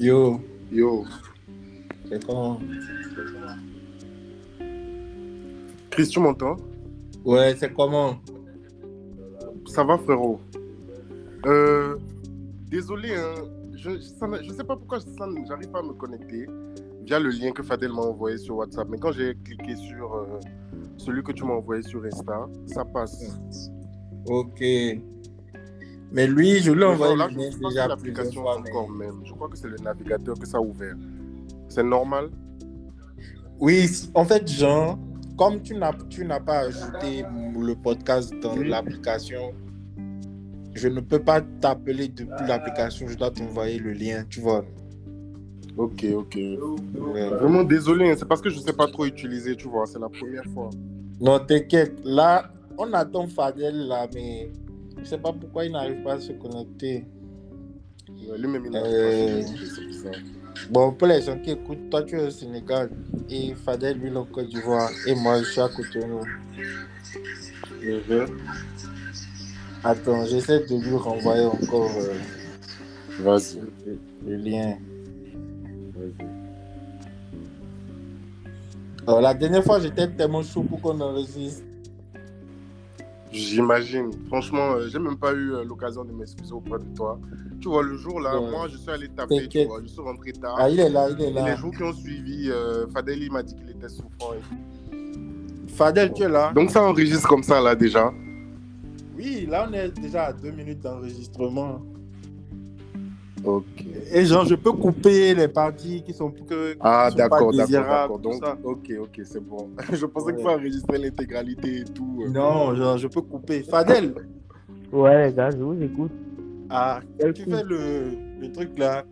Yo, Yo, c'est comment Chris, tu m'entends? Ouais, c'est comment? Ça va, frérot Euh, Désolé, hein, je ne sais pas pourquoi ça- j'arrive pas à me connecter via le lien que Fadel m'a envoyé sur WhatsApp. Mais quand j'ai cliqué sur euh, celui que tu m'as envoyé sur Insta, ça passe. Ok. Mais lui, je lui ai Mais envoyé là, je pas déjà l'application fois. mais- encore même. Je crois que c'est le navigateur que ça a ouvert. C'est normal? Oui, en fait, Jean, comme tu n'as tu n'as pas ajouté le podcast dans Oui. l'application, je ne peux pas t'appeler depuis l'application, je dois t'envoyer le lien, tu vois. Ok, ok. Ouais. Vraiment désolé, hein, c'est parce que je ne sais pas trop utiliser, tu vois. C'est la première fois. Non, t'inquiète. Là, on attend Fadel là, mais je sais pas pourquoi il n'arrive pas à se connecter. Ouais, Lui-même, il n'a Euh. pas c'est pour ça. Bon, pour les gens qui écoutent, toi tu es au Sénégal et Fadel lui il est en Côte d'Ivoire et moi je suis à Cotonou. Mhm. Attends, j'essaie de lui renvoyer encore euh, Vas-y. le, le lien. vas-y. Alors, la dernière fois j'étais tellement chaud pour qu'on enregistre. J'imagine. Franchement, euh, j'ai même pas eu euh, l'occasion de m'excuser auprès de toi. Tu vois, le jour là, Ouais. moi, je suis allé taper, tu vois. Je suis rentré tard. Ah, il est là, il est Et là. les jours qui ont suivi, euh, Fadel il m'a dit qu'il était souffrant. et. Fadel, tu es là Donc ça enregistre comme ça là déjà. Oui, là on est déjà à deux minutes d'enregistrement. Ok. Et genre, je peux couper les parties qui sont, que, Ah qui sont pas d'accord, d'accord, désirables, d'accord. Donc, ok, ok, c'est bon. je pensais qu'il Ouais. faut enregistrer l'intégralité et tout. euh. Non, genre, je peux couper. Fadel, Ouais, les gars, je vous écoute. ah, Quel tu coup fais le, le truc là,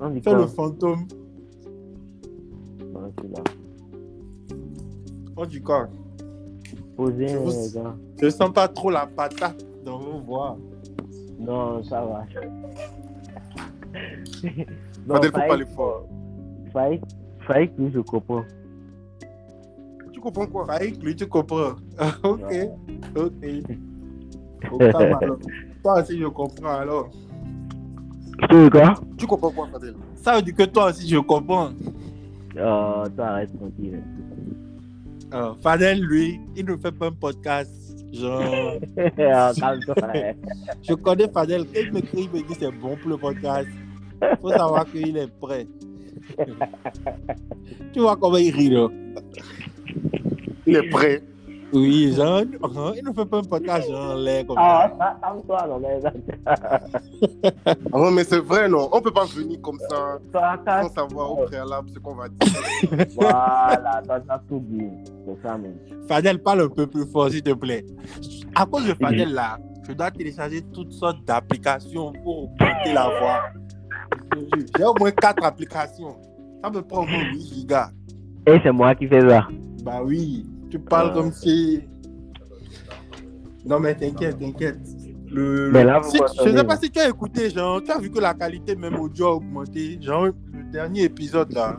On fais le fantôme. C'est là. On dit quoi? Posez, Je vous- les gars. Je sens pas trop la patate dans vos voix. Non, ça va. Fadel, faut Faïk- parler fort. Faïk, Faïk, oui, je comprends. Tu comprends quoi? Faïk, lui, tu comprends. Ok, ok. Alors. Toi aussi, je comprends alors. Tu quoi? Tu comprends quoi, Fadel? Ça veut dire que toi aussi, je comprends. Euh, toi, arrête tranquille. Ah, Fadel, lui, il ne fait pas un podcast. Genre, Ah, Calme-toi. je connais Fadel. Quand il m'écrit, il me dit c'est bon pour le podcast. Il faut savoir qu'il est prêt. tu vois comment il rit là Il est prêt. Oui, genre, il ne fait pas un podcast genre en l'air comme Ah, ça. ça, calme-toi, non, mais Ah non, mais c'est vrai, non. On peut pas venir comme ça sans savoir au préalable ce qu'on va dire. Voilà, t'as tout dit. C'est ça, même. Fadel, parle un peu plus fort, s'il te plaît. À cause de Fadel, là, je dois télécharger toutes sortes d'applications pour augmenter la voix. J'ai au moins quatre applications. Ça me prend au moins 8 gigas. Et c'est moi qui fais ça. Bah oui, tu parles Ah. comme si. Non, mais t'inquiète, t'inquiète. Le, Mais là, vous si- je comprenez, sais pas si tu as écouté, genre, tu as vu que la qualité même audio a augmenté. Genre, le dernier épisode là,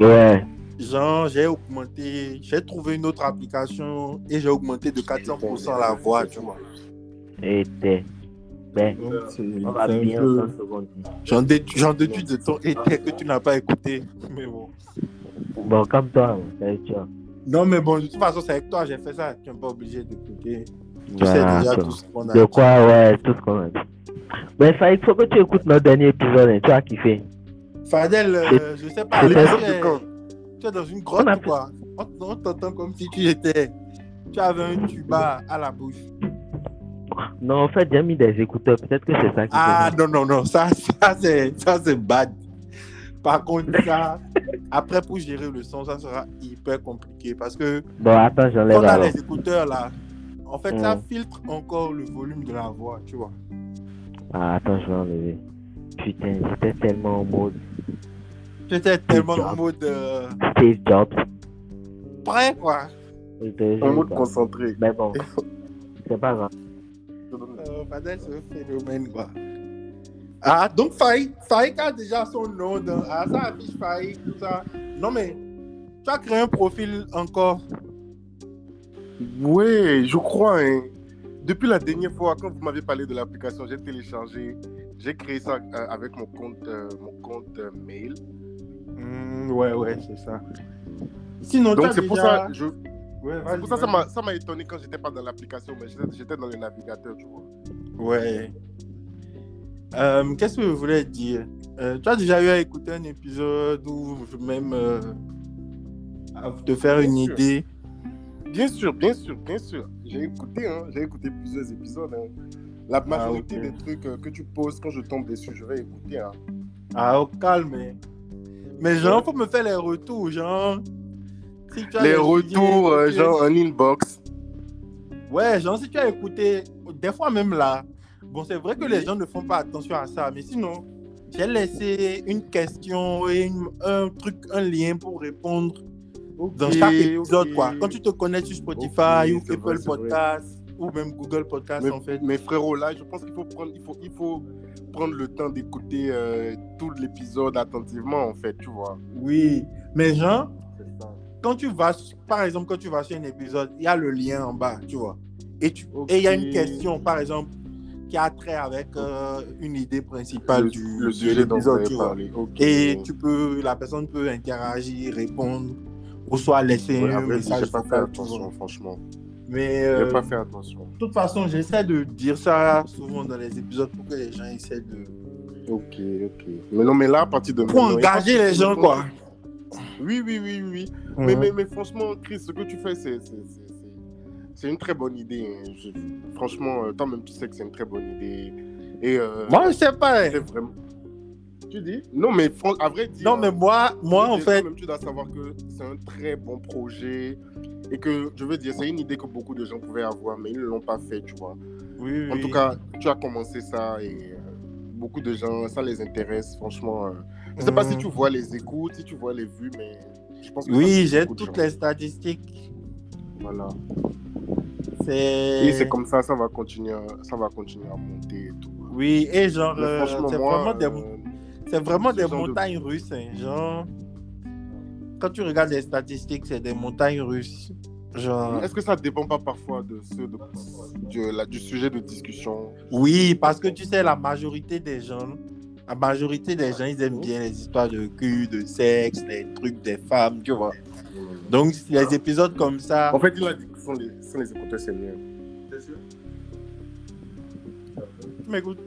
Ouais. genre, j'ai augmenté, j'ai trouvé une autre application et j'ai augmenté de 400% la voix, tu vois. Et t'es. Ben, c'est on va c'est bien peu- 30 secondes. J'en déduis, j'en déduis de ton été que tu n'as pas écouté. Mais bon. Bon, comme toi, tu vois. Non, mais bon, de toute façon, c'est avec toi, j'ai fait ça. Tu n'es pas obligé d'écouter. Tu sais Voilà, déjà quoi. tout ce qu'on a. De quoi, ouais, tout ce qu'on a. Mais ça, il faut que tu écoutes notre dernier épisode, hein, tu as kiffé. Fadel, euh, je sais pas, tu es, de dans une grotte On quoi On, t'entend comme si tu étais. Tu avais un tuba à la bouche. Non, en fait, j'ai mis des écouteurs, peut-être que c'est ça qui Ah non, non, non, ça, ça c'est ça, c'est bad. Par contre, ça, après pour gérer le son, ça sera hyper compliqué parce que. Bon, attends, quand j'enlève on a alors. les écouteurs là, en fait, ça Mm. filtre encore le volume de la voix, tu vois. Ah, attends, je vais enlever. Putain, j'étais tellement en mode Tu étais tellement en mode euh, Steve Jobs. prêt, quoi. En mode concentré. Mais bon, c'est pas grave. Euh, Fadel, c'est un phénomène, quoi. Ah, donc Faïk, Faïk a déjà son nom dans. Ah, ça affiche Faïk, tout ça. Non, mais tu as créé un profil encore. Oui, je crois. Hein. depuis la dernière fois, quand vous m'avez parlé de l'application, j'ai téléchargé, j'ai créé ça euh, avec mon compte, euh, mon compte euh, mail. Hmm, ouais, ouais, c'est ça. Sinon, Donc c'est pour déjà- ça, je, Ouais, c'est pour ça, ça m'a, ça m'a étonné quand j'étais pas dans l'application, mais j'étais, j'étais dans le navigateur, tu vois. Ouais. Euh, Qu'est-ce que je voulais dire? Euh, Tu as déjà eu à écouter un épisode ou même euh, à te faire une Bien sûr. idée? Bien sûr, bien sûr, bien sûr. J'ai écouté, hein, j'ai écouté plusieurs épisodes. hein. La majorité ok. des trucs que tu poses, quand je tombe dessus, je vais écouter. hein. Ah, au calme. hein. Mais genre, faut me faire les retours, genre. Si tu as Les retours, idées, genre un inbox. Ouais, genre, si tu as écouté, des fois même là, bon, c'est vrai que les gens ne font pas attention à ça, mais sinon, j'ai laissé une question et une- un truc, un lien pour répondre dans chaque épisode, quoi. Quand tu te connectes sur Spotify ou Apple vrai. Podcast ou même Google Podcast, Mais, en fait. mais frérot, là, je pense qu'il faut prendre, il faut, il faut prendre le temps d'écouter euh, tout l'épisode attentivement, en fait, tu vois. Oui, mais ça. quand tu vas, par exemple, quand tu vas sur un épisode, il y a le lien en bas, tu vois. Et tu- et il y a une question, par exemple, qui a trait avec euh, une idée principale le, du, le sujet dont vous parlé. Et tu peux, la personne peut interagir, répondre, ou soit laisser Ouais, un message pas fait attention, franchement. Mais euh, pas fait attention. de toute façon, j'essaie de dire ça souvent dans les épisodes pour que les gens essaient de. Ok, ok. Mais non, mais là, à partir de Pour engager les gens, quoi. Oui, oui, oui, oui. Mais, Mhm. mais, mais franchement, Chris, ce que tu fais, c'est, c'est, une très bonne idée. hein. Je- franchement, euh, toi-même, tu sais que c'est une très bonne idée. Et euh, Moi, je sais pas. hein. c'est vraiment. Tu dis? Non, mais fran- à vrai dire. Non, mais moi, moi en fait, Même tu dois savoir que c'est un très bon projet. Et que, je veux dire, c'est une idée que beaucoup de gens pouvaient avoir, mais ils ne l'ont pas fait, tu vois. oui, En oui. tout cas, tu as commencé ça et euh, beaucoup de gens, ça les intéresse, franchement. Je ne sais pas si Mhm. tu vois les écoutes, si tu vois les vues, mais je pense que Oui, j'ai toutes les statistiques. Voilà. Et c'est comme ça, ça va continuer, à- ça va continuer à monter et tout. Oui, et genre, euh, franchement, c'est moi, vraiment des, euh, c'est vraiment des de- montagnes russes. hein, Genre, quand tu regardes les statistiques, c'est des montagnes russes. Genre, est-ce que ça dépend pas parfois de ce, de- de la- du sujet de discussion? Oui, parce que tu sais, la majorité des gens, la majorité des gens, ils aiment bien les histoires de cul, de sexe, les trucs des femmes, tu vois. Donc, les épisodes comme ça. En fait, il a dit les, écouteurs, c'est mieux. Tu m'écoutes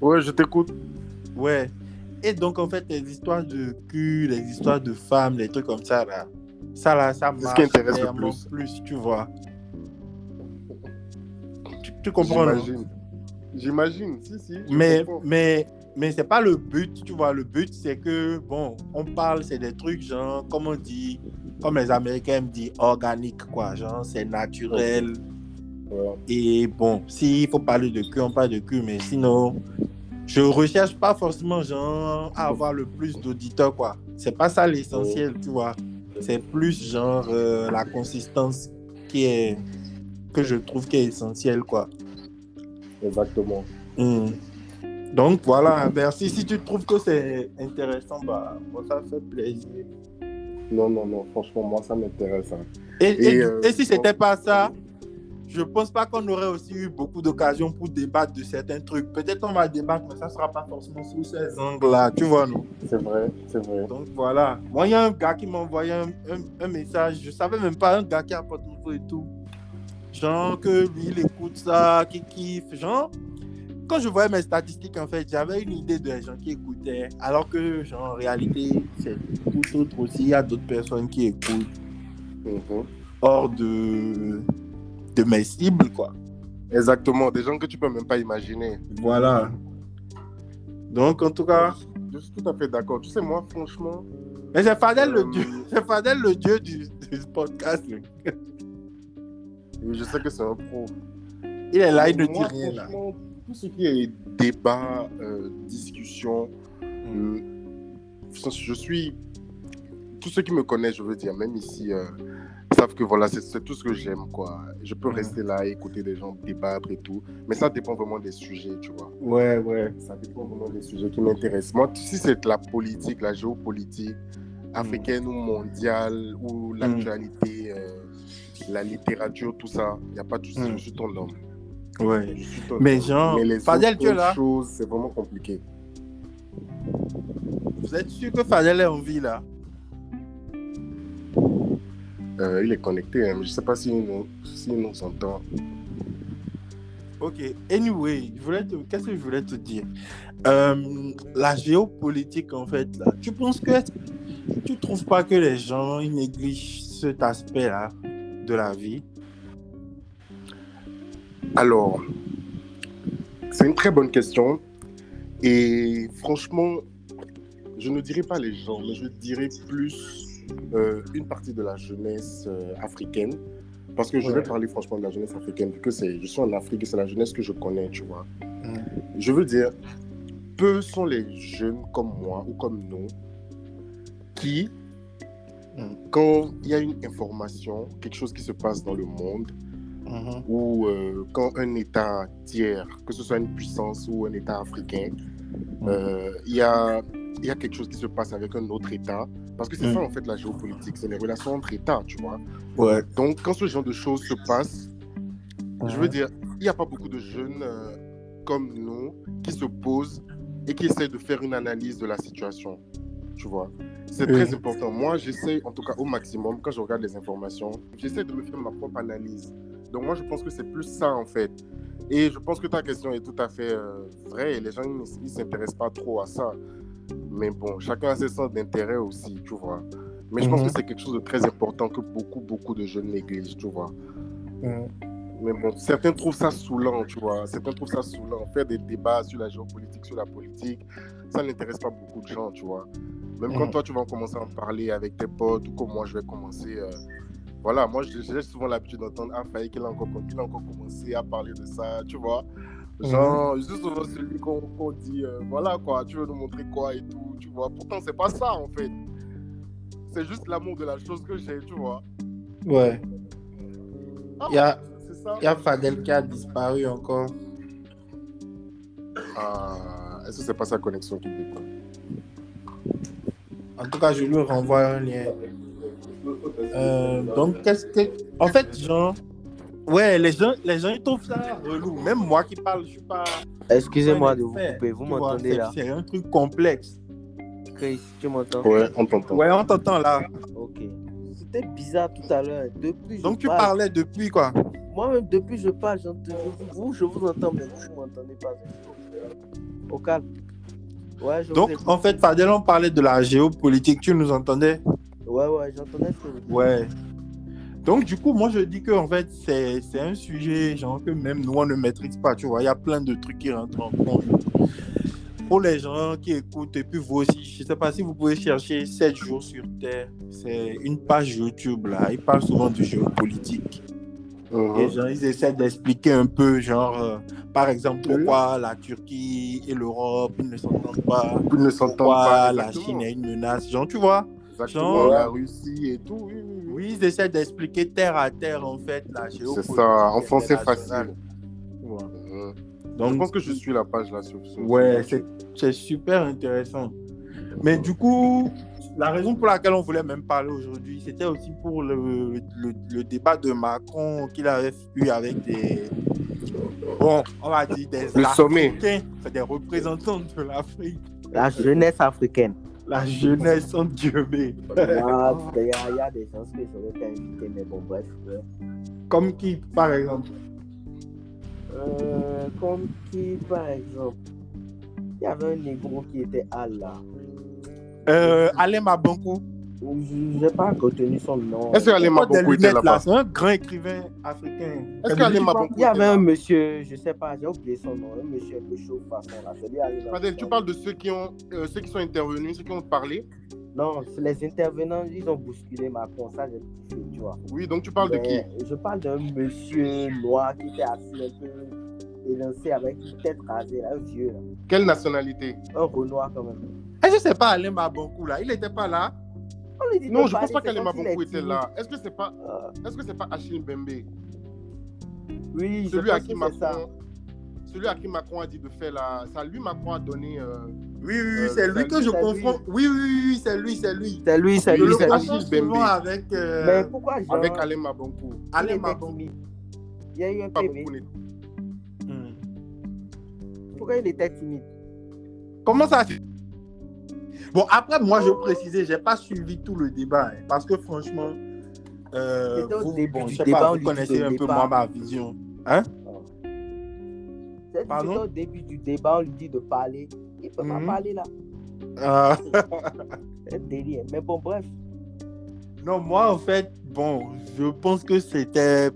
Ouais, je t'écoute. Ouais. Et donc, en fait, les histoires de cul, les histoires de femmes, les trucs comme ça, là, ça, là, ça C'est ce marche qui intéresse le plus. tu vois. Tu, tu comprends, J'imagine. J'imagine, si, si. Mais, comprends. mais, mais c'est pas le but, tu vois. Le but, c'est que, bon, on parle, c'est des trucs, genre, comme on dit, comme les Américains aiment dire, organique, quoi. Genre, c'est naturel. Ouais. Et bon, s'il faut parler de cul, on parle de cul, mais sinon, je recherche pas forcément genre à avoir le plus d'auditeurs, quoi. C'est pas ça l'essentiel, tu vois. C'est plus genre euh, la consistance qui est que je trouve qui est essentielle, quoi. Exactement. Hmm. Donc voilà, merci. Si tu trouves que c'est intéressant, bah, ça fait plaisir. Non, non, non, franchement, moi, ça m'intéresse. hein. Et, et, Et, euh, et si c'était pas ça, je pense pas qu'on aurait aussi eu beaucoup d'occasions pour débattre de certains trucs. Peut-être on va débattre, mais ça sera pas forcément sous ces angles-là, tu vois, non? C'est vrai, c'est vrai. Donc voilà. Moi, il y a un gars qui m'a envoyé un, un- un message. Je savais même pas, un gars qui a pas de nouveau et tout. Genre que lui, il écoute ça, qui kiffe. Genre, quand je voyais mes statistiques, en fait, j'avais une idée des gens qui écoutaient. Alors que, genre, en réalité, c'est tout autre aussi. Il y a d'autres personnes qui écoutent Mhm. hors de, de mes cibles, quoi. Exactement, des gens que tu peux même pas imaginer. Voilà. Donc, en tout cas, Je suis tout à fait d'accord. Tu sais, moi, franchement, mais c'est Fadel Euh, le dieu. C'est Fadel le dieu du, du podcast. je sais que c'est un pro. Il est là, il ne dit rien là. Tout ce qui est débat, euh, discussion, Mm. euh, je suis. Tous ceux qui me connaissent, je veux dire, même ici, euh, savent que voilà, c'est tout ce que j'aime, quoi. Je peux Mm. rester là, écouter des gens débattre et tout. Mais ça dépend vraiment des sujets, tu vois. Ouais, ouais. Ça dépend vraiment des sujets qui m'intéressent. Moi, si c'est la politique, la géopolitique, africaine ou mondiale, ou l'actualité, euh, la littérature, tout ça, il n'y a pas de souci, Mm. je suis ton homme. Ouais. Mais genre, Mais les Fadel, tu es là c'est vraiment compliqué. Vous êtes sûr que Fadel est en vie là? Euh, il est connecté, hein, mais je ne sais pas s'il nous, s'il nous entend. Ok. Anyway, je voulais te... qu'est-ce que je voulais te dire? Euh, La géopolitique, en fait, là, tu penses que. Tu trouves pas que les gens ils négligent cet aspect-là de la vie? Alors, c'est une très bonne question. Et franchement, je ne dirais pas les gens, mais je dirais plus euh, une partie de la jeunesse euh, africaine. Parce que je vais Ouais. parler franchement de la jeunesse africaine, vu que je suis en Afrique et c'est la jeunesse que je connais, tu vois. Mm. Je veux dire, peu sont les jeunes comme moi ou comme nous qui, Mm. quand il y a une information, quelque chose qui se passe dans le monde, Mhm. ou euh, quand un État tiers, que ce soit une puissance ou un État africain, Mm. euh, il y, a, il y a quelque chose qui se passe avec un autre État. Parce que c'est Mm. ça, en fait, la géopolitique, c'est les relations entre États, tu vois. Ouais. Donc, quand ce genre de choses se passe, je veux Mhm. dire, il n'y a pas beaucoup de jeunes euh, comme nous qui se posent et qui essaient de faire une analyse de la situation, tu vois. C'est Oui. très important. Moi, j'essaie, en tout cas au maximum, quand je regarde les informations, j'essaie de me faire ma propre analyse. Donc moi, je pense que c'est plus ça, en fait. Et je pense que ta question est tout à fait euh, vraie. Et les gens, ne s'intéressent pas trop à ça. Mais bon, chacun a ses centres d'intérêt aussi, tu vois. Mais je pense Mhm. que c'est quelque chose de très important que beaucoup, beaucoup de jeunes négligent, tu vois. Mhm. Mais bon, certains trouvent ça saoulant, tu vois. Certains trouvent ça saoulant. Faire des débats sur la géopolitique, sur la politique, ça n'intéresse pas beaucoup de gens, tu vois. Même quand Mhm. toi, tu vas commencer à en parler avec tes potes ou comme moi, je vais commencer. euh, Voilà, moi, j'ai souvent l'habitude d'entendre Ah, Faye, qu'il a, encore- a encore commencé à parler de ça, tu vois. Genre, je suis souvent celui qu'on dit euh, Voilà, quoi, tu veux nous montrer quoi et tout, tu vois. Pourtant, c'est pas ça, en fait. C'est juste l'amour de la chose que j'ai, tu vois. Ouais. Ah, Il y a, il y a Fadel qui a disparu encore. Ah, Est-ce que c'est pas sa connexion qui déconne? En tout cas, je lui renvoie un lien. Euh, donc, qu'est-ce que. En fait, genre. Ouais, les gens, les gens ils trouvent ça relou. Même moi qui parle, je suis pas. Excusez-moi de vous couper, vous m'entendez c'est- là? C'est un truc complexe. Chris, tu m'entends? Ouais, on t'entend. Ouais, on t'entend là. Ok. C'était bizarre tout à l'heure. Depuis, je Donc, tu parle- parlais depuis quoi Moi-même, depuis, je parle, j'entends- je vous, je vous entends, mais vous ne m'entendez pas. Au calme. Ouais, je vous Donc, en fait, Fadel, on parlait de la géopolitique. Tu nous entendais? Ouais, ouais, j'entendais ce que vous dites. Ouais. Donc, du coup, moi, je dis que en fait, c'est c'est un sujet genre, que même nous, on ne maîtrise pas. Tu vois, il y a plein de trucs qui rentrent en compte. Pour les gens qui écoutent, et puis vous aussi, je ne sais pas si vous pouvez chercher 7 jours sur Terre. C'est une page YouTube, là. Ils parlent souvent de géopolitique. Mhm. Et genre, ils essaient d'expliquer un peu, genre, euh, par exemple, pourquoi la Turquie et l'Europe ils ne s'entendent pas. Ils ne s'entendent Pourquoi pas. la. Chine est une menace. Genre, tu vois Exactement, la Russie et tout. Oui, oui, oui. Oui, ils essaient d'expliquer terre à terre, en fait, la géopolitique. C'est ça, en français facile. Donc, je pense que je suis la page là sur sur- ouais, c'est super intéressant. Mais du coup, la raison pour laquelle on voulait même parler aujourd'hui, c'était aussi pour le, le, le débat de Macron qu'il avait eu avec des. Bon, on va dire des. Le sommet. Africains, c'est des représentants de l'Afrique. La jeunesse africaine. La jeunesse en Dieu, mais. Moi, Il y, a- il y a des gens que j'aurais été invité, mais bon, bref. ouais. Comme qui, par exemple? Euh, comme qui, par exemple? Il y avait un négro qui était Al là. euh, Alain. Je n'ai pas retenu son nom. Est-ce que Alain Il porte des Mabankou était là-bas? C'est un grand écrivain africain. Est-ce qu'Alain Mabankou Il y avait un monsieur, je sais pas, j'ai oublié son nom, un monsieur un peu chaud façon là. Fadel, tu parles de ceux qui, ont, euh, ceux qui sont intervenus, ceux qui ont parlé? Non, les intervenants, ils ont bousculé Macron, ça j'ai kiffé, tu vois. Oui, donc tu parles de qui? Je parle d'un monsieur noir qui était assis un peu élancé avec une tête rasée, là, un vieux, là. Quelle nationalité? Un Renoir quand même. Est-ce que c'est pas Alain Mabankou, là Il n'était pas là? On lui dit Non, je pense pas est était là. Est-ce que c'est pas, timide. Euh, est-ce que c'est pas Achille Mbembe? Oui, je celui à pense qui que c'est ça. Macron, celui à qui Macron a dit de faire la, ça lui Macron a donné euh, Oui, oui, oui, Euh, c'est lui que je c'est lui. confonds. Oui, oui, oui, oui, c'est lui, c'est lui. C'est lui, c'est Je lui, le c'est lui. confonds Achille Bembe. souvent avec. euh, Mais pourquoi Jean? Avec Alain Mabankou. il y a eu un PV. Pourquoi il était timide? Comment ça Bon, après, moi, je précisais, j'ai pas suivi tout le débat. hein, parce que franchement, euh, vous, bon, je sais débat, pas, vous connaissez un peu moi ma vision. Hein? C'est Pardon? au début du débat, on lui dit de parler. Il peut pas Mhm. parler là. Euh, C'est un délire. Mais bon, bref. non, moi, en fait, bon, je pense que c'était.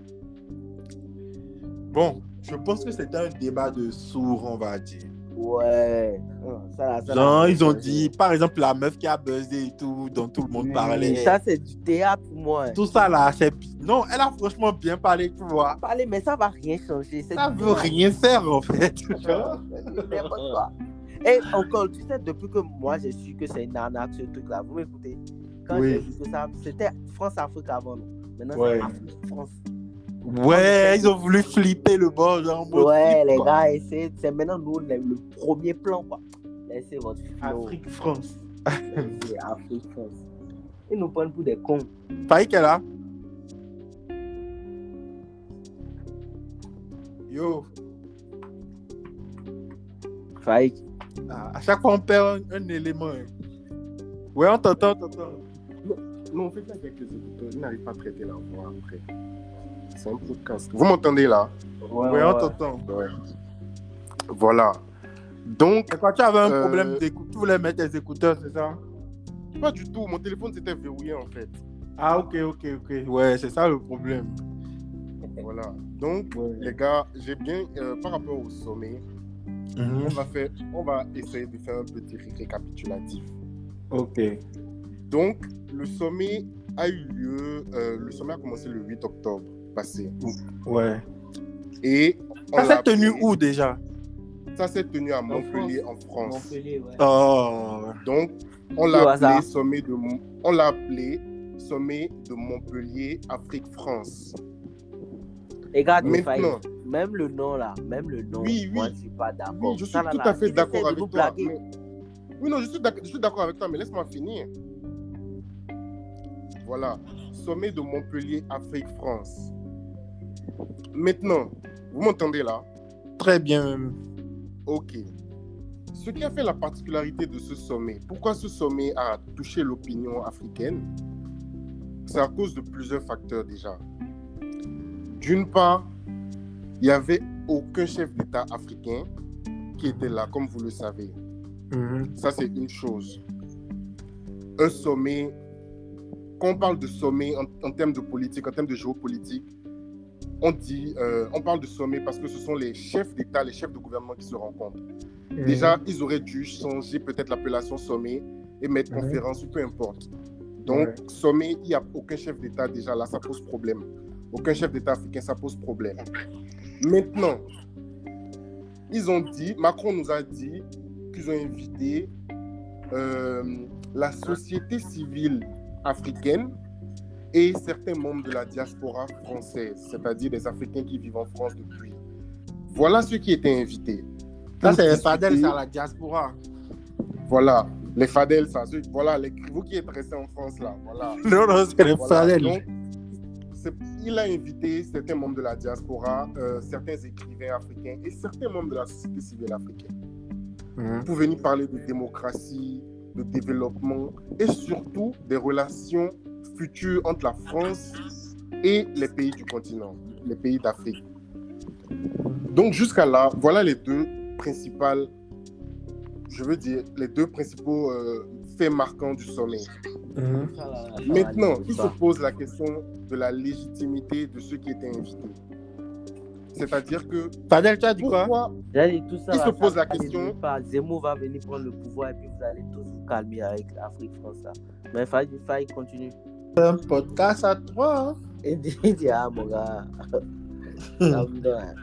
Bon, je pense que c'était un débat de sourds, on va dire. Ouais. Ah, Ça, là, ça, là, ça, ils ont dit, par exemple, la meuf qui a buzzé et tout, dont tout le monde Oui, parlait. Ça, c'est du théâtre pour moi. Tout ça là, c'est. Non, elle a franchement bien parlé, tu vois. Parler, mais ça va rien changer. Ça veut théâtre. rien faire, en fait. Et encore, tu sais, depuis que moi j'ai su que c'est une arnaque ce truc-là, vous m'écoutez Quand Oui. j'ai vu que ça, c'était France-Afrique avant, non Maintenant, Ouais. c'est Afrique-France. Ouais, ils ont voulu flipper le bord, mode Ouais, flip, les quoi. gars, essayez- c'est maintenant nous le, le premier plan, quoi. Laissez votre flow. Afrique, France. C'est Afrique-France. Ils nous prennent pour des cons. Faïk est là. Yo, Faïk. ah, à chaque fois on perd un, un élément. hein. Ouais, on t'entend, on t'entend. Non, en fait, là, avec les écouteurs, ils n'arrivent pas à traiter la voix après. C'est un podcast. Vous m'entendez là? Ouais, on t'entend. Ouais. Voilà. Donc, tu avais un Euh, problème d'écoute, tu voulais mettre tes écouteurs, c'est ça? Pas du tout. Mon téléphone s'était verrouillé en fait. Ah, ok, ok, ok. Ouais, c'est ça le problème. Voilà. Donc, Ouais. les gars, j'ai bien, euh, par rapport au sommet, Mhm. on va, faire, on va essayer de faire un petit récapitulatif. Ok. Donc, le sommet a eu lieu, euh, le sommet a commencé le 8 octobre passé. Ouais. Et on Ça s'est tenu où déjà? Ça s'est tenu à Montpellier, en France. Montpellier, ouais. Oh. Donc, on l'a appelé sommet de, on l'a appelé sommet de Montpellier, Afrique, France. Les gars, Maintenant, Faïk, même le nom là, même le nom, Oui, moi oui. je suis pas d'accord. oui, je suis Ça, là, tout là, à fait d'accord avec toi. mais- Oui, non, je suis d'ac- je suis d'accord avec toi, mais laisse-moi finir. Voilà, sommet de Montpellier, Afrique, France. Maintenant, vous m'entendez là? Très bien. Ok. Ce qui a fait la particularité de ce sommet, pourquoi ce sommet a touché l'opinion africaine, c'est à cause de plusieurs facteurs déjà. D'une part, il n'y avait aucun chef d'État africain qui était là, comme vous le savez. Mhm. Ça, c'est une chose. Un sommet, quand on parle de sommet en, en termes de politique, en termes de géopolitique, on dit, euh, on parle de sommet parce que ce sont les chefs d'État, les chefs de gouvernement qui se rencontrent. Déjà, ils auraient dû changer peut-être l'appellation sommet et mettre conférence ou peu importe. Donc, sommet, il n'y a aucun chef d'État déjà là, ça pose problème. Aucun chef d'État africain, ça pose problème. Maintenant, ils ont dit, Macron nous a dit qu'ils ont invité euh, la société civile africaine et certains membres de la diaspora française, c'est-à-dire des Africains qui vivent en France depuis. Voilà ceux qui étaient invités. Ça, c'est discuter- Fadel, c'est à la diaspora. Voilà, les Fadel, ça. ceux- Voilà, les, vous qui êtes restés en France là. Voilà. Non, non, c'est les Voilà. Fadel. Donc, c'est- il a invité certains membres de la diaspora, euh, certains écrivains africains et certains membres de la société civile africaine Mhm. pour venir parler de démocratie, de développement et surtout des relations futures entre la France et les pays du continent, les pays d'Afrique. Donc jusqu'à là, voilà les deux principales, je veux dire, les deux principaux euh, faits marquants du sommet. Va Maintenant, il se pose la question de la légitimité de ceux qui étaient invités. C'est-à-dire que Fadel, tu as dit quoi? dit tout ça. Il se pose la question. Zemmour va venir prendre le pouvoir et puis vous allez tous vous calmer avec l'Afrique France là. Mais Faïk continue. Un podcast à trois. hein. Dit, il dit, ah mon gars. Donne.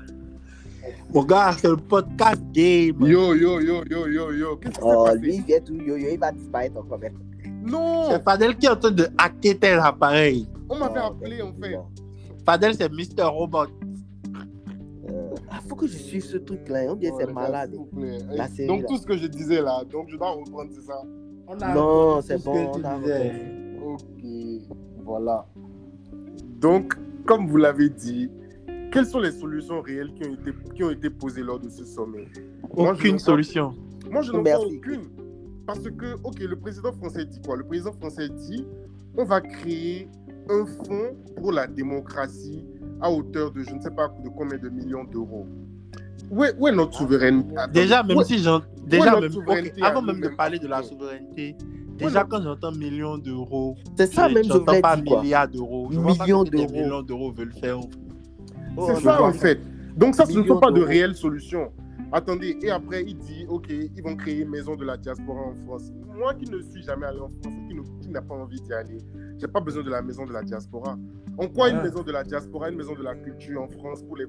Mon gars, c'est le podcast game. Yo, yo, yo, yo, yo, yo, qu'est-ce s'est Oh, lui, il vient tout yo yo, il va disparaître encore même. Non, C'est Fadel qui est en train de hacker tel appareil. on m'avait Oh, appelé en fait. Fadel, c'est Mr. Robot. Euh, faut que je suive ce truc-là. On dirait que Ouais, c'est malade. La série, donc là. tout ce que je disais là, donc je dois reprendre, c'est ça. On a Non, c'est ce bon, que tu on a disais. Ok, voilà. Donc, comme vous l'avez dit, quelles sont les solutions réelles qui ont été, qui ont été posées lors de ce sommet? Aucune solution. Moi, je n'en vois aucune. Parce que, ok, le président français dit quoi? Le président français dit on va créer un fonds pour la démocratie à hauteur de je ne sais pas de combien de millions d'euros. Où est, où est notre souveraineté? Attends, Déjà, même est- si j'en. Déjà, même. souveraineté avant même de parler de la souveraineté, déjà quand j'entends millions d'euros, C'est ça je- même, je j'entends voulais pas dire milliards d'euros. Millions d'euros. millions d'euros veulent faire. Oh, C'est je ça en fait. Donc ça, ce ne sont pas de réelles solutions. Attendez, et après il dit, ok, ils vont créer une maison de la diaspora en France. Moi qui ne suis jamais allé en France qui n'a pas envie d'y aller, j'ai pas besoin de la maison de la diaspora. En quoi une maison de la diaspora, une maison de la culture en France pour les,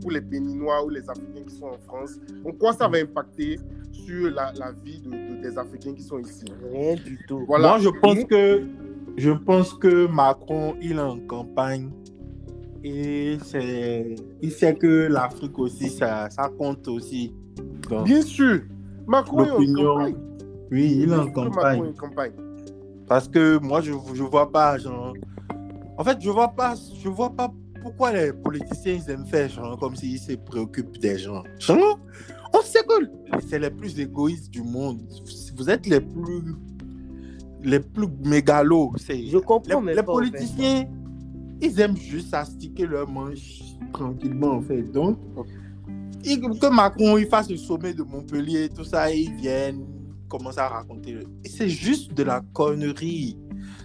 pour les Béninois ou les Africains qui sont en France, en quoi ça va impacter sur la, la vie de- de- des Africains qui sont ici Rien du tout. Voilà. Moi, je pense que je pense que Macron, il est en campagne et c'est, il sait que l'Afrique aussi, ça, ça compte aussi. Donc, Bien sûr, Macron est en campagne. oui, il est en campagne. campagne. Parce que moi, je je vois pas, genre. En fait, je vois pas, je vois pas pourquoi les politiciens ils aiment faire genre comme s'ils se préoccupent des gens. Genre, on sait que c'est les plus égoïstes du monde. Vous êtes les plus les plus mégalos. C'est Je comprends les, même les pas, en fait. Ils aiment juste astiquer leur manche tranquillement en fait. Donc, que Macron il fasse le sommet de Montpellier, tout ça, ils viennent commencer à raconter. C'est juste de la connerie.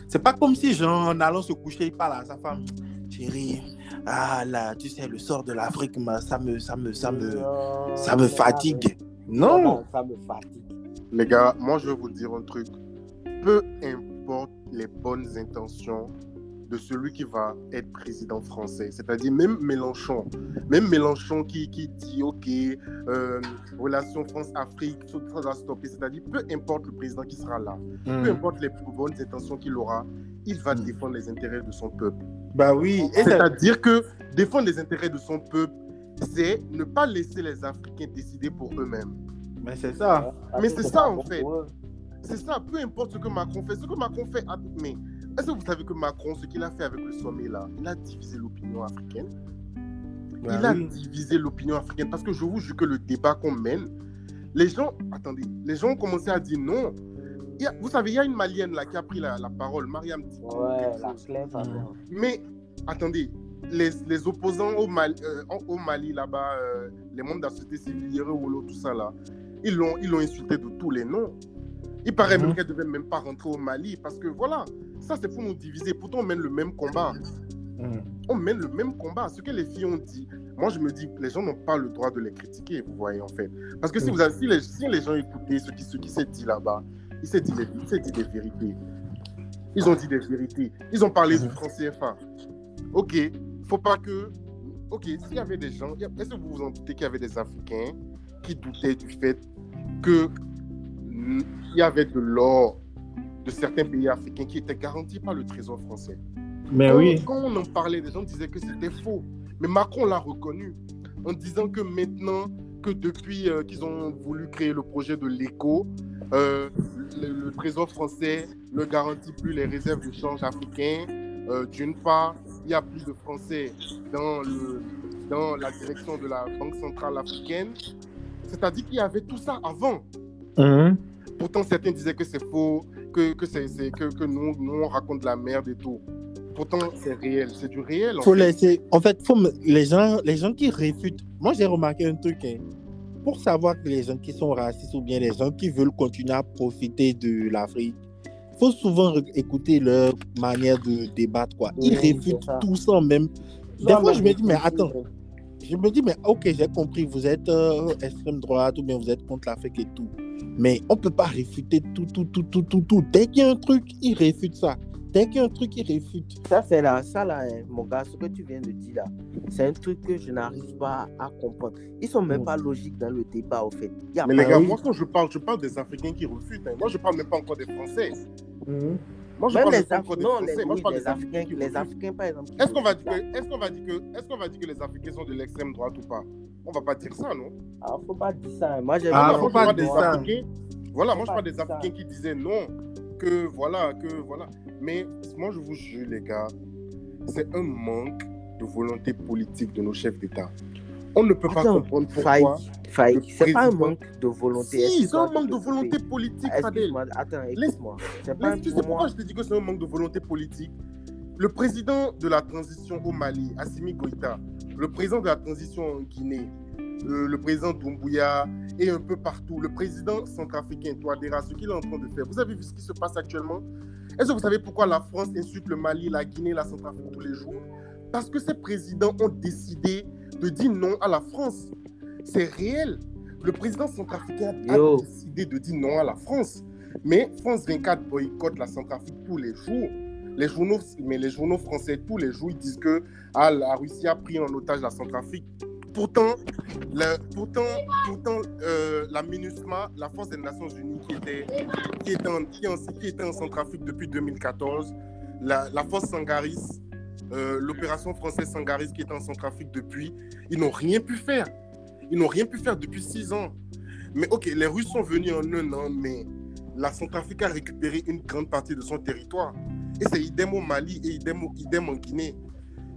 C'est pas comme si, genre, en allant se coucher, il parle à sa femme. Chérie, ah là, tu sais, le sort de l'Afrique, ça me, ça me, ça me, Non, ça me ça fatigue. Non. Ça me fatigue. Les gars, moi je vais vous dire un truc. Peu importe les bonnes intentions de celui qui va être président français, c'est-à-dire même Mélenchon, même Mélenchon qui, qui dit ok, euh, relation France-Afrique, tout ça doit stopper, c'est-à-dire peu importe le président qui sera là, Hmm. peu importe les bonnes intentions qu'il aura, il va Mm. défendre les intérêts de son peuple. Bah oui. C'est-à-dire que défendre les intérêts de son peuple, c'est ne pas laisser les Africains décider pour eux-mêmes. mais c'est ça. Mais c'est ça, en fait. C'est ça, peu importe ce que Macron fait. Ce que Macron fait, ah, mais est-ce que vous savez que Macron, ce qu'il a fait avec le sommet là, il a divisé l'opinion africaine? Bah il a divisé l'opinion africaine parce que je vous jure que le débat qu'on mène, les gens, attendez, les gens ont commencé à dire non. A- vous savez, il y a une Malienne là qui a pris la, la parole, Mariam Diko, Ouais, la clé. Mais attendez, les, les opposants au Mali, euh, au Mali là-bas, euh, les membres de la société civile, Wolo, tout ça là, ils l'ont, ils l'ont insulté de tous les noms. Il paraît Mhm. même qu'elle ne devait même pas rentrer au Mali parce que voilà, ça c'est pour nous diviser. Pourtant on mène le même combat. Hmm. On mène le même combat. Ce que les filles ont dit, moi je me dis, les gens n'ont pas le droit de les critiquer, vous voyez en fait. Parce que si, Mhm. vous avez, si, les, si les gens écoutaient ce qui, ce qui s'est dit là-bas, il s'est dit, dit des vérités. Ils ont dit des vérités. Ils ont parlé du Mhm. franc CFA. Ok, faut pas que. Ok, s'il y avait des gens, est-ce que vous vous en doutez qu'il y avait des Africains qui doutaient du fait que il y avait de l'or de certains pays africains qui étaient garantis par le trésor français. Mais Quand- oui. Quand on en parlait, les gens disaient que c'était faux. Mais Macron l'a reconnu en disant que maintenant, que depuis euh, qu'ils ont voulu créer le projet de l'éco, euh, le, le Trésor français ne garantit plus les réserves de change africains. Euh, D'une part, il n'y a plus de Français dans, le, dans la direction de la Banque centrale africaine. C'est-à-dire qu'il y avait tout ça avant. Mhm. Pourtant, certains disaient que c'est faux, que, que, nous, nous, on raconte de la merde et tout. Pourtant, c'est réel, c'est du réel. En faut fait. laisser. En fait, faut me- les gens, les gens qui réfutent. Moi, j'ai remarqué un truc. hein. Pour savoir que les gens qui sont racistes ou bien les gens qui veulent continuer à profiter de l'Afrique, faut souvent écouter leur manière de débattre. Quoi. Ils Oui, réfutent tout ça même. Des Non, fois, je me dis, mais attends, je me dis, mais ok, j'ai compris, vous êtes euh, extrême droite ou bien vous êtes contre l'Afrique et tout. Mais on peut pas réfuter tout, tout, tout, tout, tout, tout. Dès qu'il y a un truc, ils réfutent ça. Dès qu'il y a un truc, ils réfutent. Ça, c'est là, ça là, hein, mon gars, ce que tu viens de dire là, c'est un truc que je n'arrive pas à comprendre. Ils sont même pas logiques dans le débat, au fait. Y a Mais les gars, moi, quand je parle, je parle des Africains qui refutent. hein. Moi, je parle même pas encore des Français. Moi, je même parle les des non, Français. les, Moi, oui, je parle les des Africains, les. Africains, par exemple. Est-ce qu'on va dire que, est-ce qu'on va dire que, est-ce qu'on va dire que les Africains sont de l'extrême droite ou pas? On va pas dire ça, non? Ah, faut pas dire ça. Moi, j'ai Ah, faut pas parle dire des ça. Africains. Voilà, moi je parle des. Africains qui disaient non, que voilà, que voilà. Mais moi je vous jure, les gars, c'est un manque de volonté politique de nos chefs d'État. On ne peut pas comprendre pourquoi. Faï, le c'est pas un manque de volonté. Si, c'est un manque de volonté politique, Fadel. Excuse-moi, attends, écoute-moi. C'est pas Laisse, tu sais pour pourquoi je te dis que c'est un manque de volonté politique? Le président de la transition au Mali, Assimi Goïta, le président de la transition en Guinée, euh, le président Doumbouya et un peu partout, le président centrafricain Touadéra, ce qu'il est en train de faire. Vous avez vu ce qui se passe actuellement? Est-ce que vous savez pourquoi la France insulte le Mali, la Guinée, la Centrafrique tous les jours? Parce que ces présidents ont décidé de dire non à la France. C'est réel. Le président centrafricain a décidé de dire non à la France. Mais France 24 boycotte la Centrafrique tous les jours. Les journaux, mais les journaux français, tous les jours, ils disent que ah, la Russie a pris en otage la Centrafrique. Pourtant, le- pourtant, pourtant euh, la MINUSMA, la force des Nations Unies qui était, qui était, en, qui en- qui était en Centrafrique depuis 2014, la, la force Sangaris, euh, l'opération française Sangaris qui était en Centrafrique depuis, ils n'ont rien pu faire. Ils n'ont rien pu faire depuis six ans. Mais ok, les Russes sont venus en un an, mais la Centrafrique a récupéré une grande partie de son territoire. Et c'est idem au Mali et idem, au- idem en Guinée.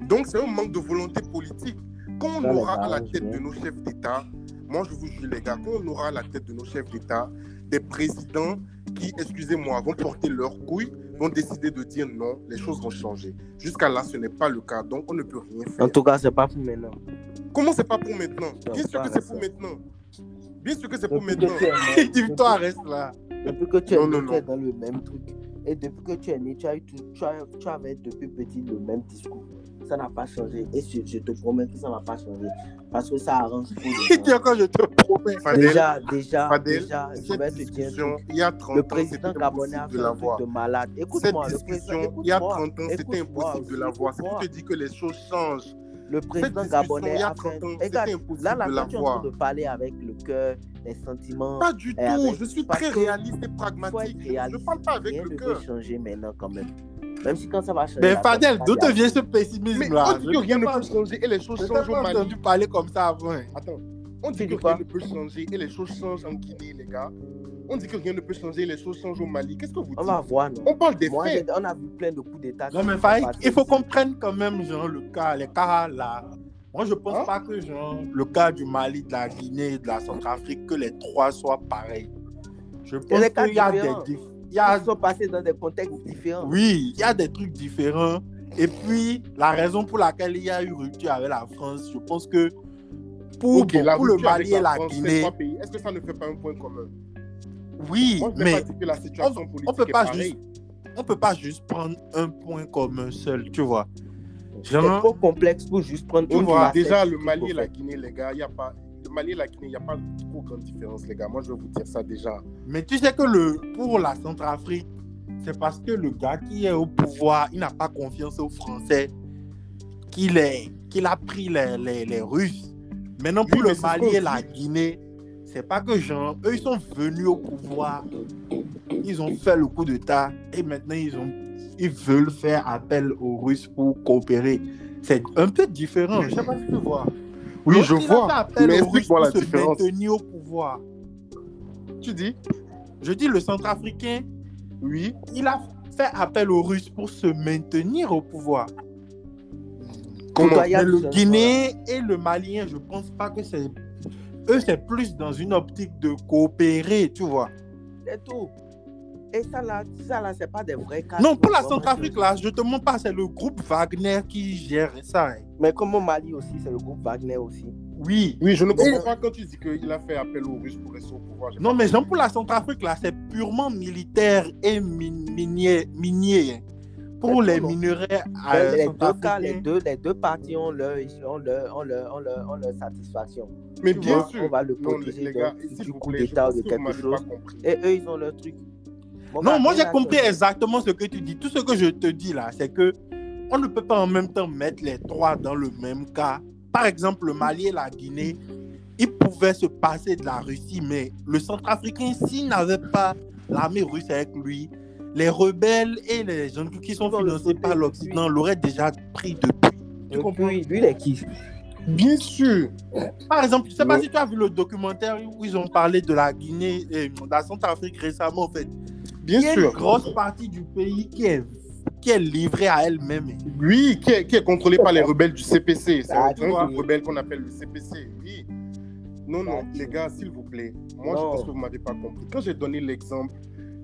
Donc c'est un manque de volonté politique. Quand on aura à la tête de nos chefs d'État, moi je vous jure les gars, quand on aura à la tête de nos chefs d'État des présidents qui, excusez-moi, vont porter leurs couilles, vont décider de dire non, les choses vont changer. Jusqu'à là, ce n'est pas le cas, donc on ne peut rien faire. En tout cas, c'est pas pour maintenant. Comment c'est pas pour maintenant? Bien sûr que c'est pour maintenant. Bien sûr que c'est pour maintenant. Dis-toi, reste là. Depuis que tu es Non, né, non, tu es dans le même truc. Et depuis que tu es né, tu, as eu tout- tu, tu avais depuis petit le même discours. Ça n'a pas changé. Et je, je te promets que ça ne va pas changer. Parce que ça arrange tout. le Dis monde. quand je te promets. Fadel, Déjà, déjà, Fadel, déjà, je cette vais te dire il y a 30 Le président gabonais a fait de un truc de malade. Cette Écoute-moi, le discussion, président, il y a écoute-moi, 30 ans, c'était impossible de l'avoir. Si écoute-moi. tu te dis que les choses changent, Le président gabonais il y a fait. 30 ans, Regarde, c'était impossible là, là, de toi, tu es en train de parler avec le cœur, les sentiments. pas du tout. avec- Je suis très réaliste et pragmatique. Je ne parle pas avec Rien le cœur. changer maintenant, quand même. Même si quand ça va changer. Mais Fadel, d'où te vient ce pessimisme-là? On dit que rien ne peut changer et les choses changent au Mali. entendu parler comme ça avant. Attends, on dit que rien ne peut changer et les choses changent en Guinée, les gars. On dit que rien ne peut changer et les choses changent au Mali. Qu'est-ce que vous On va dites voir, non? On parle des Moi, faits. on a vu plein de coups d'État. Non, mais Faïk, il faut qu'on prenne quand même genre, le cas, les cas là. Moi, je pense Hein? pas que genre, le cas du Mali, de la Guinée, de la Centrafrique, que les trois soient pareils. Je pense qu'il y a des différents. Il y a- Ils sont passés dans des contextes différents. Oui, il y a des trucs différents. Et puis, la raison pour laquelle il y a eu rupture avec la France, je pense que pour, Ok, la pour le Mali et la France, Guinée, Est-ce que ça ne fait pas un point commun? Oui, Moi, je n'ai mais pas dit que la situation politique on peut est pas juste, on peut pas juste prendre un point comme un seul, tu vois. C'est trop complexe pour juste prendre Tu vois, déjà, le Mali et la. Guinée, les gars, il y a pas... Mali et la Guinée, il n'y a pas trop grande différence, les gars. Moi, je vais vous dire ça déjà. Mais tu sais que le, pour la Centrafrique, c'est parce que le gars qui est au pouvoir, il n'a pas confiance aux Français qu'il qu'il a pris les, les, les Russes. Maintenant, pour Oui, le Mali et la. Guinée, c'est pas que genre, eux, ils sont venus au pouvoir, ils ont fait le coup d'État et maintenant, ils, ont, ils veulent faire appel aux Russes pour coopérer. C'est un peu différent. Je sais pas si tu vois. Oui, Donc, je il a vois. fait appel Mais aux Russes explique-moi pour la se différence. maintenir au pouvoir. Tu dis Je dis le Centrafricain, Oui. il a fait appel aux Russes pour se maintenir au pouvoir. Comment Toi, il y a Mais le. Guinéen et le Malien, je pense pas que c'est. Eux, c'est plus dans une optique de coopérer, tu vois. C'est tout. Et ça là, ça là, c'est pas des vrais cas. Non, pour la Centrafrique, là, je te montre pas, c'est le groupe Wagner qui gère ça. hein. Mais comme au Mali aussi, c'est le groupe Wagner aussi. Oui. Oui, je ne comprends Et- pas quand tu dis qu'il a fait appel aux Russes pour rester au pouvoir. Non, mais genre compris. pour la Centrafrique, là, c'est purement militaire et min- minier. minier. Pour les minerais les deux cas, centrafricains. les deux, les deux parties ont leur, ont leur, ont leur, ont leur, ont leur satisfaction. Mais Tu bien vois, sûr. on va le Non, les, protéger du coup d'État ou de quelque chose. pas compris. Et eux, ils ont leur truc. Non, gars, moi j'ai compris exactement ce que tu dis. Tout ce que je te dis là, c'est que on ne peut pas en même temps mettre les trois dans le même cas. Par exemple, le Mali et la Guinée, ils pouvaient se passer de la Russie, mais le Centrafricain, s'il n'avait pas l'armée russe avec lui, les rebelles et les gens qui sont financés par l'Occident l'auraient déjà pris depuis. Tu comprends? Lui, il est qui? Bien sûr. Par exemple, je sais pas si tu as vu le documentaire où ils ont parlé de la Guinée et de la Centrafrique récemment, en fait. Bien Il y a sûr. une grosse partie du pays qui est, qui est livrée à elle-même. Oui, qui est, qui est contrôlé par les rebelles du CPC. C'est Ah, un groupe rebelle qu'on appelle le CPC. Oui. Non, non, les gars, s'il vous plaît. Moi, je pense que vous ne m'avez pas compris. Quand j'ai donné l'exemple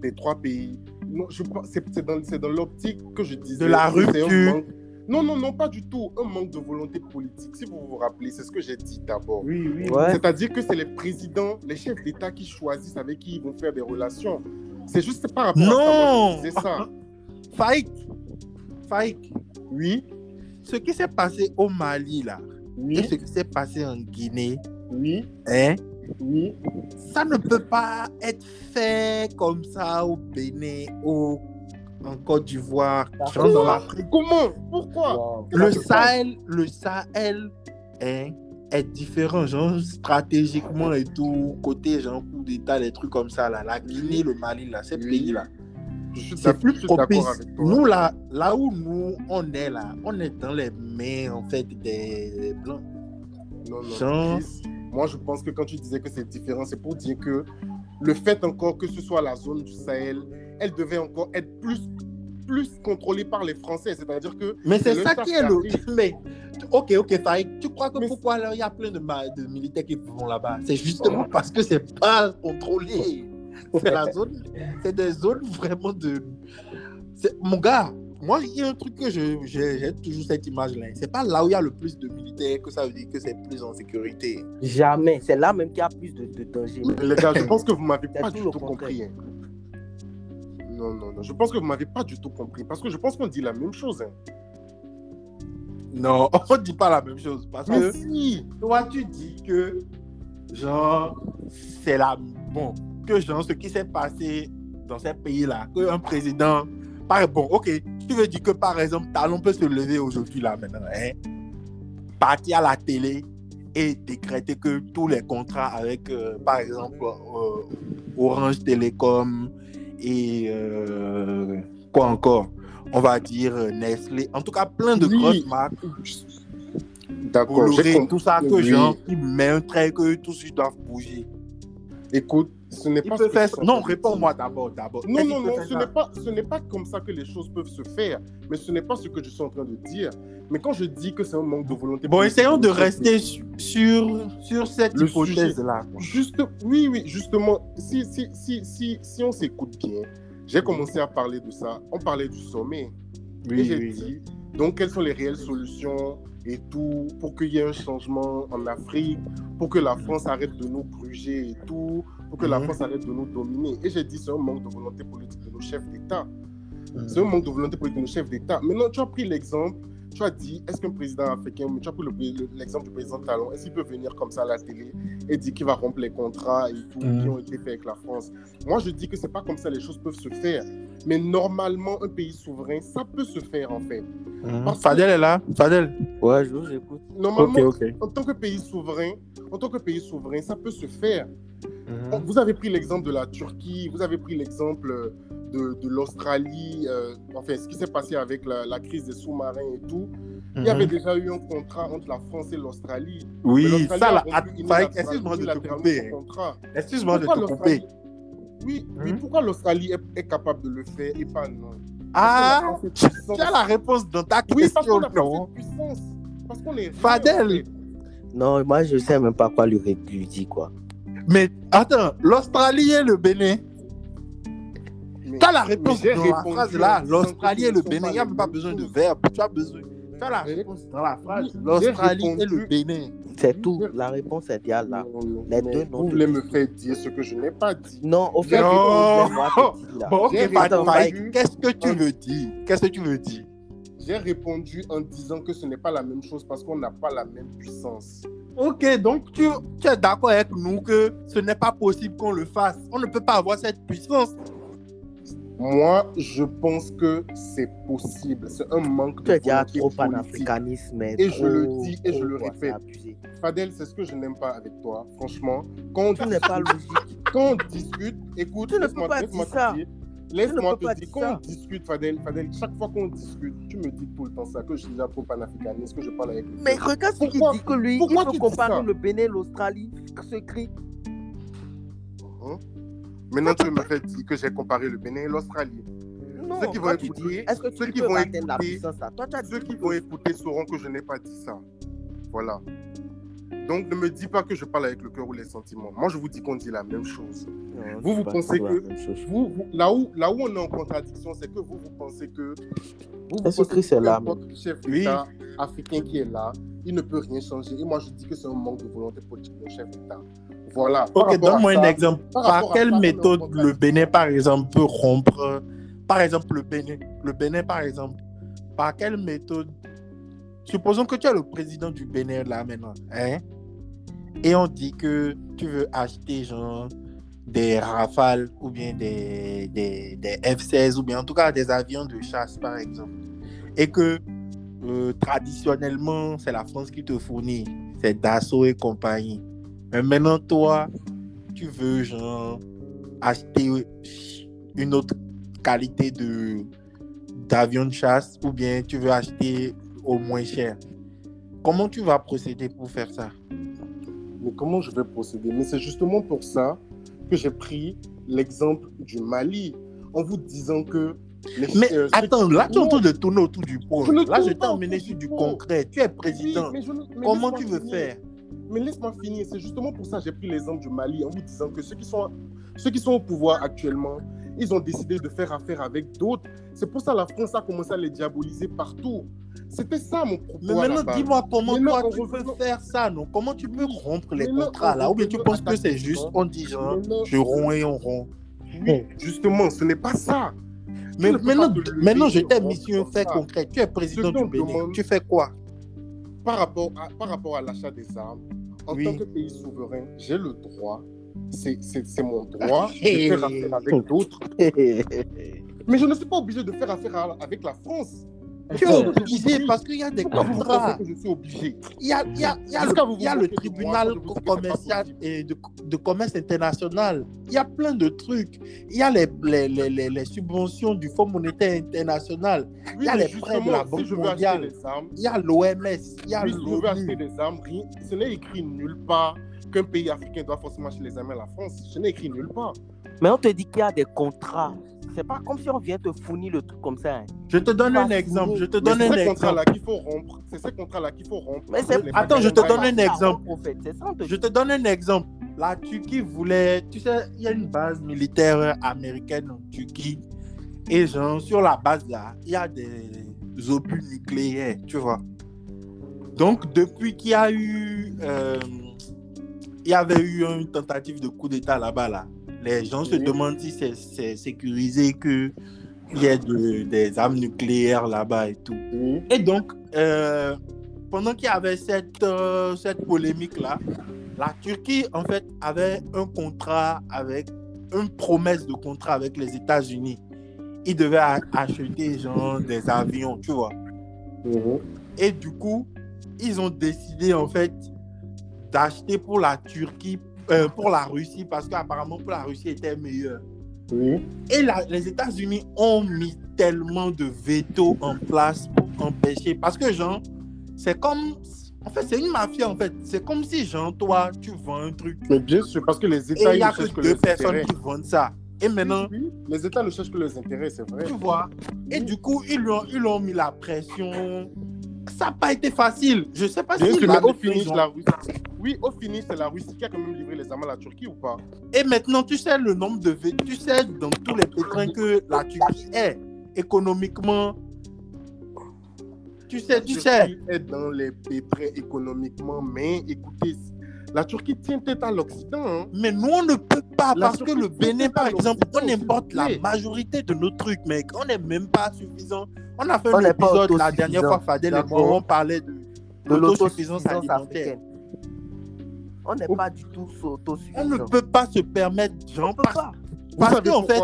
des trois pays, non, je pense- c'est dans, l'optique que je disais. De la rupture. manque- Non, non, non, pas du tout. Un manque de volonté politique. Si vous vous rappelez, c'est ce que j'ai dit d'abord. Oui, oui. Ouais. C'est-à-dire que c'est les présidents, les chefs d'État qui choisissent avec qui ils vont faire des relations. C'est juste par rapport Non. à ça. moi, je disais ça. Faïk, Faïk, Oui, ce qui s'est passé au Mali, là, et oui, ce qui s'est passé en Guinée, oui, hein, oui. ça ne peut pas être fait comme ça au Bénin, au, en Côte d'Ivoire, l'Afrique. Comment Pourquoi Wow. Le Sahel, le Sahel hein, est différent, genre stratégiquement et tout, côté genre coup d'État, des trucs comme ça, là. La Guinée, le Mali, là, ces Oui. pays-là. C'est plus propice. Nous, là, là où nous, on est là, on est dans les mains, en fait, des Blancs. Non, non, moi, je pense que quand tu disais que c'est différent, c'est pour dire que le fait encore que ce soit la zone du Sahel, elle devait encore être plus, plus contrôlée par les Français. C'est-à-dire que Mais c'est ça qui est le. Mais, ok, ok, Faïk, tu crois que Mais- pourquoi il y a plein de, militaires qui vont là-bas? C'est justement parce que c'est pas contrôlé. C'est la zone, c'est des zones vraiment de. Mon gars, moi, il y a un truc que je- j'ai toujours cette image-là. C'est pas là où il y a le plus de militaires que ça veut dire que c'est plus en sécurité. Jamais. C'est là même qu'il y a plus de, de danger. les gars, je pense que vous m'avez pas du tout compris. hein. Non, non, non. Je pense que vous m'avez pas du tout compris. Parce que je pense qu'on dit la même chose. hein. Non, on dit pas la même chose. Parce Mais que si toi, tu dis que, genre, c'est la. Bon, que, genre, ce qui s'est passé dans ces pays-là, qu'un président. Par, bon, ok, tu veux dire que, par exemple, Talon peut se lever aujourd'hui, là, maintenant, hein, partir à la télé et décréter que tous les contrats avec, euh, par exemple, euh, Orange Télécom et. euh, quoi encore On va dire Nestlé, en tout cas, plein de Oui. grosses marques. D'accord, tout ça, que Oui. genre, il met un trait que tous ils doivent bouger. Écoute, ce n'est pas ce faire Non, réponds-moi d'abord, d'abord. Non, non, non, ce n'est pas, ce n'est pas comme ça que les choses peuvent se faire. Mais ce n'est pas ce que je suis en train de dire. Mais quand je dis que c'est un manque de volonté. Bon, essayons de rester su- sur, sur cette hypothèse-là. Juste, oui, oui, justement, si, si, si, si, si on s'écoute bien, j'ai commencé à parler de ça. On parlait du sommet. et j'ai dit, donc, quelles sont les réelles solutions et tout pour qu'il y ait un changement en Afrique, pour que la France arrête de nous gruger et tout, pour que la Mhm. France arrête de nous dominer. Et j'ai dit, c'est un manque de volonté politique de nos chefs d'État. Mhm. C'est un manque de volonté politique de nos chefs d'État. Maintenant, tu as pris l'exemple, tu as dit, est-ce qu'un président africain, tu as pris le- le- l'exemple du président Talon, est-ce qu'il peut venir comme ça à la télé et dire qu'il va rompre les contrats et tout Mhm. qui ont été faits avec la France? Moi, je dis que c'est pas comme ça les choses peuvent se faire. Mais normalement, un pays souverain, ça peut se faire en fait. Que- Fadel est là Fadel Ouais, je vous écoute. Normalement, en tant que pays souverain, en tant que pays souverain, ça peut se faire. Mhm. Vous avez pris l'exemple de la Turquie, vous avez pris l'exemple de, de l'Australie, euh, enfin, ce qui s'est passé avec la, la crise des sous-marins et tout. Il y avait Mhm. déjà eu un contrat entre la France et l'Australie. Mais Oui, ça a là. rompu att- unilatéralement- Faïk, Excuse-moi de te couper. Excuse-moi de Pourquoi te couper? l'Australie- Oui, oui, Mhm. pourquoi l'Australie est, est capable de le faire et pas non Ah, Parce tu as la réponse dans ta Oui, parce question, qu'on a pas non cette puissance. Parce qu'on est Fadel. en fait. Non, moi, je sais même pas quoi lui, lui dire, quoi. Mais attends, l'Australie et le Bénin. Tu as la réponse dans la phrase là. L'Australie et le Bénin. Il n'y a pas même besoin de verbe. Tu as besoin. Tu as la réponse dans la phrase. L'Australie et le Bénin. C'est tout. La réponse est déjà là. Non, non, Les deux noms vous voulez me faire dire ce que je n'ai pas dit. Non, au fait, qu'est-ce que tu veux dire? Qu'est-ce que tu veux dire? J'ai répondu en disant que ce n'est pas la même chose parce qu'on n'a pas la même puissance. Ok, donc tu, tu es d'accord avec nous que ce n'est pas possible qu'on le fasse. On ne peut pas avoir cette puissance. Moi, je pense que c'est possible. C'est un manque de volonté trop politique. Et je le dis et je le répète. Fadel, c'est ce que je n'aime pas avec toi. Franchement, quand on, n'est pas logique. quand on discute, écoute, laisse-moi te dire. laisse-moi te dire, quand on discute, Fadel, Fadel, chaque fois qu'on discute, tu me dis tout le temps ça, que je suis déjà trop panafricaniste, que je parle avec Mais regarde ce qu'il dit que lui, pourquoi il tu veut comparer le Bénin l'Australie. Ce cri. Maintenant, tu me fais dire que j'ai comparé le Bénin et l'Australie. Non, Ceux qui vont écouter- dis, est-ce que tu ceux qui vont écouter- Toi, tu as dit Ceux qui vont écouter sauront que je n'ai pas dit ça. Voilà. Donc, ne me dis pas que je parle avec le cœur ou les sentiments. Moi, je vous dis qu'on dit la même chose. Non, Vous, vous pensez que-. Vous, vous- là, où, là où on est en contradiction, c'est que vous, vous pensez que. Vous, vous Est-ce que pensez Christ est là, chef Oui. d'État africain qui est là, il ne peut rien changer. Et moi, je dis que c'est un manque de volonté politique d'un chef d'État. Voilà. Ok, donne-moi un exemple. par quelle ça, méthode le. Bénin, par exemple, peut rompre Par exemple, le Bénin. Le Bénin, par exemple. Par quelle méthode? Supposons que tu es le président du Bénin là maintenant. Hein? Et on dit que tu veux acheter genre des Rafales ou bien des, des, des F-16 ou bien en tout cas des avions de chasse par exemple. Et que euh, traditionnellement, c'est la France qui te fournit. C'est Dassault et compagnie. Mais maintenant, toi, tu veux genre acheter une autre qualité de d'avion de chasse ou bien tu veux acheter au moins cher? Comment tu vas procéder pour faire ça? Mais comment je vais procéder? Mais c'est justement pour ça que j'ai pris l'exemple du Mali, en vous disant que. les- Mais euh, attends, là tu es en train de tourner autour du pot. Là je t'ai emmené sur du concret. Tu es président. ne- Comment tu veux faire? Mais laisse-moi finir. C'est justement pour ça que j'ai pris l'exemple du Mali en vous disant que ceux qui, sont, ceux qui sont au pouvoir actuellement, ils ont décidé de faire affaire avec d'autres. C'est pour ça que la France a commencé à les diaboliser partout. C'était ça mon propos. Mais maintenant, dis-moi comment toi tu peux faire ça, non? Comment tu peux rompre les contrats on là? Ou bien tu penses que c'est juste, on dit genre, Mais non, je romps et on rompt. Oui, justement, ce n'est pas ça. Mais maintenant, maintenant, je t'ai mis sur un fait concret. Tu es président du Bénin. demande- Tu fais quoi? Par rapport à, par rapport à l'achat des armes, en Oui. tant que pays souverain, j'ai le droit, c'est c'est- c'est mon droit de faire affaire avec d'autres. Mais je ne suis pas obligé de faire affaire avec la France. Tu es obligé parce qu'il y a des contrats. je suis obligé? Il y a, il y a- il y a le, il y a tribunal commercial et de, de commerce international. Il y a plein de trucs. Il y a les, les, les, les- les subventions du Fonds monétaire international. Oui, Il y a les prêts de la Banque si mondiale. armes, Il y a l'OMS. Il y a oui, si je veux acheter des armes, rien- ce n'est écrit nulle part qu'un pays africain doit forcément acheter les armes à la France. Ce n'est écrit nulle part. Mais on te dit qu'il y a des contrats. C'est pas comme si on vient te fournir le truc comme ça. hein. Je te donne un exemple. Je te donne c'est un ces exemple. contrats-là qu'il faut rompre. C'est ces contrats-là qu'il faut rompre. Mais c'est Attends, je te donne un exemple. C'est. Je te donne un exemple. La Turquie voulait, tu sais, il y a une base militaire américaine en Turquie. Et genre, sur la base là, il y a des obus nucléaires, tu vois. Donc, depuis qu'il y a eu, euh, il y avait eu une tentative de coup d'État là-bas, là, les gens se demandent si c'est- sécurisé qu'il y ait de- des armes nucléaires là-bas et tout. Oui. Et donc, euh, pendant qu'il y avait cette, euh, cette polémique-là, la Turquie, en fait, avait un contrat avec, une promesse de contrat avec les États-Unis. Ils devaient a- acheter, genre, des avions, tu vois. Mhm. Et du coup, ils ont décidé, en fait, d'acheter pour la Turquie, euh, pour la Russie, parce qu'apparemment, pour la Russie était meilleur. Oui. Et la- les États-Unis ont mis tellement de veto en place pour empêcher. Parce que, genre, c'est comme. En fait, c'est une mafia, en fait. C'est comme si, genre, toi, tu vends un truc Mais bien sûr, parce que les États, il n'y a ne cherchent que deux personnes intérêts. qui vendent ça. Et maintenant, Oui, oui, les États ne cherchent que leurs intérêts, c'est vrai. tu vois. Et du coup, ils lui ont, ils ont mis la pression. Ça n'a pas été facile. Je ne sais pas Bien si. sûr, mais au finish, la Russie. Oui, au finish, c'est la Russie qui a quand même livré les armes à la Turquie ou pas? Et maintenant, tu sais le nombre de. Tu sais dans tous les pétrins que la Turquie est économiquement. Tu sais, La tu Turquie sais. est dans les pétrés économiquement, mais écoutez, la Turquie tient tête à l'Occident. hein. Mais nous, on ne peut pas La parce que le Bénin, par exemple, on importe la majorité de nos trucs, mec. On n'est même pas suffisant. On a fait On un épisode la dernière fois, Fadel et moi, on parlait de, de l'autosuffisance l'autosuffisance alimentaire. africaine. On n'est pas du tout On autosuffisant. ne peut pas se permettre, On genre, peut parce, pas. Vous parce savez qu'en fait,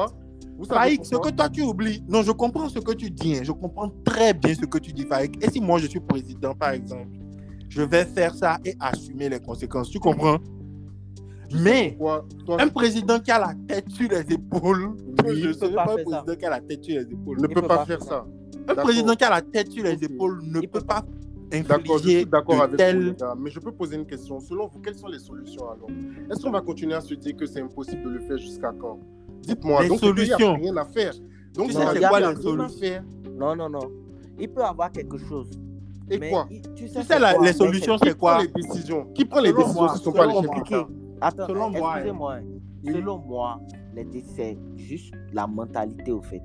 Faïk, ce que toi tu oublies, non, je comprends ce que tu dis, hein. je comprends très bien ce que tu dis, Faïk. Et si moi je suis président, par exemple, je vais faire ça et assumer les conséquences, tu comprends? Sais Mais toi, un président qui a la tête sur les épaules, Oui, je ne peut serais pas pas un faire ça. président qui a la tête sur les épaules. ne il peut peut pas pas faire ça. Un président qui a la tête sur les épaules ne peut peut pas infliger suis d'accord de avec vous, telles... Mais je peux poser une question. Selon vous, quelles sont les solutions alors? Est-ce qu'on va continuer à se dire que c'est impossible de le faire jusqu'à quand? Dites-moi. Les Donc, c'est qu'il y a solutions. rien à faire. Donc, Tu ça sais, c'est quoi qu'il y a les rien solutions? à faire? Non, non, non. Il peut avoir quelque chose. Et mais quoi? il- tu Tu sais, la- quoi? les solutions, Qui c'est prend quoi? les décisions? Qui prend les Selon décisions moi, si ce ne sont pas les chefs moi. d'État Attends, Selon eh, moi, excusez-moi. hein. Oui. Selon moi, c'est juste la mentalité au fait.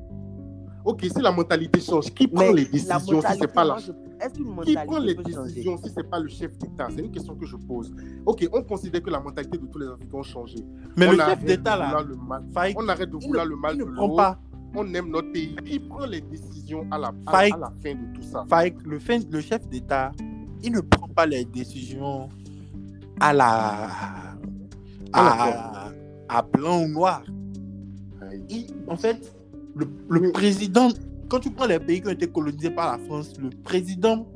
Ok, si la mentalité change, qui prend les la décisions si mentalité, c'est pas la moi, je- Est-ce qu'une Qui prend les peut changer? décisions si c'est pas le chef d'État C'est une question que je pose. Ok, on considère que la mentalité de tous les Africains a changé. Mais on le chef d'État, là, le mal. Faïk, On arrête de il vouloir ne- le mal il ne de prend l'autre. pas... On aime notre pays. Qui prend les décisions à la, à, Faïk. à la fin de tout ça le, fait- le chef d'État, il ne prend pas les décisions à la... à, à blanc ou noir. Il- en fait, le, le président, quand tu prends les pays qui ont été colonisés par la France, le président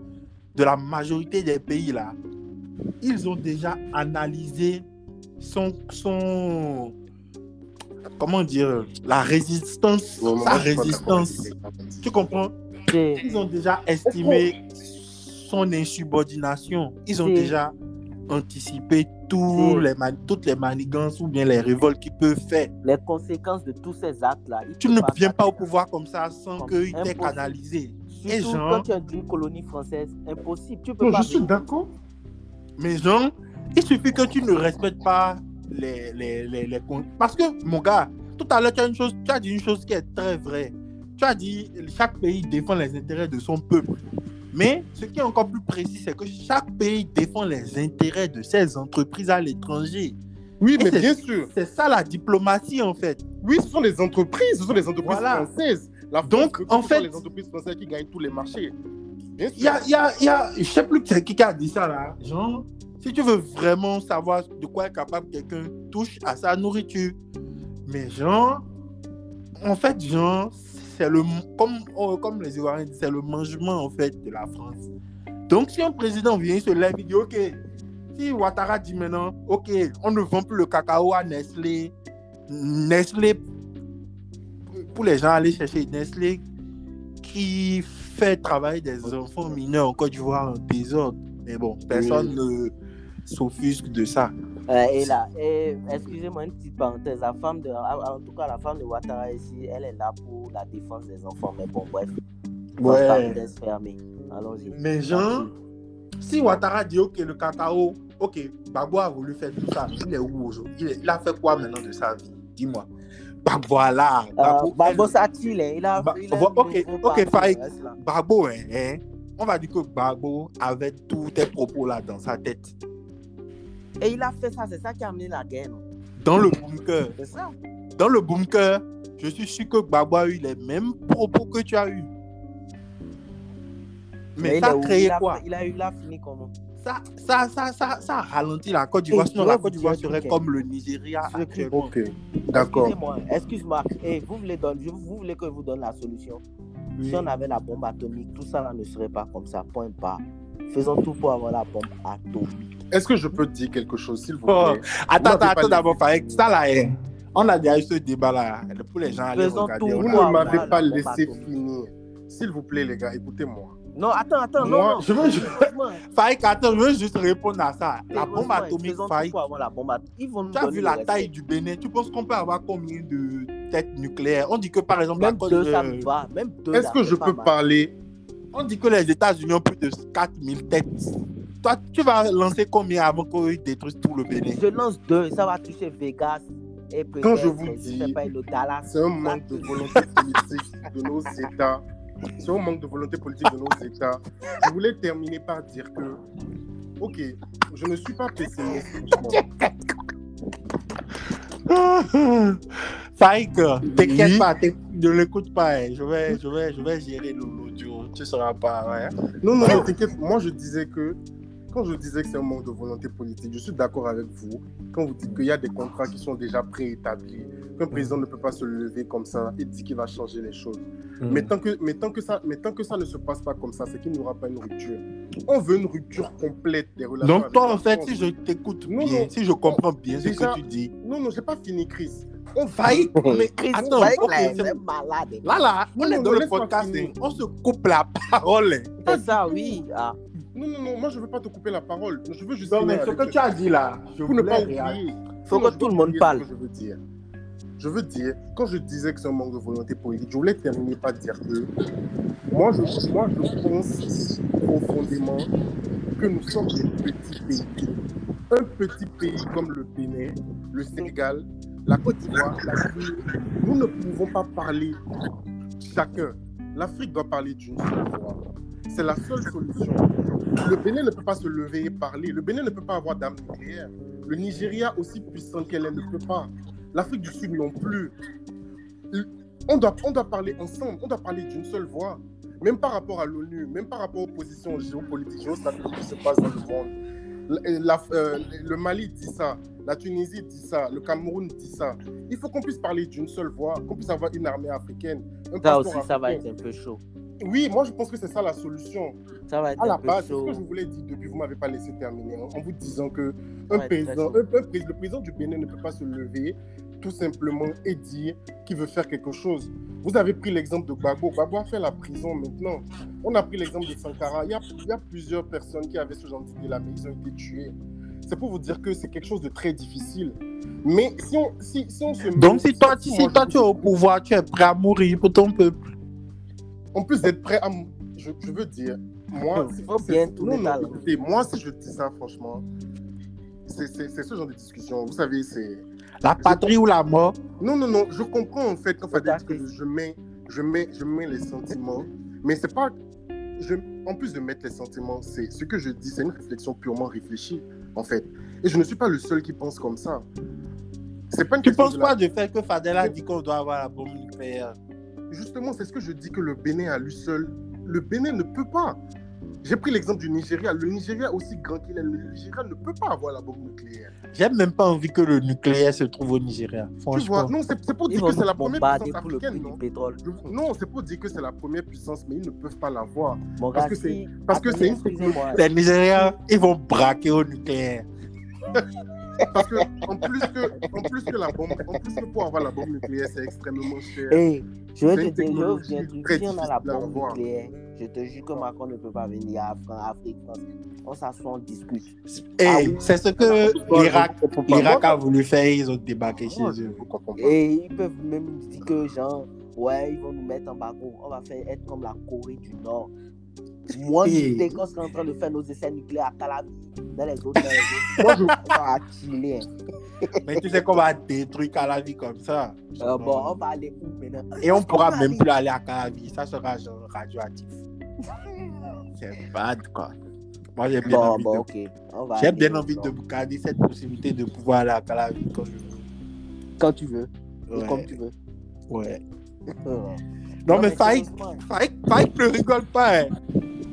de la majorité des pays là, ils ont déjà analysé son, son comment dire, la résistance, Non, non, sa résistance. Tu comprends? Ils ont déjà estimé son insubordination. Ils ont déjà tous les man- toutes les manigances ou bien les révoltes qu'ils peuvent faire. Les conséquences de tous ces actes-là. Tu peut ne viens pas au pouvoir comme ça sans qu'il t'ait canalisé. Et Surtout genre- quand tu es d'une colonie française, impossible. Tu peux Non, pas je suis d'accord. Mais genre, il suffit que tu ne respectes pas les, les, les, les Parce que, mon gars, tout à l'heure, tu as, une chose, tu as dit une chose qui est très vraie. Tu as dit chaque pays défend les intérêts de son peuple. Mais ce qui est encore plus précis, c'est que chaque pays défend les intérêts de ses entreprises à l'étranger. Oui, Et mais bien sûr. C'est ça la diplomatie, en fait. Oui, ce sont les entreprises, ce sont les entreprises Voilà. françaises. La France Donc, que en ce fait- les entreprises françaises qui gagnent tous les marchés. Bien sûr. Il y a, il y a, il y a, je sais plus qui a dit ça là. Genre, si tu veux vraiment savoir de quoi est capable quelqu'un, touche à sa nourriture. Mais genre, en fait, genre, c'est le, comme, oh, comme les Ivoiriens disent, c'est le mangement en fait de la France. Donc, si un président vient, il se lève, il dit, ok, si Ouattara dit maintenant, ok, on ne vend plus le cacao à Nestlé, Nestlé, pour les gens aller chercher Nestlé, qui fait travailler des enfants mineurs en Côte d'Ivoire en désordre. Mais bon, personne ne s'offusque de ça. Euh, et là, et, excusez-moi une petite parenthèse. La femme de, en tout cas, la femme de Ouattara ici, elle est là pour la défense des enfants. Mais bon, bref. Ouais. Parenthèse fermée. Allons-y. Mais genre, si Ouattara dit, ok, le cacao, ok, Bagbo a voulu faire tout ça, il est où aujourd'hui? Il, est- il a fait quoi maintenant de sa vie? Dis-moi. Voilà. Euh, Bagbo, Babo Satil, hein, il a, Ba- il a ok, ok, Faïk. là. Bagbo, hein, hein, on va dire que Bagbo avait tous tes propos là dans sa tête. Et il a fait ça, c'est ça qui a amené la guerre. non? Dans le bunker. C'est ça. Dans le bunker, je suis sûr que Gbagbo a eu les mêmes propos que tu as eu. Mais, il ça a créé il a, quoi? Il a eu la fini comment? Ça, ça, ça, ça, ça a ralenti la Côte d'Ivoire. Sinon, la Côte d'Ivoire serait comme le Nigeria actuellement. Ok, d'accord. Excusez-moi, excuse-moi. Et vous voulez, donner- je- vous voulez que je vous donne la solution? Si on avait la bombe atomique, tout ça là ne serait pas comme ça. Point pas. Faisons tout pour avoir la bombe atomique. Est-ce que je peux te dire quelque chose, s'il vous Oh, plaît? Attends, attends, attends d'abord, Faïk. Ça là, hein, on a déjà eu ce débat là. Pour les gens aller regarder. Vous ne m'avez pas la laissé finir. S'il vous plaît, les gars, écoutez-moi. Non, attends, attends, Moi, non, non. je veux- je- Franchement, Faïk, attends, je veux juste répondre à ça. La bombe atomique, Faïk. la bombe atomique. Ils vont nous Tu as vu la respect. taille du Bénin? Tu penses qu'on peut avoir combien de têtes nucléaires? On dit que par exemple, la Même Côte deux, ça euh, me va. Même deux. Est-ce là, que je peux mal. parler? On dit que les États-Unis ont plus de 4000 têtes. Toi, tu vas lancer combien avant qu'ils détruisent tout le Bénin? Je lance deux, ça va toucher Vegas. Et peut-être, Quand je vous je dis- sais pas, le Dallas. C'est un manque de volonté politique de nos États. C'est un manque de volonté politique de nos États. Je voulais terminer par dire que, ok, je ne suis pas pessimiste. Faïk, t'inquiète Oui. pas, ne l'écoute pas. hein. Je vais, je, vais, je vais gérer l'audio. Tu seras pas. Ouais. Non, non, non, t'inquiète. Moi, je disais que, quand je disais que c'est un manque de volonté politique, je suis d'accord avec vous quand vous dites qu'il y a des contrats qui sont déjà préétablis. qu'un président ne peut pas se lever comme ça et dire qu'il va changer les choses. Mm. Mais, tant que, mais, tant que ça, mais tant que ça ne se passe pas comme ça, c'est qu'il n'y aura pas une rupture. On veut une rupture complète des relations. Donc toi, en fait, France. si je t'écoute bien, non. si je comprends bien ce que tu dis, Non, non, j'ai pas fini, Chris. On Failli- veut- mais Chris, attends, Faïk, ok, là, c'est malade. là, là, on Non, est dans le podcast, on se coupe la parole. C'est ça, oui. Ah. Non, non, non, moi je veux pas te couper la parole. Je veux juste. Non, mais ce que tu as dit là, je Pour ne pas oublier. Faut Non, que tout le monde parle. ce que Je veux dire. Je veux dire, quand je disais que c'est un manque de volonté politique, je voulais terminer par dire que moi je, moi, je pense profondément que nous sommes des petits pays. Un petit pays comme le Bénin, le Sénégal, la Côte d'Ivoire, la Guinée, nous ne pouvons pas parler chacun. L'Afrique doit parler d'une seule voix. C'est la seule solution. Le Bénin ne peut pas se lever et parler. Le Bénin ne peut pas avoir d'armes nucléaires. Le Nigeria, aussi puissant qu'elle est, ne peut pas. L'Afrique du Sud non plus. On doit, on doit parler ensemble, on doit parler d'une seule voix. Même par rapport à l'ONU, même par rapport aux positions géopolitiques, géostratégiques qui se passent dans le monde. La- la- euh, le Mali dit ça, la Tunisie dit ça, le Cameroun dit ça. Il faut qu'on puisse parler d'une seule voix, qu'on puisse avoir une armée africaine. un Ça aussi, ça va être un peu chaud. Oui, moi je pense que c'est ça la solution. Ça va être À la base, c'est ce que je voulais dire depuis, vous m'avez pas laissé terminer, hein, en vous disant que un président, un- un le président du Bénin ne peut pas se lever tout simplement et dire qu'il veut faire quelque chose. Vous avez pris l'exemple de Gbagbo. Gbagbo a fait la prison maintenant. On a pris l'exemple de Sankara. Il y, a, il y a plusieurs personnes qui avaient ce genre d'idée-là, mais ils ont été tués. C'est pour vous dire que c'est quelque chose de très difficile. Mais si on, si, si on se met- Donc si toi, si toi tu es au pouvoir, tu es prêt à mourir pour ton peuple. En plus d'être prêt à. Je, je veux dire, moi. C'est- bien tourner non, non, écoutez, moi, si je dis ça, franchement, c'est ce genre de discussion. Vous savez, c'est. La patrie ou la mort? Non, non, non, je comprends en fait quand que je mets, je, mets, je mets les sentiments, mais c'est pas. Je, en plus de mettre les sentiments, c'est ce que je dis, c'est une réflexion purement réfléchie, en fait. Et je ne suis pas le seul qui pense comme ça. C'est pas une Tu penses de la- quoi du fait que Fadel a dit qu'on doit avoir la bombe nucléaire? Justement, c'est ce que je dis que le Bénin à lui seul, le Bénin ne peut pas. J'ai pris l'exemple du Nigeria. Le Nigeria, aussi grand qu'il est, le Nigeria ne peut pas avoir la bombe nucléaire. J'ai même pas envie que le nucléaire se trouve au Nigeria. Tu vois, Franchement. non, c'est pour dire que c'est la première puissance pour le africaine, prix non? c'est pour dire que c'est la première puissance, mais ils ne peuvent pas l'avoir. Parce que c'est- si- parce que attendez, c'est une. Les Nigériens, ils vont braquer au nucléaire. Parce que en plus que, en plus que la bombe, en plus que pour avoir la bombe nucléaire, c'est extrêmement cher. Hey, je vais te dire, Si on a la bombe nucléaire, je te jure que Macron ne peut pas venir à Afrique, France. On s'assoit, on discute. Et Ah oui. c'est ce que l'Irak a voulu faire, ils ont débarqué chez eux. Et ils peuvent même dire que, genre, ouais, ils vont nous mettre en bateau. On va faire être comme la Corée du Nord. Moi, quand on serait en train de faire nos essais nucléaires à Calabi, dans les autres. Moi, je, On va chiller. Mais tu sais qu'on va détruire Calavi comme ça. Euh, bon, on va aller où maintenant? Et on pourra même plus aller à Calavi. Ça sera genre radioactif. C'est bad, quoi. Moi, j'ai bien Bon, envie, bon, de... j'ai bien envie de garder cette possibilité de pouvoir aller à Calavi quand je Quand tu veux, veux. et Ouais. comme tu veux. ouais. Non, mais Faïk, sérieusement, Faïk, Faïk ne rigole pas. Hein.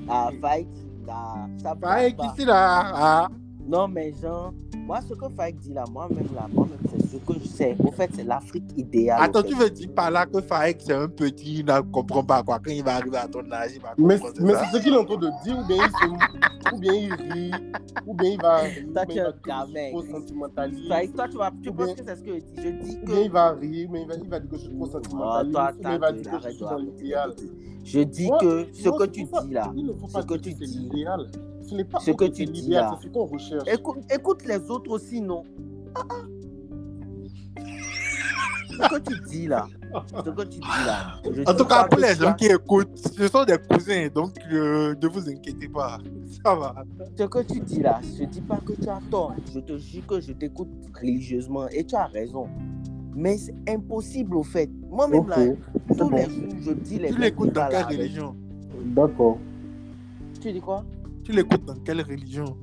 Ah, Faïk, là, ça Faïk, passe pas. ici, là. Ah. Non, mais genre, moi, ce que Faïk dit là, moi-même, là, moi-même, c'est ce que je sais. Au fait, c'est l'Afrique idéale. Attends, tu veux dire par là que Faïk, c'est un petit, il ne comprend pas quoi. Quand il va arriver à ton âge, il va mais, comprendre mais c'est ce qu'il est en train de dire, ou bien il se, ou bien il rit, ou bien il va rire, Toi, ou tu bien il es trop sentimentaliste. Faïk, toi, tu, vas, tu penses que c'est ce que je dis. Je dis Ou bien il que. va rire, mais il va, il va dire que je suis trop Oh, sentimentaliste, toi, ou bien il va dire que je suis dans raconter. l'idéal. Je dis que ce que tu dis là. Ce que tu que c'est dis. l'idéal. Ce n'est pas Ce que tu dis, l'idéal, là. c'est ce qu'on recherche. Écoute, écoute les autres aussi, non Ah, ah. Ce que tu dis là. Ce que tu dis là. je En dis tout cas, pour que les tu gens qui écoutent, ce sont des cousins, donc euh, ne vous inquiétez pas. Ça va. Ce que tu dis là, je dis pas que tu as tort. Je te jure que je t'écoute religieusement et tu as raison. Mais c'est impossible au fait. Moi-même là, tous bon. les jours, je dis les Tu l'écoutes dans quelle religion? D'accord. Tu dis quoi? Tu l'écoutes dans quelle religion?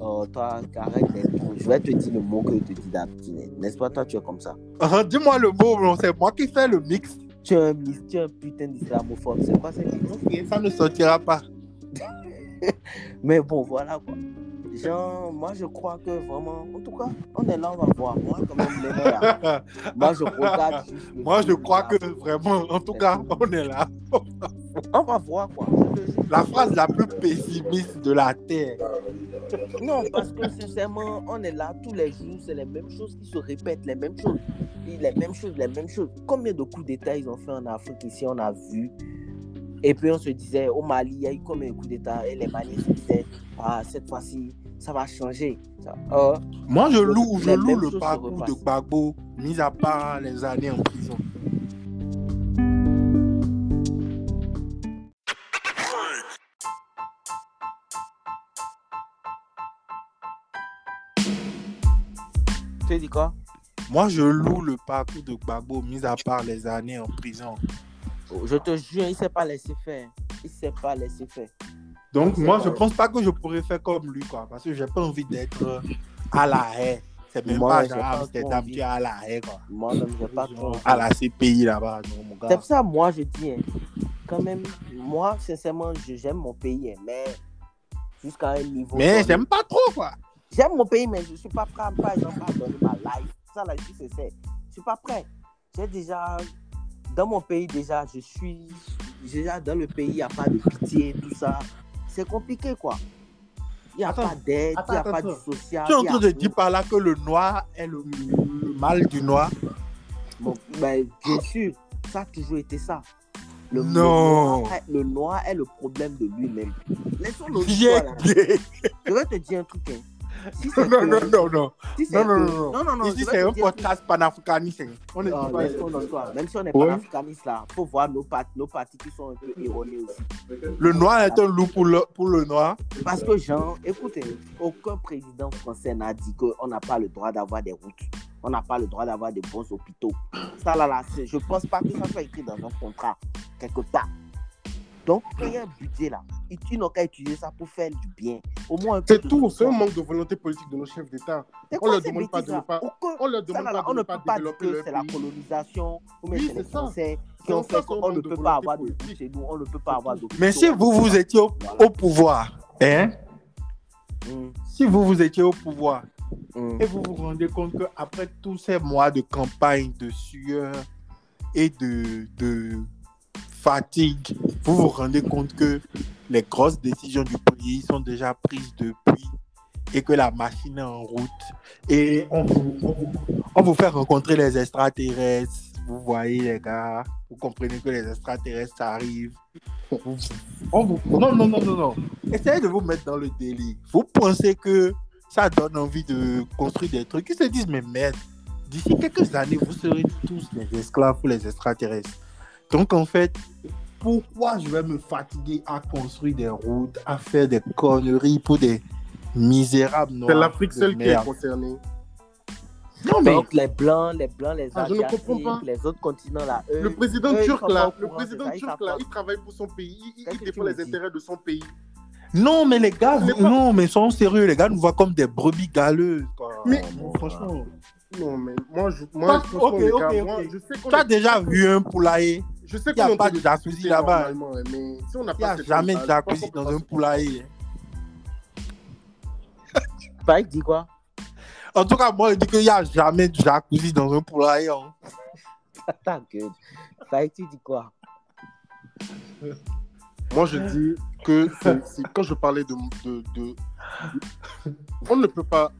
Oh, toi, arrête trop. Je vais te dire le mot que je te dis d'abstiner. N'est-ce pas, toi, tu es comme ça. Ah, Dis-moi le mot, c'est moi qui fais le mix. Tu es un, tu es un putain d'islamophobe. C'est quoi cette Ok, ça ne sortira pas. Mais bon, voilà quoi. Genre, moi, je crois que vraiment, en tout cas, on est là, on va voir. Moi, quand même, les moi, je regarde juste Moi, je crois que vraiment, en tout cas, on est là. On va voir, quoi. La phrase la plus pessimiste de la Terre. Non, parce que sincèrement, on est là tous les jours, c'est les mêmes choses qui se répètent, les mêmes choses. Les mêmes choses, les mêmes choses. Combien de coups d'État ils ont fait en Afrique ici, on a vu? Et puis on se disait, au Mali, il y a eu combien de coups d'État? Et les Maliens se disaient, ah, cette fois-ci, ça va changer. Ça- Moi, je loue, je loue le parcours de. Gbagbo, mis à part les années en prison. tu dit quoi? Moi, je loue le parcours de Gbagbo, mis à part les années en prison. Je te jure, il ne s'est pas laissé faire. Il ne s'est pas laissé faire. Donc, C'est moi, je pense pas que je pourrais faire comme lui, quoi, parce que j'ai pas envie d'être à la haie. C'est même Moi, pas j'ai à Amsterdam, envie. tu es à la haie, quoi. Moi-même, je n'ai pas trop. À la CPI là-bas, non, mon C'est gars. pour ça, moi, je dis, hein, quand même, moi, sincèrement, j'aime mon pays, hein, mais jusqu'à un niveau. Mais j'aime pas trop, quoi. J'aime mon pays, mais je ne suis pas prêt, par exemple, à donner ma life. Ça, là, je c'est c'est. Je suis pas prêt. J'ai déjà, dans mon pays, déjà, je suis, déjà, dans le pays, il n'y a pas de pitié, tout ça. C'est compliqué, quoi. Il n'y a Attends, pas d'aide, il n'y a attends, pas de attends. social. Tu es en train de dire par là que le noir est le, le mal du noir? Bon, ben, bien sûr, ça a toujours été ça. Le, le Non. noir, le noir est le problème de lui-même. Laissons là. bien. Je vais te dire un truc. Hein. Si Non, que- non, non, non. si c'est Non, non, non, non. non, non, Ici, c'est un podcast panafricaniste. On est Non, pas-. Même si on est Ouais. panafricaniste là, il faut voir nos, pat- nos partis qui sont un peu erronés aussi. Le noir est un loup pour le, pour le noir. Parce que, Jean, écoutez, aucun président français n'a dit qu'on n'a pas le droit d'avoir des routes. On n'a pas le droit d'avoir des bons hôpitaux. Ça, là, là, je ne pense pas que ça soit écrit dans un contrat, quelque part. Donc, il y a un budget là. Ils, ils n'ont qu'à utiliser ça pour faire du bien. Au moins C'est de tout, c'est un manque de volonté politique de nos chefs d'État. On quoi leur demande pas de ne pas- On leur demande pas on de ne ne peut pas développer que leur c'est la colonisation Oui, c'est ça. Français qui ont fait qu'on ne de peut pas avoir de chez nous, on ne peut pas avoir d'hôpitaux. Mais si vous, vous étiez au, Voilà. au pouvoir, hein, Mm, si vous, vous étiez au pouvoir, mm. et vous vous rendez compte qu'après tous ces mois de campagne, de sueur et de, de fatigue, vous vous rendez compte que les grosses décisions du pays sont déjà prises depuis et que la machine est en route et on vous, fait rencontrer les extraterrestres. Vous voyez les gars, vous comprenez que les extraterrestres arrivent. On vous- Non, non, non, non, non. Essayez de vous mettre dans le délire. Vous pensez que ça donne envie de construire des trucs. Ils se disent, mais merde, d'ici quelques années, vous serez tous les esclaves pour les extraterrestres. Donc, en fait, pourquoi je vais me fatiguer à construire des routes, à faire des conneries pour des misérables noirs C'est l'Afrique seule qui est concernée. Non, mais Donc les blancs, les blancs, les Ah, je ne asiatiques, comprends pas. les autres continents là, eux, Le président eux, turc là, le président ça, turc là, il travaille pour son pays, il, défend les intérêts de son pays. non, mais les gars, Mais vous- pas- non, mais sont sérieux. Les gars nous voient comme des brebis galeuses. quoi. Mais- Bon, franchement. Non, mais moi, je, moi, Pas- franchement, ok, les ok, gars, ok. moi, je sais qu'on Tu as déjà vu un poulailler? Je sais Il y a qu'on en pas de jacuzzi là-bas. hein, mais si on n'a Il n'y a pas jamais de jacuzzi dans un poulailler. Spike dit quoi? En tout cas, moi, je dis qu'il n'y a jamais de jacuzzi dans un poulailler. hein. Ta gueule. Spike, tu dis quoi? Moi, je dis que quand je parlais de, de, de- On ne peut pas.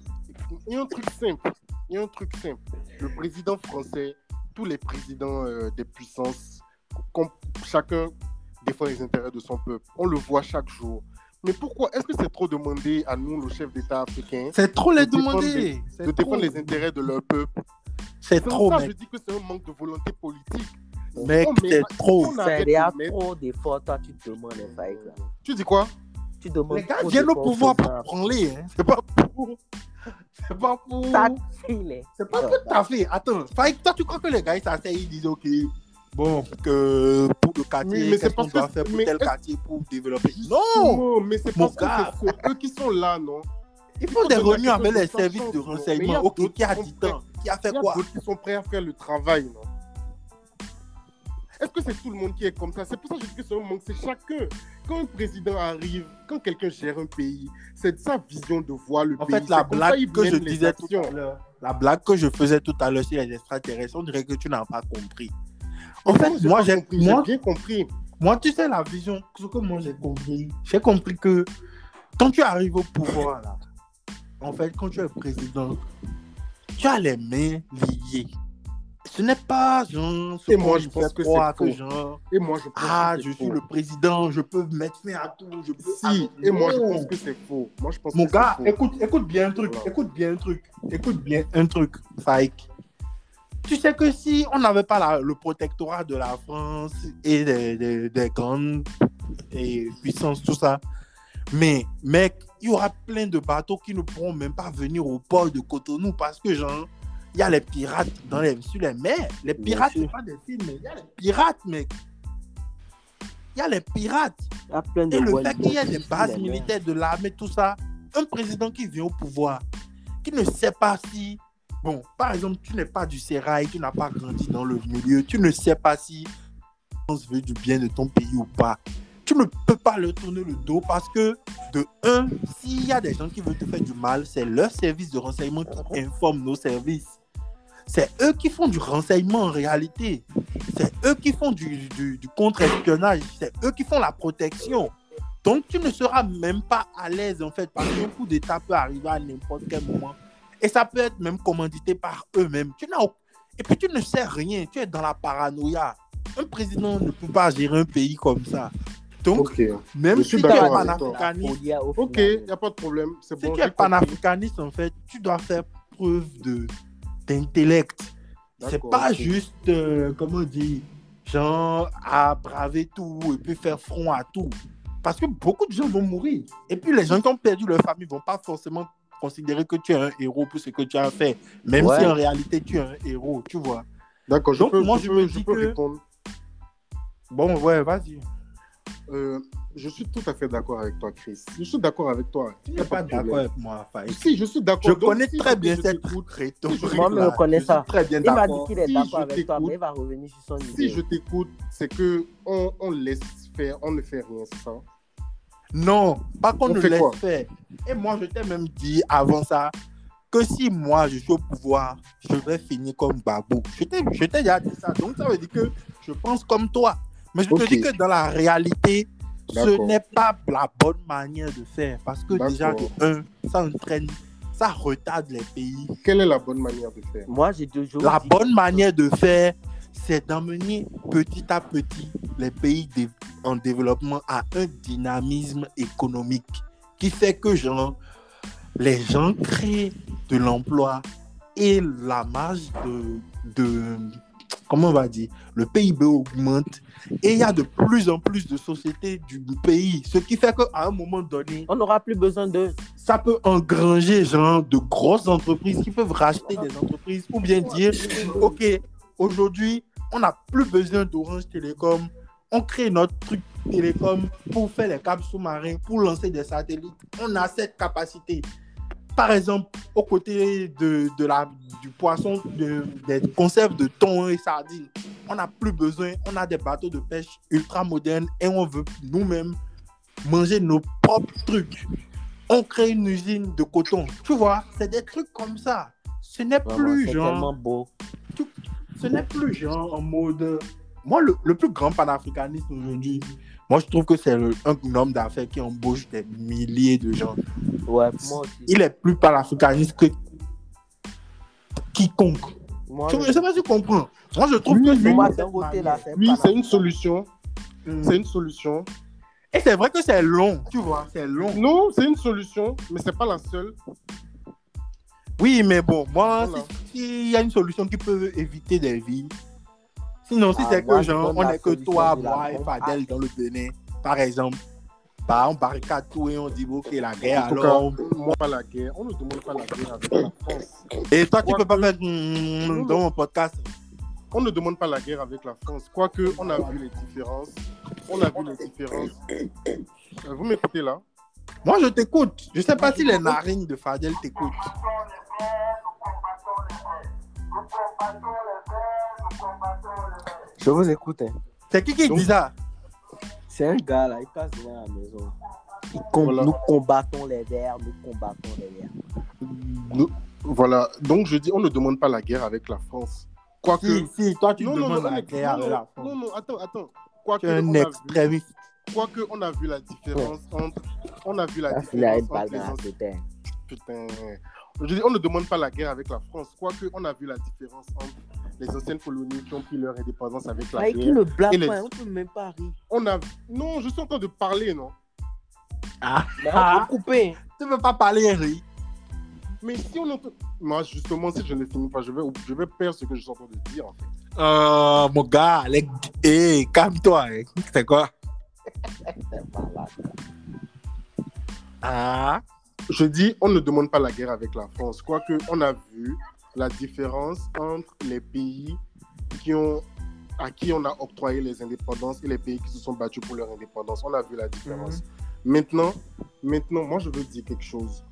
Il y a un truc simple. Il y a un truc simple. Le président français, tous les présidents euh, des puissances, chacun défend les intérêts de son peuple. On le voit chaque jour. Mais pourquoi Est-ce que c'est trop demandé à nous, le chef d'État africain, C'est trop les De demander. De défendre les intérêts de leur peuple? C'est trop, pour ça mec. je dis que c'est un manque de volonté politique. Mec, Oh, mais c'est trop. C'est mettre- trop d'efforts, toi tu te demandes, Spike. là. Tu dis quoi? Tu demandes Les gars viennent au pouvoir pour pour ça. branler. Hein. C'est pas pour. C'est pas pour. C'est pas tout à fait. Attends, Faïk, toi, tu crois que les gars, ils s'asseyent, ils disent, OK, bon, que pour le quartier, mais qu'est-ce c'est qu'on doit que- faire pour mais tel quartier pour développer? Non Non, mais c'est parce que gars. c'est c'est eux qui sont là, non? Il faut des donner avec les de services de renseignement. OK, qui a dit tant? Qui a fait quoi? qui sont prêts à faire le travail, non? Est-ce que c'est tout le monde qui est comme ça? C'est pour ça que je dis que c'est un manque, c'est chacun. Quand un président arrive, quand quelqu'un gère un pays, c'est sa vision de voir le En pays. fait, la ça, blague que je disais tout à l'heure, la blague que je faisais tout à l'heure sur les extraterrestres, on dirait que tu n'as pas compris. En fait, moi, j'ai, bien compris. moi, tu sais, la vision, ce que moi j'ai compris, j'ai compris que quand tu arrives au pouvoir, là, en fait, quand tu es président, tu as les mains liées. Ce n'est pas genre, ce Et moi, je pense que c'est genre, Et moi, je pense ah, que je suis le président, je peux mettre fin à tout, je peux. Si, et moi, je pense que c'est faux. Moi, je pense Mon que gars, faux. écoute, écoute bien un truc, Voilà. écoute bien un truc, écoute bien un truc, Faik. Tu sais que si on n'avait pas la- le protectorat de la France et des, des- des grandes et puissances, tout ça, mais mec, il y aura plein de bateaux qui ne pourront même pas venir au port de Cotonou parce que, genre, il y a les pirates dans les, sur les mers. Les pirates, c'est pas des films, mais il y a les pirates, mec. Il y a les pirates. Il y a plein de Et le fait qu'il y ait des bases militaires de l'armée, tout ça, un président qui vient au pouvoir, qui ne sait pas si, bon, par exemple, tu n'es pas du sérail, tu n'as pas grandi dans le milieu, tu ne sais pas si on se veut du bien de ton pays ou pas. Tu ne peux pas leur tourner le dos parce que, de un, s'il y a des gens qui veulent te faire du mal, c'est leur service de renseignement qui informe nos services. C'est eux qui font du renseignement en réalité. C'est eux qui font du, du- contre-espionnage. C'est eux qui font la protection. Donc, tu ne seras même pas à l'aise, en fait, parce qu'un coup d'État peut arriver à n'importe quel moment. Et ça peut être même commandité par eux-mêmes. Tu n'as Et puis, tu ne sais rien. Tu es dans la paranoïa. Un président ne peut pas gérer un pays comme ça. Donc, même si tu es panafricaniste, ok, il n'y a pas de problème. C'est si bon. tu es panafricaniste, en fait, tu dois faire preuve de d'intellect. C'est pas juste, euh, comment dire, genre, à braver tout et puis faire front à tout. Parce que beaucoup de gens vont mourir. Et puis les gens qui ont perdu leur famille vont pas forcément considérer que tu es un héros pour ce que tu as fait. Même Ouais. si en réalité tu es un héros, tu vois. D'accord, je peux, moi, je je peux- me je dis peux que- répondre. Bon, ouais, vas-y. Euh, je suis tout à fait d'accord avec toi, Chris. Je suis d'accord avec toi. Tu n'es pas d'accord avec moi, Faïs. Si, je suis d'accord. Je Donc, connais si très bien cette rhétorique. Moi, je connais ça. Très bien Il m'a dit qu'il est Si d'accord avec toi, mais il va revenir sur son Si idée. je t'écoute, c'est que on, on laisse faire, on ne fait rien, ça? Non, pas qu'on fait laisse faire. Et moi, je t'ai même dit avant ça que si moi, je suis au pouvoir, je vais finir comme Babou. Je t'ai je t'ai déjà dit ça. Donc, ça veut dire que je pense comme toi. Mais je te dis que dans la réalité, ce n'est pas la bonne manière de faire. Parce que déjà, de un, ça entraîne, ça retarde les pays. Quelle est la bonne manière de faire? Moi, j'ai toujours La dit- bonne manière de faire, c'est d'emmener petit à petit les pays en développement à un dynamisme économique qui fait que genre, les gens créent de l'emploi et la marge de, de comment on va dire, le PIB augmente et il y a de plus en plus de sociétés du pays, ce qui fait qu'à un moment donné, On n'aura plus besoin de. ça peut engranger genre de grosses entreprises qui peuvent racheter des entreprises ou bien dire ok aujourd'hui on n'a plus besoin d'Orange Télécom on crée notre truc télécom pour faire les câbles sous-marins pour lancer des satellites on a cette capacité par exemple aux côtés de, de la du poisson de- des conserves de thon et sardines on n'a plus besoin on a des bateaux de pêche ultra modernes et on veut nous-mêmes manger nos propres trucs on crée une usine de coton. Tu vois, c'est des trucs comme ça. Ce n'est plus c'est genre. tellement beau. Ce n'est plus genre en mode. Moi, le, le plus grand panafricanisme aujourd'hui, moi, je trouve que c'est un homme d'affaires qui embauche des milliers de gens. Ouais, moi aussi. Il est plus panafricaniste que quiconque. Moi, je sais pas si tu comprends. Moi, je trouve que oui. c'est pour moi, côté, là, Oui, c'est une solution. Mm. C'est une solution. Et c'est vrai que c'est long, tu vois, c'est long. Non, c'est une solution, mais c'est pas la seule. Oui, mais bon, moi, Voilà. s'il y a une solution qui peut éviter des vies, sinon, si Ah, c'est que genre, on n'est que toi, moi et Fadel dans le Bénin, par exemple, bah, on barricade tout et on dit, ok, la guerre, En tout alors. cas, moi, pas la guerre. On ne demande pas la guerre avec la France. Et toi, tu peux pas mettre mm, dans mon podcast. On ne demande pas la guerre avec la France. Quoique, on a vu les différences. On a vu les différences. Euh, Vous m'écoutez là? Moi, je t'écoute. Je sais pas si les narines de Fadel t'écoutent. Je Je vous écoute. hein. C'est qui qui Donc- dit ça? C'est un gars là, il passe devant la maison. Il com- Voilà. Nous combattons les verts, nous combattons les verts. Nous- Voilà. Donc, je dis, on ne demande pas la guerre avec la France. Quoique. Si, si, toi tu non, non, demandes non, la non, guerre non, avec la France. non, non, attends, attends. Quoique, Tu es un on a vu- extrémiste. quoique, on a vu la différence entre. On a vu la Là, il a différence une balle entre les la hein. Putain. Je dis, on ne demande pas la guerre avec la France. Quoique, on a vu la différence entre les anciennes colonies qui ont pris leur indépendance avec la il guerre. ne blague Et les- pas, on peut même pas rire. On a. Non, je suis en train de parler, non? Ah, Ah. couper. hein. tu veux pas parler, Henri Mais si on entend. Moi, justement, si je ne finis pas, je vais, je vais perdre ce que je suis en train de dire, en fait. Euh, mon gars, les... hey, calme-toi. hein. C'est quoi? Ah, Je dis, on ne demande pas la guerre avec la France. Quoique, on a vu la différence entre les pays qui ont, à qui on a octroyé les indépendances et les pays qui se sont battus pour leur indépendance. On a vu la différence. Maintenant, maintenant, moi, je veux dire quelque chose.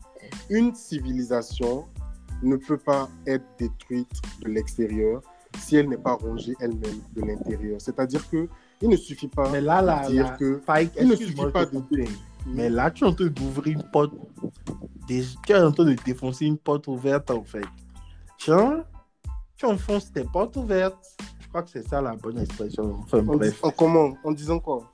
Une civilisation ne peut pas être détruite de l'extérieur si elle n'est pas rongée elle-même de l'intérieur. C'est-à-dire que il ne suffit pas mais là, là, de dire là, que il ne suffit pas de. Mais là, tu es en train d'ouvrir une porte. Tu es en train de défoncer une porte ouverte, en fait. Genre, tu enfonces tes portes ouvertes. Je crois que c'est ça la bonne expression. Enfin, en, bref. en comment? En disant quoi?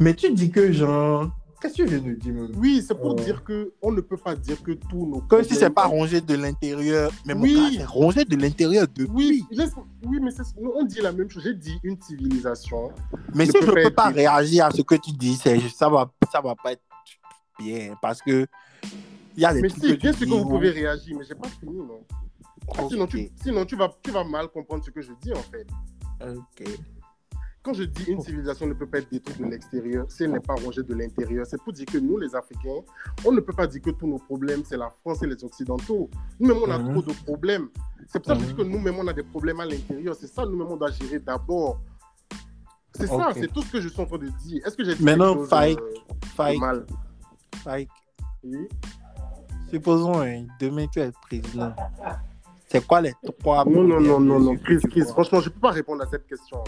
Mais tu dis que, genre, qu'est-ce que tu viens de dire, même Oui, c'est pour Euh. dire que on ne peut pas dire que tous nos Comme si c'est pas rongé de l'intérieur. Mais mon Oui. c'est rongé de l'intérieur depuis. Oui, oui, mais on dit la même chose. J'ai dit une civilisation. Mais ne si je ne peux être pas réagir à ce que tu dis, ça va, ça va pas être bien. Parce que il y a des Mais trucs si, bien sûr dis que vous pouvez réagir, mais j'ai pas fini, non. Ah, Sinon, tu, sinon tu, vas, tu vas mal comprendre ce que je dis, en fait. Ok. Quand je dis une civilisation ne peut pas être détruite de l'extérieur, si elle n'est pas rongée de l'intérieur, c'est pour dire que nous, les Africains, on ne peut pas dire que tous nos problèmes, c'est la France et les Occidentaux. Nous-mêmes, on a Mhm. trop de problèmes. C'est pour ça que je dis que nous-mêmes, on a des problèmes à l'intérieur. C'est ça, nous-mêmes, on doit gérer d'abord. C'est ça, c'est tout ce que je suis en train de dire. Est-ce que j'ai dit Maintenant, Faïk, euh, Oui. supposons hein, demain tu es président. C'est quoi les trois Non, non, non, non, non, Chris, Chris, franchement, je ne peux pas répondre à cette question.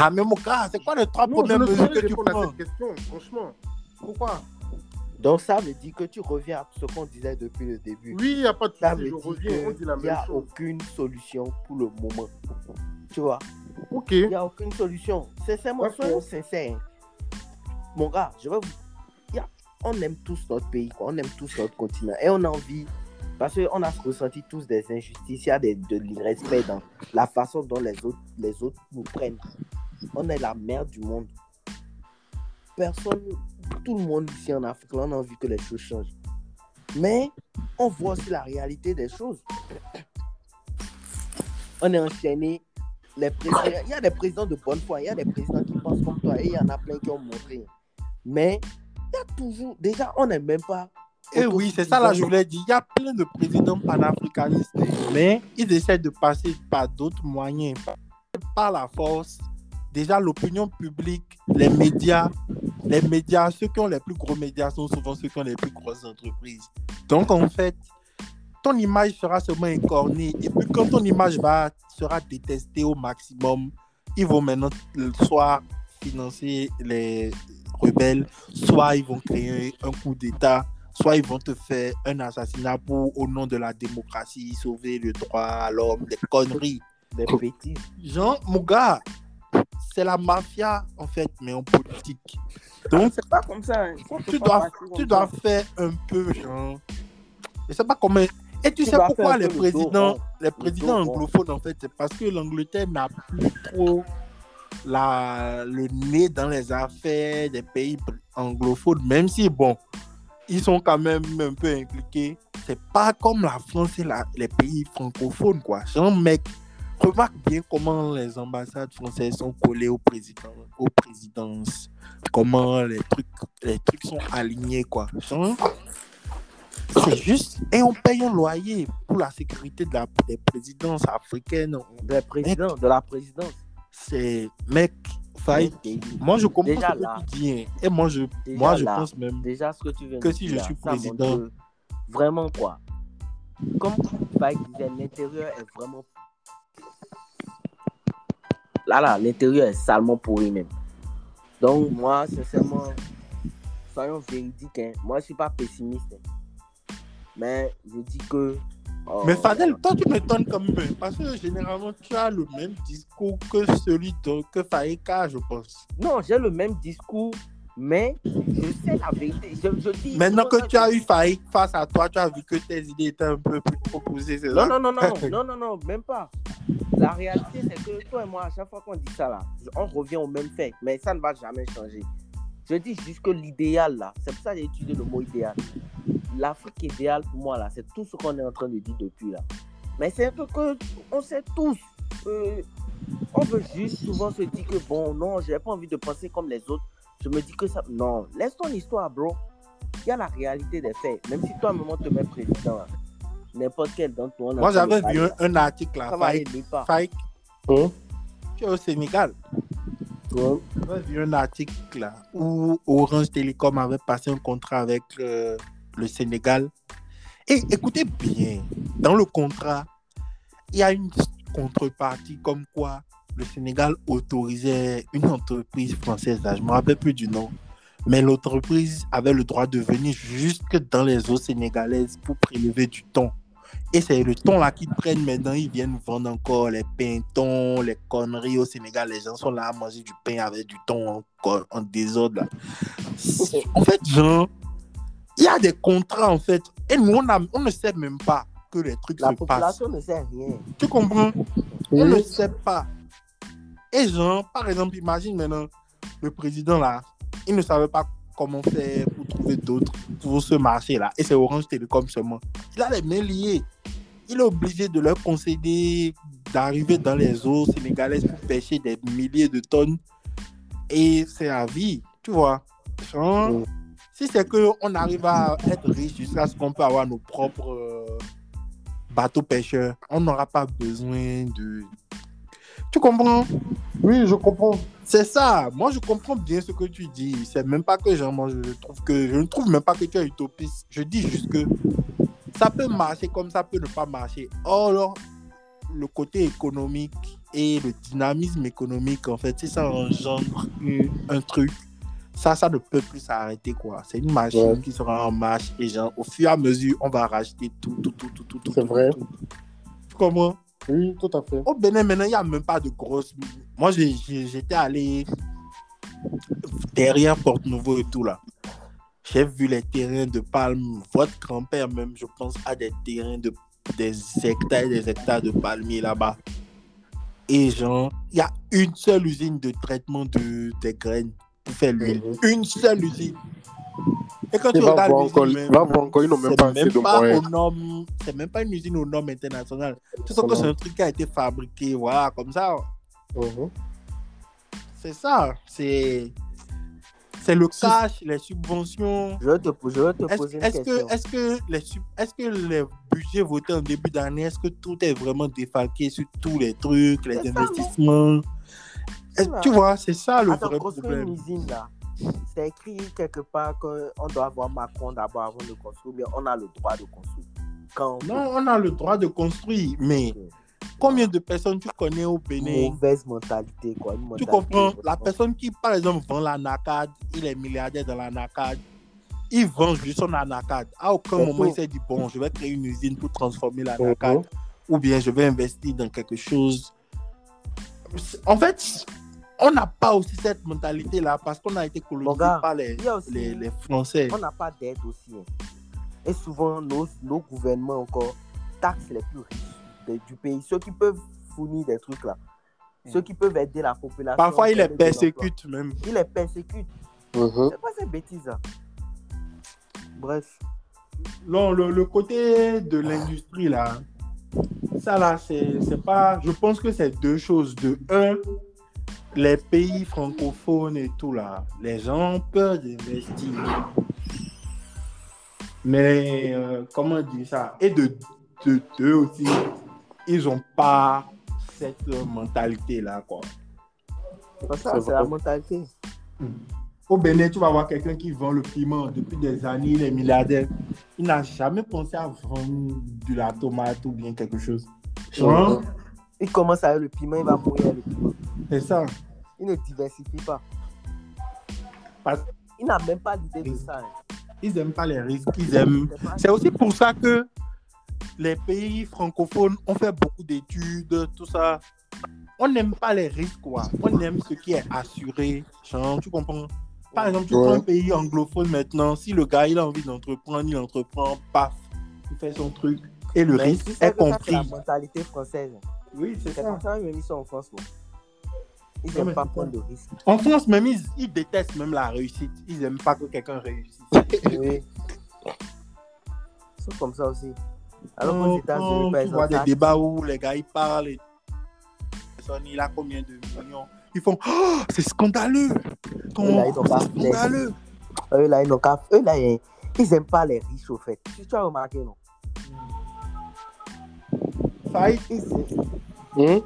Ah, mais mon gars, c'est quoi les trois Non, je premières ne mesures que tu répondre à prends cette question, franchement. Pourquoi? Donc ça veut dire que tu reviens à ce qu'on disait depuis le début. Oui, il n'y a pas de Ça souci, je reviens, on dit la qu'il n'y même a chose. aucune solution pour le moment. Tu vois, Ok. il n'y a aucune solution. Sincèrement, soyons sincères. Mon gars, je vais vous... il a- On aime tous notre pays, quoi. on aime tous notre continent. Et on a envie, parce qu'on a ressenti tous des injustices, il y a des- de l'irrespect dans la façon dont les autres, les autres nous prennent. On est la merde du monde. Personne, tout le monde ici en Afrique, on a envie que les choses changent. Mais on voit aussi la réalité des choses. On est enchaîné. Il y a des présidents de bonne foi, il y a des présidents qui pensent comme toi et il y en a plein qui ont montré. Mais il y a toujours, déjà, on n'est même pas. Eh oui, c'est ça là, je voulais dire. Il y a plein de présidents panafricanistes, mais ils essaient de passer par d'autres moyens, par, par la force. Déjà, l'opinion publique, les médias, les médias, ceux qui ont les plus gros médias sont souvent ceux qui ont les plus grosses entreprises. Donc, en fait, ton image sera seulement écornée. Et puis, quand ton image va, sera détestée au maximum, ils vont maintenant soit financer les rebelles, soit ils vont créer un coup d'État, soit ils vont te faire un assassinat pour, au nom de la démocratie, sauver le droit à l'homme, des conneries. Des bêtises. Jean, mon gars, c'est la mafia, en fait, mais en politique. Donc, c'est pas comme ça. hein. Tu dois, tu faire un peu, genre. Je sais pas comment. Et tu, Tu sais pourquoi les dos présidents, rond. les présidents dos rond. anglophones, en fait, c'est parce que l'Angleterre n'a plus trop la, le nez dans les affaires des pays anglophones, même si, bon, ils sont quand même un peu impliqués. C'est pas comme la France et la- les pays francophones, quoi. Genre, mec, remarque bien comment les ambassades françaises sont collées au président, aux présidences. Comment les trucs, les trucs sont alignés, quoi. Genre, c'est juste, et on paye un loyer pour la sécurité de la, des présidences africaines. Des présidents, de la présidence. C'est, mec, faille. Moi, je comprends Déjà ce que là. tu dis. hein. Et moi, je, moi, je là. pense même. Déjà, ce que tu viens Que si je là, suis montre président. Vraiment quoi Comme Spike disait, l'intérieur est vraiment. Là, là, l'intérieur est salement pourri même. Donc, moi, sincèrement, soyons véridiques. hein. Moi, je suis pas pessimiste. hein. Mais je dis que. Oh, Mais Fadel, toi, tu m'étonnes quand même. Parce que généralement, tu as le même discours que celui de, que Faïka, je pense. Non, j'ai le même discours, mais je sais la vérité. Je, je dis. Maintenant que tu as eu Faïk face à toi, tu as vu que tes idées étaient un peu plus proposées, c'est ça? Non, non, non, non, non, non, non, même pas. La réalité, c'est que toi et moi, à chaque fois qu'on dit ça, là, on revient au même fait, mais ça ne va jamais changer. Je dis juste que l'idéal, là, c'est pour ça que j'ai utilisé le mot idéal. L'Afrique idéale, pour moi, là, c'est tout ce qu'on est en train de dire depuis, là. Mais c'est un truc qu'on sait tous. Euh, on veut juste souvent se dire que, bon, non, j'ai pas envie de penser comme les autres. Je me dis que ça. Non, laisse ton histoire, bro. Il y a la réalité des faits. Même si toi, à un moment, te mets président, n'importe quel d'entre en Moi, j'avais vu un, un article là. Ça va aller Faïk, nulle part. Faïk, Hein? tu es au Sénégal. J'avais vu un article là où Orange Télécom avait passé un contrat avec euh, le Sénégal. Et écoutez bien, dans le contrat, il y a une contrepartie comme quoi le Sénégal autorisait une entreprise française, là, je ne me rappelle plus du nom, mais l'entreprise avait le droit de venir jusque dans les eaux sénégalaises pour prélever du thon. Et c'est le thon là qu'ils prennent maintenant, ils viennent vendre encore les pintons, les conneries au Sénégal. Les gens sont là à manger du pain avec du thon en, en désordre. là. En fait, genre, il y a des contrats en fait. Et nous, on, a- on ne sait même pas que les trucs La se passent. population ne sait rien. Tu comprends? On ne Oui. sait pas. Et genre, par exemple, imagine maintenant, le président là, il ne savait pas comment faire pour trouver d'autres pour ce marché-là. Et c'est Orange Télécom seulement. Il a les mains liées. Il est obligé de leur concéder d'arriver dans les eaux sénégalaises pour pêcher des milliers de tonnes. Et c'est à vie, tu vois. Genre. Si c'est qu'on arrive à être riche jusqu'à ce qu'on peut avoir nos propres euh, bateaux pêcheurs, on n'aura pas besoin de... Tu comprends? Oui, je comprends. c'est ça. Moi, je comprends bien ce que tu dis. C'est même pas que genre, moi, je trouve que je ne trouve même pas que tu es utopiste. Je dis juste que ça peut marcher comme ça peut ne pas marcher. Or, alors, le côté économique et le dynamisme économique, en fait, si ça engendre un truc, ça, ça ne peut plus s'arrêter, quoi. C'est une machine Ouais. qui sera en marche et genre, au fur et à mesure, on va racheter tout, tout, tout, tout, tout, tout. C'est vrai. tout. Tu comprends? Oui, tout à fait. Au Bénin, maintenant, il n'y a même pas de grosses. Moi, j'étais allé derrière Porte-Nouveau et tout là. J'ai vu les terrains de palmes. Votre grand-père, même, je pense, a des terrains de des hectares et des hectares de palmiers là-bas. Et genre, il y a une seule usine de traitement de, des graines pour faire l'huile. Une seule usine. Et quand Et tu regardes l'usine va voir encore, ils n'ont même c'est pas assez de pas moyens. C'est même pas une usine aux normes internationales. Tu sais que c'est un truc qui a été fabriqué, voilà, comme ça. Mhm. C'est ça. C'est c'est le cash, les subventions. Je vais te, je vais te Est-ce poser une est-ce question. que, est que, les sub- est-ce que les budgets votés en début d'année, est-ce que tout est vraiment défalqué sur tous les trucs, les C'est investissements? Est-ce- Voilà. Tu vois, c'est ça le Attends, vrai construire une problème. usine là, c'est écrit quelque part qu'on doit avoir Macron d'abord avant de construire, mais on a le droit de construire. Quand on Non, on a le droit de construire, mais combien de personnes tu connais au Bénin? Mauvaise mentalité, quoi. une Tu mentalité comprends? La personne qui, par exemple, vend la NACAD, il est milliardaire dans la NACAD, il vend juste son NACAD. À aucun Mhm. moment, il s'est dit, bon, je vais créer une usine pour transformer la Mhm. NACAD, ou bien je vais investir dans quelque chose. En fait, on n'a pas aussi cette mentalité-là parce qu'on a été colonisé par les, les, les Français. On n'a pas d'aide aussi. hein. Et souvent, nos, nos gouvernements encore taxent les plus riches de- du pays, ceux qui peuvent fournir des trucs là, ceux qui peuvent aider la population. Parfois, il les créer des emplois. persécute même. Il les persécute. Mhm. C'est quoi ces bêtises là Bref. Non, le, le côté de l'industrie, là, ça, là, c'est c'est pas. Je pense que c'est deux choses. De un, les pays francophones et tout, là, les gens ont peur d'investir. Mais, euh, comment dire ça? Et de, de deux aussi, ils n'ont pas cette euh, mentalité-là, quoi. C'est pas ça, C'est la mentalité. Au Bénin, tu vas voir quelqu'un qui vend le piment depuis des années, il est milliardaire. Il n'a jamais pensé à vendre de la tomate ou bien quelque chose. Il commence avec le piment, il va mourir avec le piment. C'est ça. Il ne diversifie pas. Parce- Il n'a même pas l'idée de ça. hein. Ils n'aiment pas les risques. Ils aiment. C'est aussi pour ça que les pays francophones ont fait beaucoup d'études, tout ça. On n'aime pas les risques, quoi. On aime ce qui est assuré. Genre, tu comprends? Par exemple, tu Ouais. prends un pays anglophone maintenant, si le gars il a envie d'entreprendre, il entreprend, paf, il fait son truc. Et le Mais risque est ça, c'est compris. la mentalité française. Oui, c'est ça. comme ça mis ça en France. non. Ils n'aiment pas prendre de risques. En France, même, ils, ils détestent même la réussite. Ils n'aiment pas que quelqu'un réussisse. Oui. Ils sont comme ça aussi. Alors qu'aux États-Unis, quand par tu vois exemple, des débats où les gars ils parlent et il a combien de millions? Ils font Oh, c'est scandaleux Ton- là, ils pas scandaleux? eux là, ils n'ont qu'à- eux, là, ils n'aiment pas les riches au fait. Tu as remarqué, non? Faïk, Hum?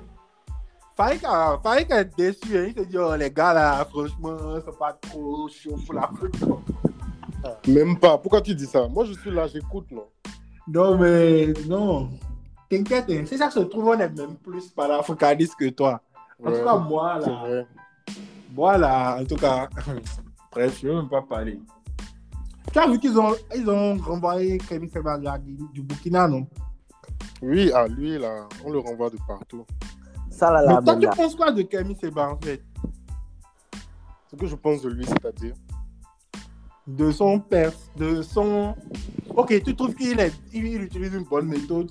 Faïk a, Faïk a déçu. hein. Il se dit Oh, les gars là, franchement, c'est pas trop chaud pour la. Même pas. Pourquoi tu dis ça? Moi, je suis là, j'écoute, non Non, mais non. T'inquiète, hein. si ça se trouve, on est même plus panafricaniste que toi. En Ouais, tout cas, moi C'est là. Moi, là, en tout cas, bref, je ne veux même pas parler. Tu as vu qu'ils ont, ils ont renvoyé Kémy Sebagla du, du Burkina, non? Oui, à lui, là, on le renvoie de partout. Ça, là, là, Mais toi, tu là. penses quoi de Kémy Seba, en fait? Ce que je pense de lui, c'est-à-dire? De son père, de son... Ok, tu trouves qu'il est, il, il utilise une bonne méthode?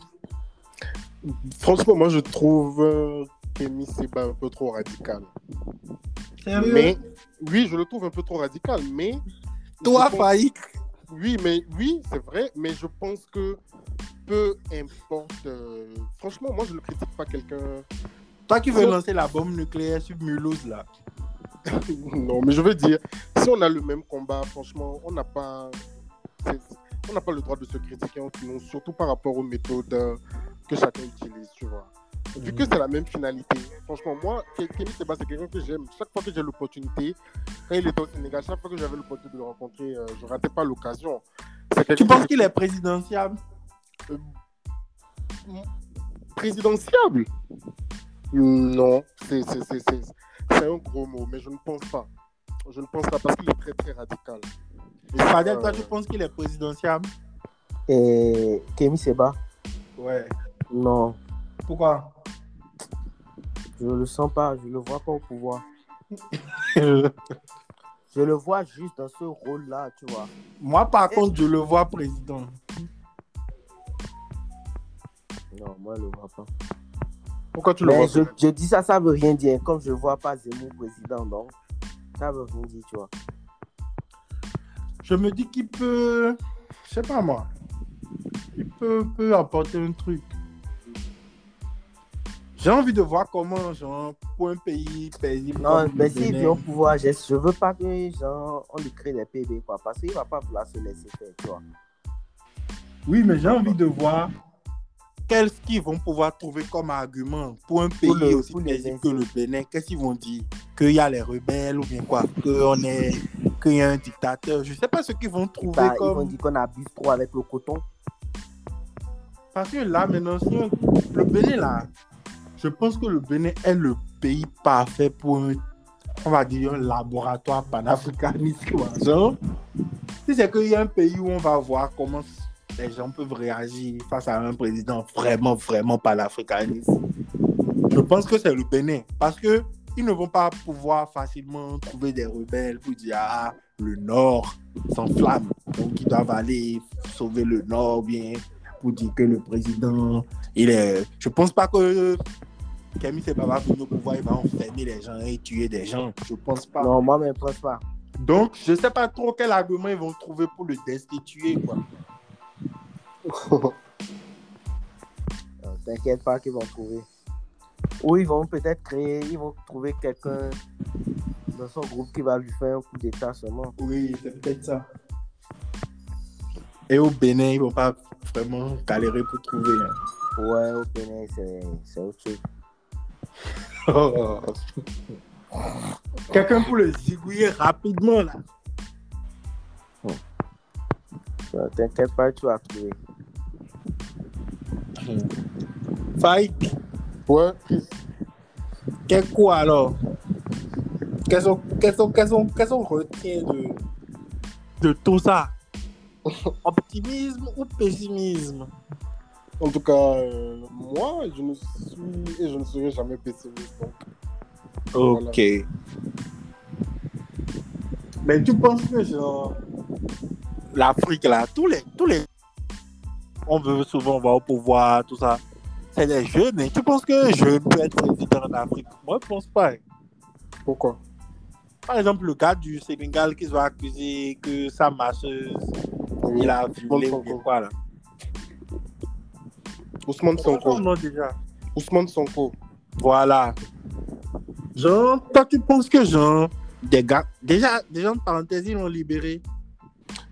Franchement, moi, je trouve euh, Kémy Seba un peu trop radical. Sérieux? Mais, oui, je le trouve un peu trop radical, mais... Toi, pense- Faïk? Oui, mais oui, c'est vrai, mais je pense que peu importe. euh, franchement, moi, je ne critique pas quelqu'un. Toi qui veux lancer la bombe nucléaire sur Mulhouse, là. non, mais je veux dire, si on a le même combat, franchement, on n'a pas, on n'a pas le droit de se critiquer entre nous, surtout par rapport aux méthodes euh, que chacun utilise, tu vois. Vu que c'est la même finalité, franchement, moi, Ke- Kémy Seba, c'est quelqu'un que j'aime. Chaque fois que j'ai l'opportunité, quand il était au Sénégal, chaque fois que j'avais l'opportunité de le rencontrer, euh, je ratais pas l'occasion. Tu penses qu'il est présidentiable? Présidentiable Non, c'est c'est- c'est- c'est- c'est un gros mot, mais je ne pense pas. Je ne pense pas parce qu'il est très très radical. Fadel, euh, toi, tu penses qu'il est présidentiable? Et Kémy Seba Ouais. Non, Pourquoi? Je ne le sens pas. Je ne le vois pas au pouvoir. Je le vois juste dans ce rôle-là, tu vois. Moi, par contre, je le vois président. Non, moi, je ne le vois pas. Pourquoi tu le vois je, je dis ça, ça veut rien dire. Comme je ne vois pas Zemmour président, donc ça veut rien dire, tu vois. Je me dis qu'il peut, je sais pas moi, il peut, peut apporter un truc. J'ai envie de voir comment, genre, pour un pays paisible. Non, mais s'il vient au pouvoir, je ne veux pas que genre, on lui crée des PB, quoi. Parce qu'il ne va pas vouloir se laisser faire, tu vois. Oui, mais j'ai envie de voir qu'est-ce qu'ils vont pouvoir trouver comme argument pour un pays le- aussi paisible que le Bénin? Qu'est-ce qu'ils vont dire? Qu'il y a les rebelles ou bien quoi? Qu'on est, qu'il y a un dictateur? Je sais pas ce qu'ils vont trouver Bah, Ils comme. vont dire qu'on abuse trop avec le coton. Parce que là, maintenant, le Bénin, là, je pense que le Bénin est le pays parfait pour un, on va dire, un laboratoire panafricaniste. quoi. Genre, si c'est qu'il y a un pays où on va voir comment les gens peuvent réagir face à un président vraiment, vraiment panafricaniste, je pense que c'est le Bénin. Parce que ils ne vont pas pouvoir facilement trouver des rebelles pour dire, ah, le Nord s'enflamme, donc ils doivent aller sauver le Nord, bien pour dire que le président, il est. Je pense pas que Kémy Seba va venir au pouvoir, il va enfermer les gens et tuer des gens. Je pense pas. Non, moi, je ne pense pas. Donc, je sais pas trop quel argument ils vont trouver pour le destituer, quoi. T'inquiète pas qu'ils vont trouver. Ou ils vont peut-être créer, ils vont trouver quelqu'un dans son groupe qui va lui faire un coup d'état seulement. Oui, c'est peut-être ça. Et au Bénin, ils vont pas vraiment galérer pour trouver. hein. Ouais, au Bénin, c'est autre chose. Quelqu'un pour le zigouiller rapidement, là. T'inquiète pas, tu vas trouver. Faïk, Ouais. Quel quoi alors? Qu'on qu'est-ce qu'on retient de, de tout ça? Optimisme ou pessimisme? En tout cas, euh, moi, je ne suis et je ne serai jamais pessimiste. Donc, Ok. Mais tu penses que genre l'Afrique là, tous les tous les on veut souvent voir au pouvoir, tout ça. C'est des jeunes. Et tu penses que jeune peut être président en Afrique? Moi, je pense pas. hein. pourquoi? Par exemple, le gars du Sénégal qui se va accuser que sa masseuse, il a violé ou bien Sonko. quoi là. Ousmane Sonko. Non, déjà? Ousmane Sonko. Voilà. Genre, toi, tu penses que genre, des gars, déjà, des gens de parenthèse, ils l'ont libéré.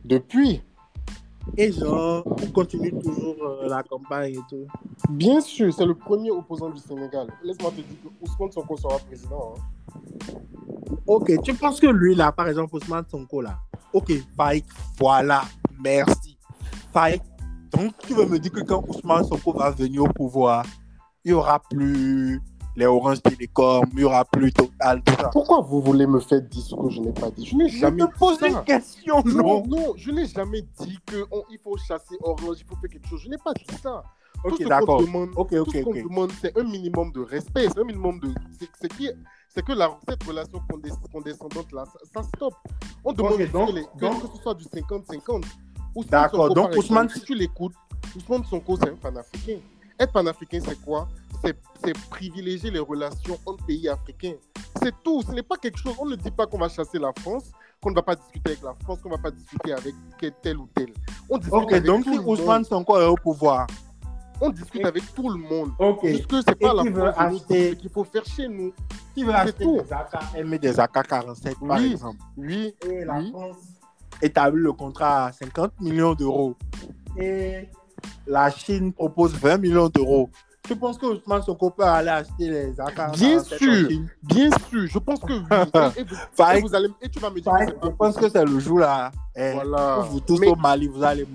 Depuis, Et genre, on continue toujours euh, la campagne et tout. bien sûr, c'est le premier opposant du Sénégal. Laisse-moi te dire que Ousmane Sonko sera président. hein. Ok, tu penses que lui, là, par exemple, Ousmane Sonko, là. Ok, Faïk, voilà, merci. Faïk, donc tu veux me dire que quand Ousmane Sonko va venir au pouvoir, il n'y aura plus les Orange Télécom, aura plus Total, tout ça. Pourquoi vous voulez me faire dire ce que je n'ai pas dit? Je n'ai Je jamais te pose dit une ça. question, Non, non. non, je n'ai jamais dit qu'il faut chasser Orange, il faut faire quelque chose. Je n'ai pas dit ça. Tout Ok, ce qu'on d'accord. demande, Ok, tout ce qu'on demande, c'est un minimum de respect, c'est un minimum de. c'est- C'est qui- c'est que la, cette relation condes- condescendante là, ça, ça stoppe. On demande donc- que, les- que- donc- que ce soit du 50-50. Ousmane D'accord, Sonko, donc exemple, Ousmane- si tu l'écoutes, Ousmane Sonko, c'est un panafricain. Être panafricain, c'est quoi? C'est c'est privilégier les relations entre pays africains. C'est tout. Ce n'est pas quelque chose. On ne dit pas qu'on va chasser la France, qu'on ne va pas discuter avec la France, qu'on ne va pas discuter avec tel ou tel. On discute Ok, avec donc tout si le monde. Ousmane Sonko est au pouvoir, On discute avec tout le monde. ok, Puisque c'est pas la France acheter- ce qu'il faut faire chez nous. qui veut acheter tout. des AK, des AK-47 par Oui. exemple, Oui, et la Oui. France? Établit le contrat à 50 millions d'euros, et la Chine propose 20 millions d'euros, tu penses que Ousmane Sonko peut aller acheter les AK-47 Bien en sûr. Bien sûr. Je pense que oui. Et, vous, Faïk- et vous allez, et tu vas me dire que Je pense que c'est le jour là. eh, Voilà. vous tous Mais- au Mali, vous allez,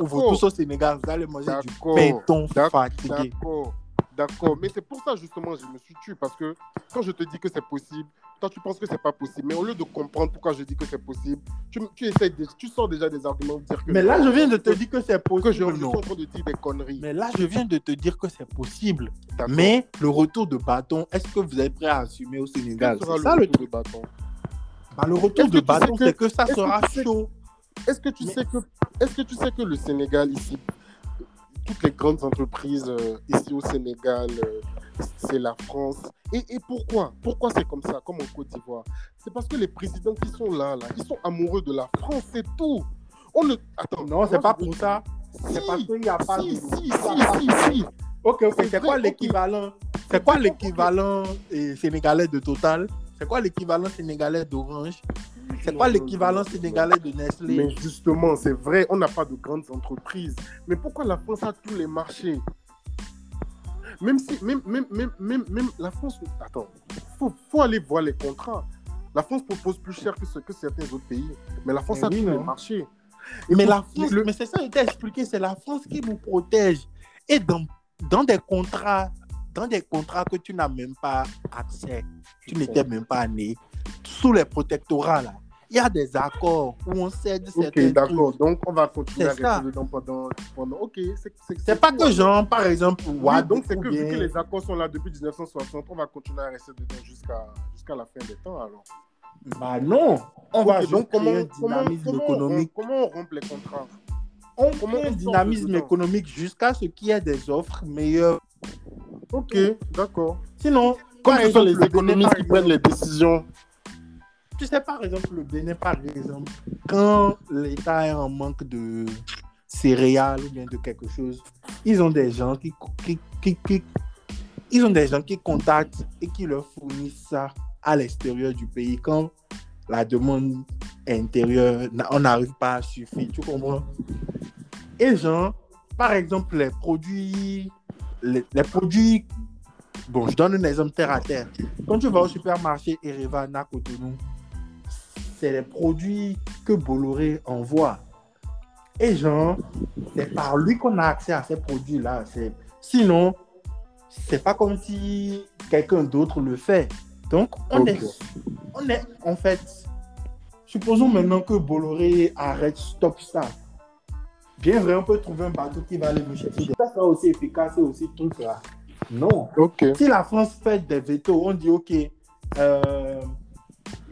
vous tous au Sénégal, vous allez manger du béton fatigué. D'accord. D'accord. Mais c'est pour ça justement je me suis tué parce que quand je te dis que c'est possible, toi tu penses que c'est pas possible. Mais au lieu de comprendre pourquoi je dis que c'est possible, tu, tu essaies de, tu sors déjà des arguments pour dire que Mais là, je viens de te dire que c'est que je, je possible. suis en train de dire des conneries. Mais là, je viens de te dire que c'est possible. Mais le retour de bâton, est-ce que vous êtes prêt à assumer au Sénégal? C'est ça le retour de bâton? Bah, le retour de bâton, sais que- c'est que ça que sera tu sais- chaud. Est-ce que tu Mais- sais que est-ce que tu sais que le Sénégal ici, toutes les grandes entreprises euh, ici au Sénégal, euh, c'est la France. Et, et pourquoi? Pourquoi c'est comme ça, comme en Côte d'Ivoire? C'est parce que les présidents qui sont là, là, ils sont amoureux de la France, c'est tout. On ne attends. Non, c'est pas pour ça. Si, C'est parce qu'il n'y a pas si, de. si, si, pas- si, si. Ok, ok. C'est quoi l'équivalent? C'est quoi l'équivalent euh, sénégalais de Total? C'est quoi l'équivalent sénégalais d'Orange? C'est quoi l'équivalent sénégalais de Nestlé? Mais justement, c'est vrai, on n'a pas de grandes entreprises. Mais pourquoi la France a tous les marchés? Même si, même, même, même, même, même la France. Attends, faut, faut aller voir les contrats. La France propose plus cher que ce que certains autres pays. Mais la France Mais a oui, tous non. les marchés. Mais pour- la France, le- mais c'est ça, je t'ai expliqué, c'est la France qui vous protège. Et dans, dans des contrats, dans des contrats que tu n'as même pas accès, tu n'étais même pas né, sous les protectorats là, il y a des accords où on cède certains Ok, d'accord. Donc, on va continuer à rester dedans pendant. pendant... Ok, c'est pas que hein. genre, par exemple, Oui, donc c'est que vu que les accords sont là depuis 1960, on va continuer à rester dedans jusqu'à jusqu'à la fin des temps alors. Bah non, on va Ok, juste donc comment, un comment, dynamisme comment, économique. On, comment on rompt les contrats? On comment crée un on dynamisme économique jusqu'à ce qu'il y ait des offres meilleures. Ok, d'accord. Sinon, Comme ce sont les économistes qui prennent les décisions. Tu sais, par exemple, le Bénin, par exemple, quand l'État est en manque de céréales ou bien de quelque chose, ils ont des gens qui, qui, qui, qui- ils ont des gens qui contactent et qui leur fournissent ça à l'extérieur du pays quand la demande intérieure, on n'arrive pas à suffire, tu comprends? Et genre, par exemple, les produits, les, les produits, bon, je donne un exemple terre à terre. Quand tu vas au supermarché Erevan à Cotonou, c'est les produits que Bolloré envoie. Et genre, c'est par lui qu'on a accès à ces produits-là. Sinon, c'est pas comme si quelqu'un d'autre le fait. Donc, on, est, on est, en fait, supposons maintenant que Bolloré arrête, stop ça. Bien vrai, on peut trouver un bateau qui va aller nous chercher. Ça sera aussi efficace et aussi truc là. Non. Ok. Si la France fait des veto, on dit OK, euh,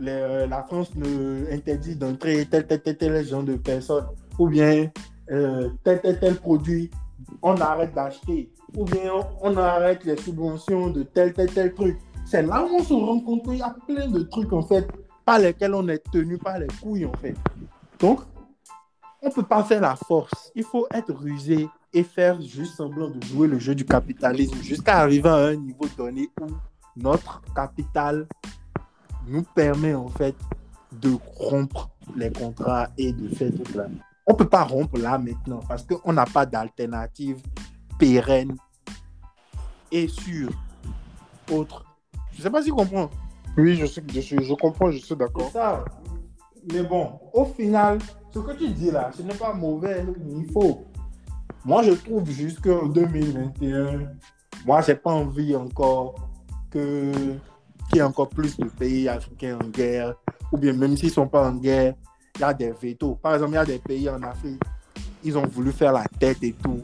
les- euh, la France ne interdit d'entrer tel, tel, tel, tel genre de personnes, ou bien euh, tel, tel, tel produit, on arrête d'acheter, ou bien on, on arrête les subventions de tel, tel, tel truc. C'est là où on se rend compte qu'il y a plein de trucs, en fait, par lesquels on est tenu par les couilles, en fait. Donc, on ne peut pas faire la force. Il faut être rusé et faire juste semblant de jouer le jeu du capitalisme jusqu'à arriver à un niveau donné où notre capital nous permet en fait de rompre les contrats et de faire tout là. On ne peut pas rompre là maintenant parce qu'on n'a pas d'alternative pérenne et sûre autre. Je ne sais pas si tu comprends. Oui, je, sais, je, suis- je comprends, je suis d'accord. ça. Mais bon, au final, ce que tu dis là, ce n'est pas mauvais ni faux. Moi, je trouve juste qu'en 2021, moi, j'ai pas envie encore que qu'il y ait encore plus de pays africains en guerre, ou bien même s'ils sont pas en guerre, il y a des vétos. Par exemple, il y a des pays en Afrique, ils ont voulu faire la tête et tout,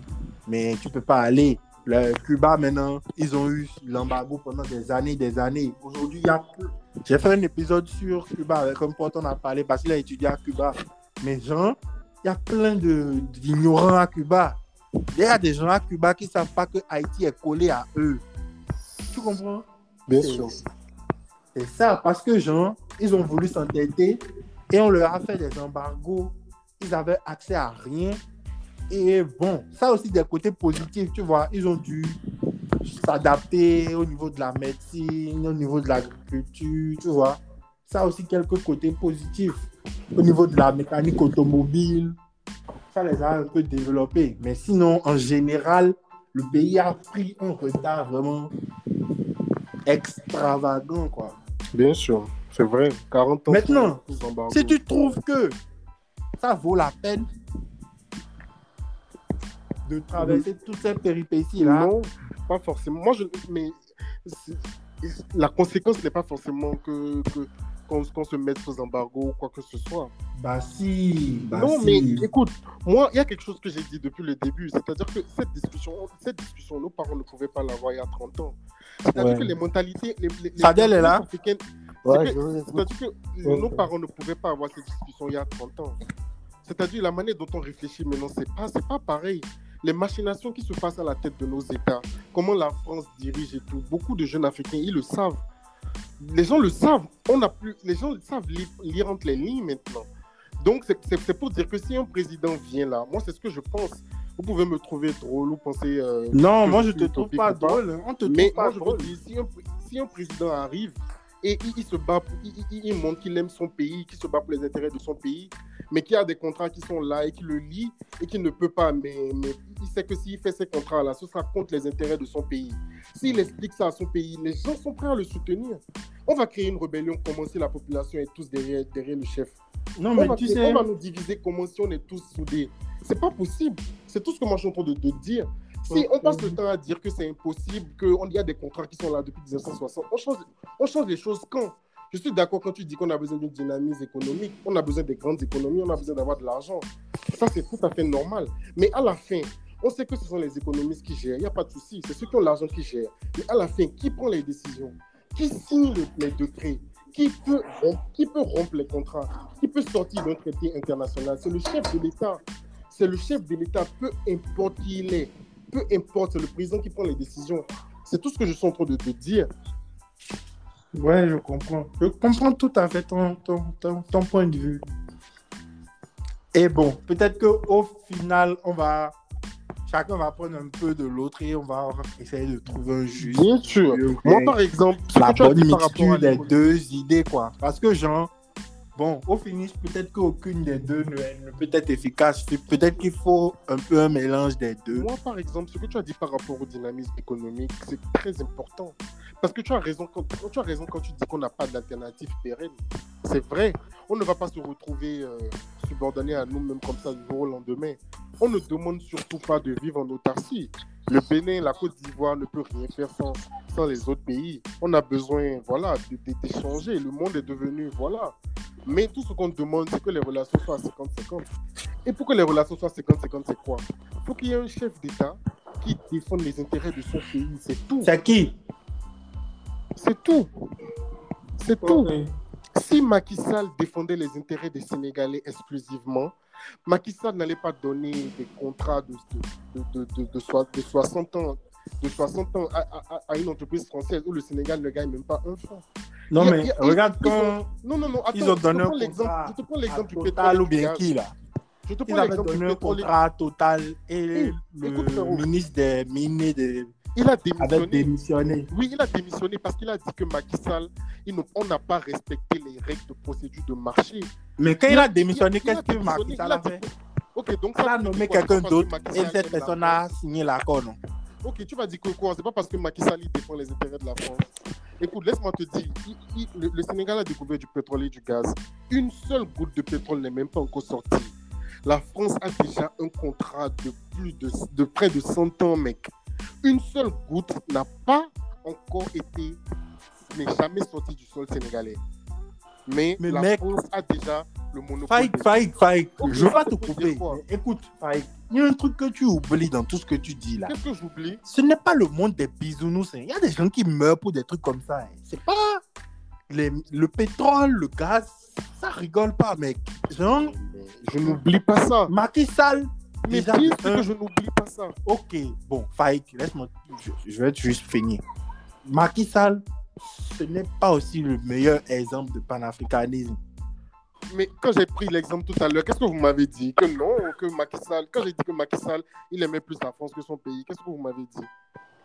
mais tu peux pas aller. Le Cuba, maintenant, ils ont eu l'embargo pendant des années, des années. Aujourd'hui, il y a plus. J'ai fait un épisode sur Cuba avec un pote, on a parlé parce qu'il a étudié à Cuba. Mais genre, il y a plein d'ignorants à Cuba. Il y a des gens à Cuba qui ne savent pas que Haïti est collé à eux. Tu comprends? Bien sûr. C'est ça, parce que genre, ils ont voulu s'entêter et on leur a fait des embargos. Ils avaient accès à rien. Et bon, ça aussi des côtés positifs, tu vois. Ils ont dû s'adapter au niveau de la médecine, au niveau de l'agriculture, tu vois. Ça aussi quelques côtés positifs. Au niveau de la mécanique automobile, ça les a un peu développés. Mais sinon, en général, le pays a pris un retard vraiment extravagant, quoi. Bien sûr. C'est vrai. 40 ans. Maintenant. Si tu trouves que ça vaut la peine de traverser toutes ces péripéties-là, Non, pas forcément. Moi, je. Mais. La conséquence n'est pas forcément que. que qu'on qu'on se mette sous embargo ou quoi que ce soit. bah si, bah non, si. mais écoute, moi, il y a quelque chose que j'ai dit depuis le début, c'est-à-dire que cette discussion, cette discussion, nos parents ne pouvaient pas l'avoir il y a 30 ans. C'est-à-dire Ouais. que les mentalités. Les, les, les Sadel est là africaines- Ouais. C'est-à-dire que Ouais. nos parents ne pouvaient pas avoir cette discussion il y a 30 ans. C'est-à-dire la manière dont on réfléchit maintenant, c'est pas, c'est pas pareil. Les machinations qui se passent à la tête de nos États, comment la France dirige et tout, beaucoup de jeunes Africains, ils le savent. Les gens le savent. On a plus, les gens savent lire, lire entre les lignes maintenant. Donc, c'est- pour dire que si un président vient là, moi, c'est ce que je pense. Vous pouvez me trouver drôle ou penser. euh, Non, moi je suis te trouve pas drôle. On te Mais trouve pas moi, drôle. vous dis, si un, si un président arrive et il, il se bat, pour- il, il- il montre qu'il aime son pays, qu'il se bat pour les intérêts de son pays, mais qu'il y a des contrats qui sont là et qu'il le lit et qu'il ne peut pas, mais, mais il sait que s'il fait ces contrats-là, ce sera contre les intérêts de son pays. S'il explique ça à son pays, les gens sont prêts à le soutenir. On va créer une rébellion comment si la population est tous derrière, derrière le chef. Non, On mais va, tu créer- sais, on va nous diviser comment si on est tous soudés. C'est pas possible. C'est tout ce que moi je suis en train de, de dire. Si on passe le temps à dire que c'est impossible, qu'il y a des contrats qui sont là depuis 1960, on change, on change les choses quand? Je suis d'accord quand tu dis qu'on a besoin d'une dynamisme économique, on a besoin des grandes économies, on a besoin d'avoir de l'argent. Ça, c'est tout à fait normal. Mais à la fin, on sait que ce sont les économistes qui gèrent, il n'y a pas de souci, c'est ceux qui ont l'argent qui gèrent. Mais à la fin, qui prend les décisions? Qui signe le- les décrets? Qui peut, rompre, qui peut rompre les contrats? Qui peut sortir d'un traité international? C'est le chef de l'État. C'est le chef de l'État, peu importe qui il est. Peu importe, c'est le président qui prend les décisions. C'est tout ce que je suis en train de te dire. ouais, je comprends. Je comprends tout à fait ton, ton, ton, ton point de vue. Et bon, peut-être qu'au final, on va. Chacun va prendre un peu de l'autre et on va essayer de trouver un juste. Bien sûr. Moi, par exemple, la bonne mixture des deux idées, quoi. Parce que, genre, bon, au finish, peut-être qu'aucune des deux ne, peut être efficace. Peut-être qu'il faut un peu un mélange des deux. Moi, par exemple, ce que tu as dit par rapport au dynamisme économique, c'est très important. Parce que tu as raison quand, tu as raison quand tu dis qu'on n'a pas d'alternative pérenne. C'est vrai. On ne va pas se retrouver euh, subordonné à nous-mêmes comme ça du jour au lendemain. On ne demande surtout pas de vivre en autarcie. Le Bénin, la Côte d'Ivoire ne peut rien faire sans, sans les autres pays. On a besoin, voilà, d'échanger. Le monde est devenu, voilà. Mais tout ce qu'on demande, c'est que les relations soient à 50-50. Et pour que les relations soient 50-50, c'est quoi? Il faut qu'il y ait un chef d'État qui défende les intérêts de son pays. C'est tout. C'est qui? C'est tout. C'est tout. Si Macky Sall défendait les intérêts des Sénégalais exclusivement, Macky Sall n'allait pas donner des contrats de, de, de, de, de soi- de 60 ans, de 60 ans à, à- à une entreprise française où le Sénégal ne gagne même pas un franc. Non, a- mais a- regarde ils ont- quand Non, non, non, attends, ils ont je te donné un contrat Je te prends l'exemple du pétrole. Ou bien qui là? Je te prends l'exemple du pétrole. Total et écoute, le frérot. ministre des Mines et des- Il a démissionné. démissionné. Oui, il a démissionné parce qu'il a dit que Macky Sall, il ne- on n'a pas respecté les règles de procédure de marché. Mais quand il, Il a- démissionné, qu'est-ce que Macky Sall a fait? Ok, donc ça a nommé quelqu'un d'autre et cette personne a signé l'accord, non? Ok, tu vas dire que quoi? C'est pas parce que Macky Sall défend les intérêts de la France. Écoute, laisse-moi te dire, il- il- le, le Sénégal a découvert du pétrole et du gaz. Une seule goutte de pétrole n'est même pas encore sortie. La France a déjà un contrat de plus de, de près de 100 ans, mec. Une seule goutte n'a pas encore été, n'est jamais sortie du sol sénégalais. Mais, Mais la mec- France a déjà le monopole. Faïk, des- Faïk, je vais pas te couper. écoute, Faïk, il y a un truc que tu oublies dans tout ce que tu dis là. Qu'est-ce que j'oublie? Ce n'est pas le monde des bisounours. hein. Il y a des gens qui meurent pour des trucs comme ça. hein. C'est pas les- le pétrole, le gaz, ça rigole pas, mec. Genre, Je n'oublie pas ça. Macky Sall, Mais déjà, pire, de c'est un, que je n'oublie pas ça. Ok, bon, Faïk, laisse-moi. Je, je vais juste finir. Macky Sall, ce n'est pas aussi le meilleur exemple de panafricanisme. Mais quand j'ai pris l'exemple tout à l'heure, qu'est-ce que vous m'avez dit? Que non, que Macky Sall, quand j'ai dit que Macky Sall, il aimait plus la France que son pays, qu'est-ce que vous m'avez dit?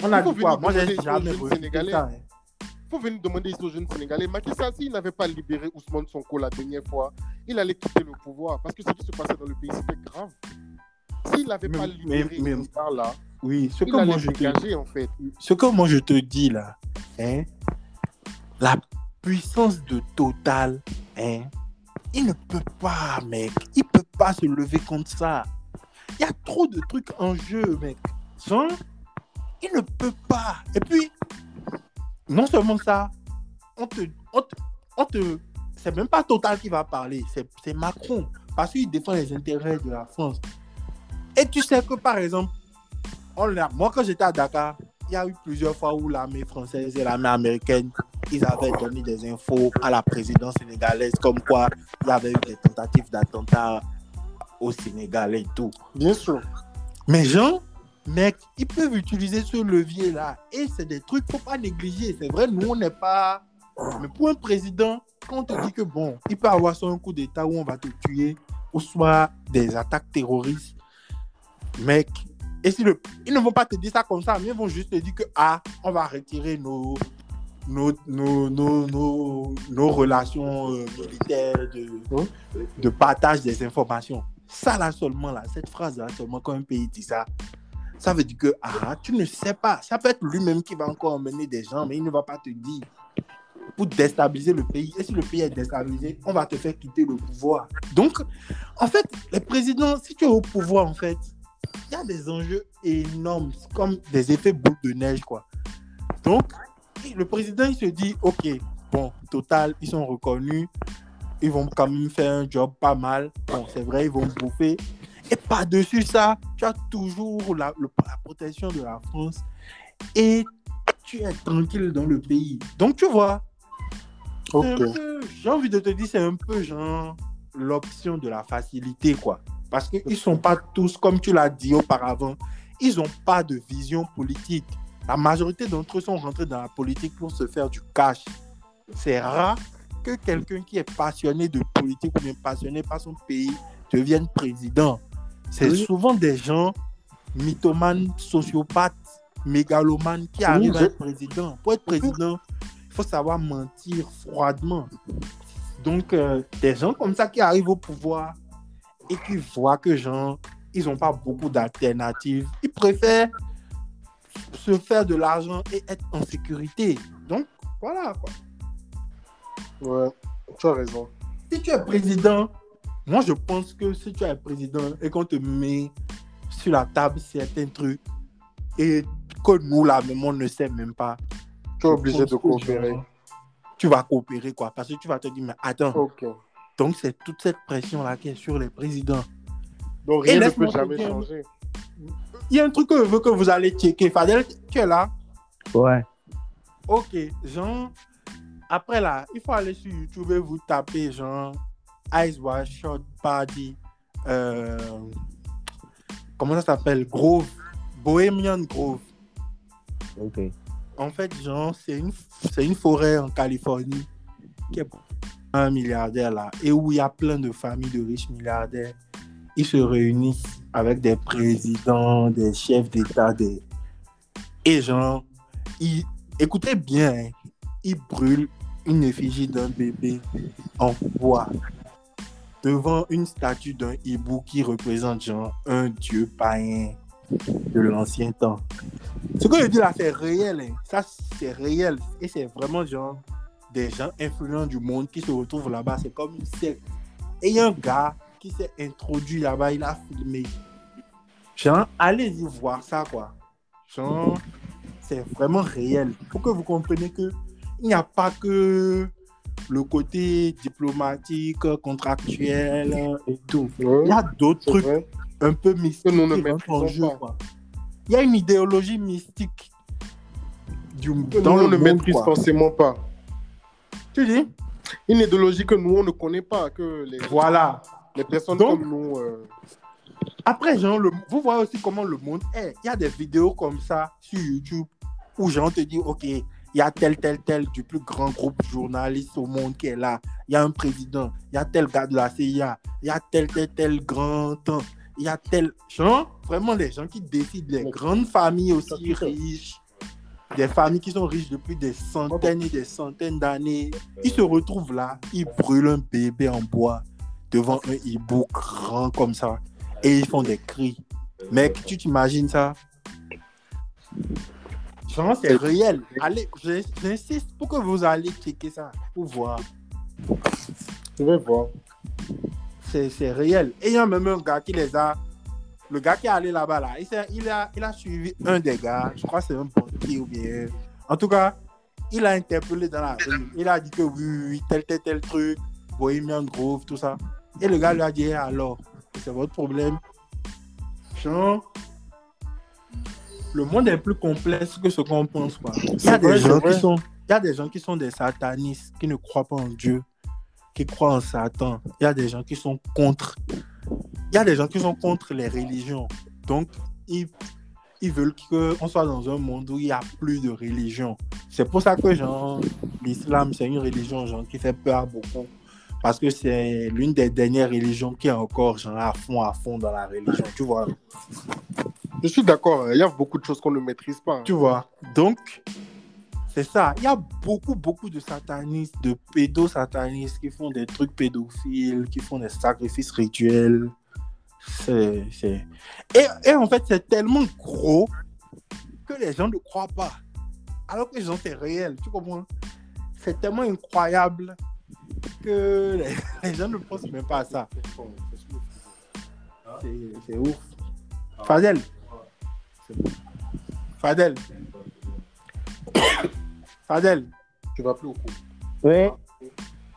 On a dit quoi? Moi, j'ai jamais Sénégalais. ça. hein. Il faut venir demander ici aux jeunes Sénégalais. Macky Sall, s'il n'avait pas libéré Ousmane Sonko la dernière fois, il allait quitter le pouvoir parce que ce qui se passait dans le pays, c'était grave. S'il n'avait pas libéré mais- là Oui, ce il que, moi je te, dégager en fait. ce que moi je te dis là, hein, la puissance de Total, hein, il ne peut pas, mec. Il peut pas se lever contre ça. Il y a trop de trucs en jeu, mec. Genre, il ne peut pas. Et puis, non seulement ça, on te, on te, on te- c'est même pas Total qui va parler, c'est Macron, parce qu'il défend les intérêts de la France. Et tu sais que, par exemple, on moi, quand j'étais à Dakar, il y a eu plusieurs fois où l'armée française et l'armée américaine, ils avaient donné des infos à la présidence sénégalaise, comme quoi il y avait eu des tentatives d'attentat au Sénégal et tout. Bien sûr. Mais Jean, mec, ils peuvent utiliser ce levier-là. Et c'est des trucs qu'il ne faut pas négliger. C'est vrai, nous, on n'est pas. Mais pour un président, quand on te dit que bon, il peut avoir soit un coup d'État où on va te tuer, ou soit des attaques terroristes, mec, et si le... ils ne vont pas te dire ça comme ça, mais ils vont juste te dire que ah, on va retirer nos, nos, nos, nos, nos, relations euh, militaires de, de partage des informations. Ça là seulement, là, cette phrase là seulement, quand un pays dit ça, ça veut dire que ah, tu ne sais pas. Ça peut être lui-même qui va encore emmener des gens, mais il ne va pas te dire pour déstabiliser le pays. Et si le pays est déstabilisé, on va te faire quitter le pouvoir. Donc, en fait, les présidents, si tu es au pouvoir, en fait, il y a des enjeux énormes, comme des effets boule de neige, quoi. Donc, le président, il se dit, OK, bon, total, ils sont reconnus, ils vont quand même faire un job pas mal. Bon, c'est vrai, ils vont bouffer. Et par-dessus ça, tu as toujours la, le- la protection de la France et tu es tranquille dans le pays. Donc, tu vois, j'ai envie de te dire, c'est un peu genre l'option de la facilité, quoi. Parce qu'ils ne sont pas tous, comme tu l'as dit auparavant, ils n'ont pas de vision politique. La majorité d'entre eux sont rentrés dans la politique pour se faire du cash. C'est rare que quelqu'un qui est passionné de politique ou bien passionné par son pays devienne président. C'est Oui. souvent des gens mythomanes, sociopathes, mégalomanes qui Oui, arrivent à être président. Pour être président, il faut savoir mentir froidement. Donc, euh, des gens comme ça qui arrivent au pouvoir et qui voient que, genre, ils n'ont pas beaucoup d'alternatives, ils préfèrent se faire de l'argent et être en sécurité. Donc, voilà, quoi. Ouais, tu as raison. Si tu es président, moi, je pense que si tu es président et qu'on te met sur la table certains trucs, et que nous, là, même, on ne sait même pas. Tu es obligé de coopérer. Tu vas coopérer, quoi. Parce que tu vas te dire, mais attends. Donc c'est toute cette pression-là qui est sur les présidents. Donc rien ne peut jamais dire- changer. Il y a un truc que je veux que vous allez checker. Fadel, tu es là? Ouais. Ok, genre, après là, il faut aller sur YouTube et vous taper genre Eyes Wide Shut Body. euh, comment ça s'appelle? Grove. Bohemian Grove. Ok. En fait, genre, c'est une, c'est une forêt en Californie qui est un milliardaire là et où il y a plein de familles de riches milliardaires. Ils se réunissent avec des présidents, des chefs d'État, des... et genre, ils... écoutez bien, hein, ils brûlent une effigie d'un bébé en bois devant une statue d'un hibou qui représente genre un dieu païen de l'ancien temps. Ce que je dis là, c'est réel. hein. Ça, c'est réel. Et c'est vraiment genre des gens influents du monde qui se retrouvent là-bas. C'est comme une secte. Et il y a un gars qui s'est introduit là-bas, il a filmé. Genre, allez-y voir ça, quoi. Genre, c'est vraiment réel. Pour que vous compreniez que il n'y a pas que le côté diplomatique, contractuel et tout. Ouais, Il y a d'autres trucs vrai. un peu mystiques en jeu. quoi. Il y a une idéologie mystique du, Que dans nous, le on ne maîtrise forcément pas. Tu dis Une idéologie que nous, on ne connaît pas, que les, Voilà. les personnes Donc- comme nous... euh, Après, genre, le- vous voyez aussi comment le monde est. Il y a des vidéos comme ça sur YouTube où gens te disent, OK, il y a tel, tel, tel du plus grand groupe journaliste au monde qui est là. Il y a un président. Il y a tel gars de la CIA. Il y a tel, tel, tel grand temps. Il y a tel... Genre, vraiment, les gens qui décident, les grandes familles aussi riches, des familles qui sont riches depuis des centaines et des centaines d'années, ils se retrouvent là, ils brûlent un bébé en bois devant un hibou grand comme ça et ils font des cris. Mec, tu t'imagines ça? Genre, c'est réel. Allez, j'insiste pour que vous allez checker ça pour voir. Je vais voir. C'est réel. Et il y a même un gars qui les a. Le gars qui est allé là-bas, là, il, s'est- il a, il a suivi un des gars. Je crois que c'est un ou bien. En tout cas, il a interpellé dans la rue. Il a dit que oui, tel, tel, tel truc, Bohemian Grove, tout ça. Et le gars lui a dit Eh, alors, c'est votre problème. Genre, le monde est plus complexe que ce qu'on pense. Quoi. Il y a des gens qui sont, il y a des gens qui sont des satanistes, qui ne croient pas en Dieu, qui croient en Satan. Il y a des gens qui sont contre. Il y a des gens qui sont contre les religions. Donc, ils, ils veulent qu'on soit dans un monde où il n'y a plus de religion. C'est pour ça que genre, l'islam, c'est une religion genre, qui fait peur à beaucoup. Parce que c'est l'une des dernières religions qui est encore genre, à fond, à fond dans la religion. Tu vois Je suis d'accord, hein. il y a beaucoup de choses qu'on ne maîtrise pas. hein. Tu vois Donc, c'est ça. Il y a beaucoup, beaucoup de satanistes, de pédosatanistes qui font des trucs pédophiles, qui font des sacrifices rituels. C'est. c'est- Et, et en fait, c'est tellement gros que les gens ne croient pas. Alors que les gens, c'est réel. Tu comprends? C'est tellement incroyable que les, les gens ne pensent même pas à ça. C'est c'est ouf. Fadel. Fadel. Fadel, Tu vas plus au cours. Oui,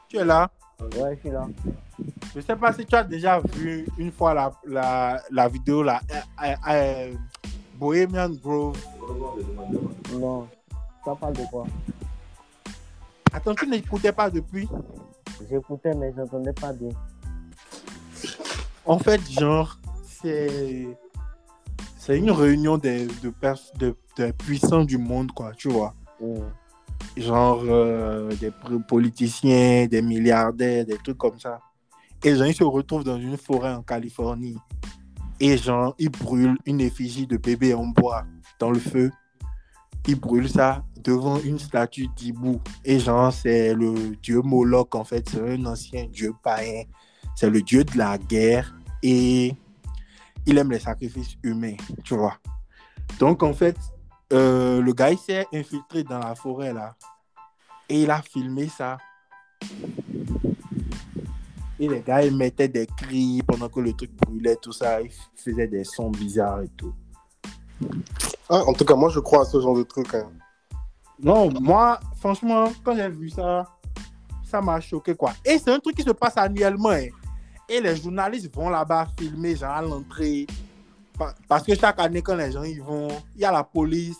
tu es là? ouais, je suis là. Je sais pas si tu as déjà vu une fois la, la, la vidéo là, euh, euh, euh, Bohemian Grove. Non, ça parle de quoi? Attends, tu n'écoutais pas depuis? J'écoutais, mais j'entendais pas bien. En fait, genre, c'est c'est une réunion des de, de, de puissants du monde, quoi, tu vois. Mm. Genre euh, des politiciens, des milliardaires, des trucs comme ça. Et genre, ils se retrouvent dans une forêt en Californie. Et genre, ils brûlent une effigie de bébé en bois dans le feu. Ils brûlent ça devant une statue d'Hibou. Et genre, c'est le dieu Moloch, en fait. C'est un ancien dieu païen. C'est le dieu de la guerre. Et il aime les sacrifices humains, tu vois. Donc, en fait, euh, le gars, il s'est infiltré dans la forêt, là. Et il a filmé ça. Et les gars, ils mettaient des cris pendant que le truc brûlait, tout ça. Ils faisaient des sons bizarres et tout. Ah, en tout cas, moi, je crois à ce genre de truc. hein. Non, moi, franchement, quand j'ai vu ça, ça m'a choqué, quoi. Et c'est un truc qui se passe annuellement. hein. Et les journalistes vont là-bas filmer, genre à l'entrée. Pa- Parce que chaque année, quand les gens y vont, il y a la police.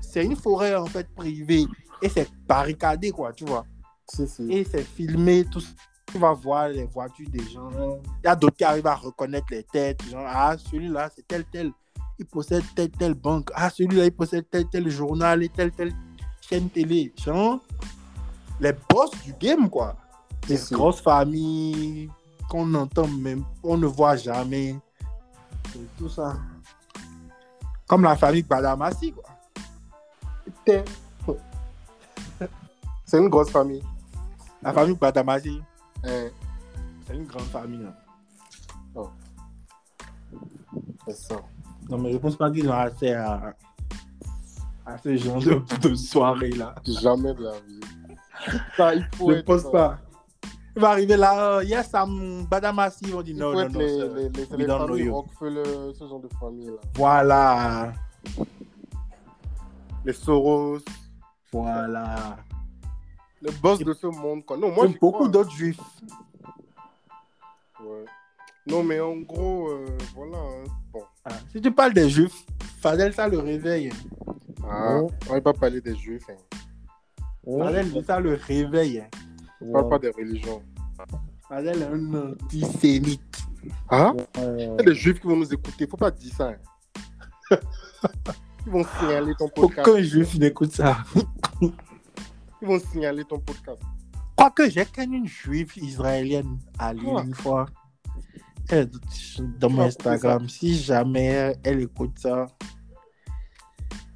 C'est une forêt, en fait, privée. Et c'est barricadé, quoi, tu vois. Et c'est filmé, tout ça. Tu vas voir les voitures des gens. Il y a d'autres qui arrivent à reconnaître les têtes. Genre, ah, celui-là, c'est tel, tel. Il possède telle, telle banque. Ah, celui-là, il possède tel, tel journal et telle, telle chaîne télé. Genre, les boss du game, quoi. Des grosses familles qu'on n'entend même, on ne voit jamais. Tout ça. Comme la famille Badamassi, quoi. C'est une grosse famille. La famille Badamassi, Hein, c'est une grande famille. hein. c'est ça. Non, mais je pense pas qu'ils ont accès à, à ce genre de, de soirée-là. Jamais de la vie. Ça, il faut Je ne pense euh, pas. Il va arriver là, euh, yes, I'm vont dire Il non, non, non. les, les, les, les familles. Rockefeller, ce genre de famille-là. Voilà. Les Soros, Voilà. Les boss de ce monde. Quoi. Non, moi, Moi, j'y beaucoup crois. d'autres juifs. Ouais. Non, mais en gros, euh, voilà. hein. Bon. Ah, Si tu parles des juifs, Fadel, ça le réveille. Ah, Oh. on va pas parler des juifs. Hein. Fadel, ça le réveille. On parle pas des religions. Fadel est un antisémite. Ah Euh, Il y a des juifs qui vont nous écouter. Faut pas dire ça. hein. Ils vont signaler ton podcast. Aucun juif n'écoute ça. Ils vont signaler ton podcast. Quoique j'ai connu une juive israélienne à Ah. une fois. Elle- dans mon Instagram. Si jamais elle écoute ça.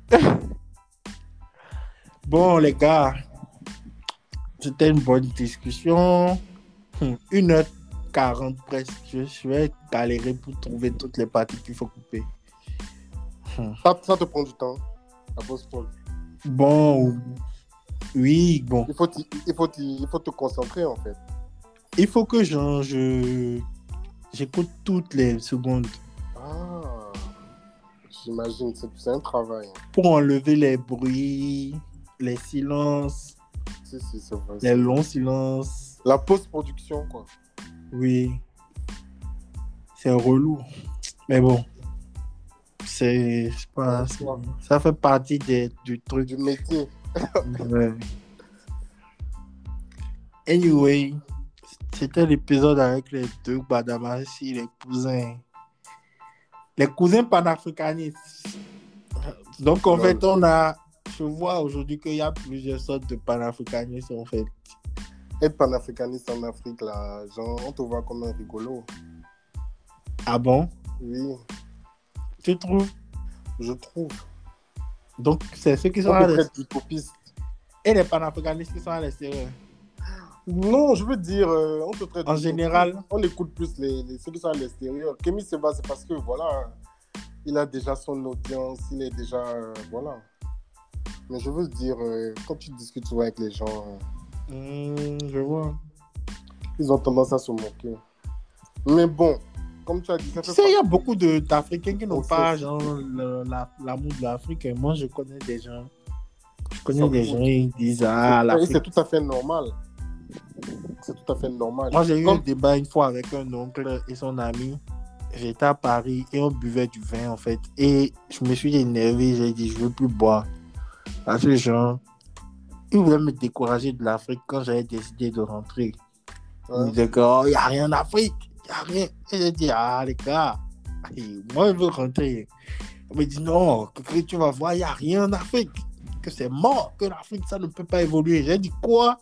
bon, les gars, c'était une bonne discussion. Hum, 1h40 presque. Je, vais galérer pour trouver toutes les parties qu'il faut couper. Ça, ça te prend du temps. La pause. Bon, oui, bon. Il faut, il, faut il faut te concentrer en fait. Il faut que je, je- j'écoute toutes les secondes. Ah, j'imagine, c'est c'est un travail. pour enlever les bruits, les silences, Si, si, c'est vrai. les longs silences. La post-production, quoi. Oui. C'est relou. Mais bon. C'est pas. Ça fait partie des, du truc. Du métier. Anyway, c'était l'épisode avec les deux Badamassi, les cousins. Les cousins panafricanistes. Donc, en fait, on a. Je vois aujourd'hui qu'il y a plusieurs sortes de panafricanistes, en fait. Être panafricaniste en Afrique, là, genre, on te voit comme un rigolo. Ah bon? Oui, Tu trouves? Je trouve. Donc, c'est ceux qui sont On à l'extérieur. Et les panafricanistes qui sont à l'extérieur. Non, je veux dire, euh, on te traite En général. On écoute plus les, les- ceux qui sont à l'extérieur. Kémy Seba, c'est parce que, voilà, il a déjà son audience, il est déjà, euh, voilà. Mais je veux dire, euh, quand tu discutes souvent avec les gens, euh, Hmm, je vois. ils ont tendance à se moquer. Mais bon, comme tu as dit, ça Tu fait sais, il y a beaucoup d'Africains qui n'ont On pas genre, la- l'amour de l'Afrique. Et Moi, je connais des gens. Je connais des gens qui disent Ah, Et c'est l'Afrique. tout à fait normal. C'est tout à fait normal. Moi, j'ai eu un débat une fois avec un oncle et son ami. J'étais à Paris et on buvait du vin, en fait. Et je me suis énervé. J'ai dit Je veux plus boire. Parce que, genre, ils voulaient me décourager de l'Afrique quand j'avais décidé de rentrer. Ils disaient que, oh, il n'y a rien en Afrique, il n'y a rien. Et j'ai dit, ah, les gars, moi, je veux rentrer. On me dit, non, que, tu vas voir, il n'y a rien en Afrique. Que c'est mort, que l'Afrique, ça ne peut pas évoluer. J'ai dit, quoi?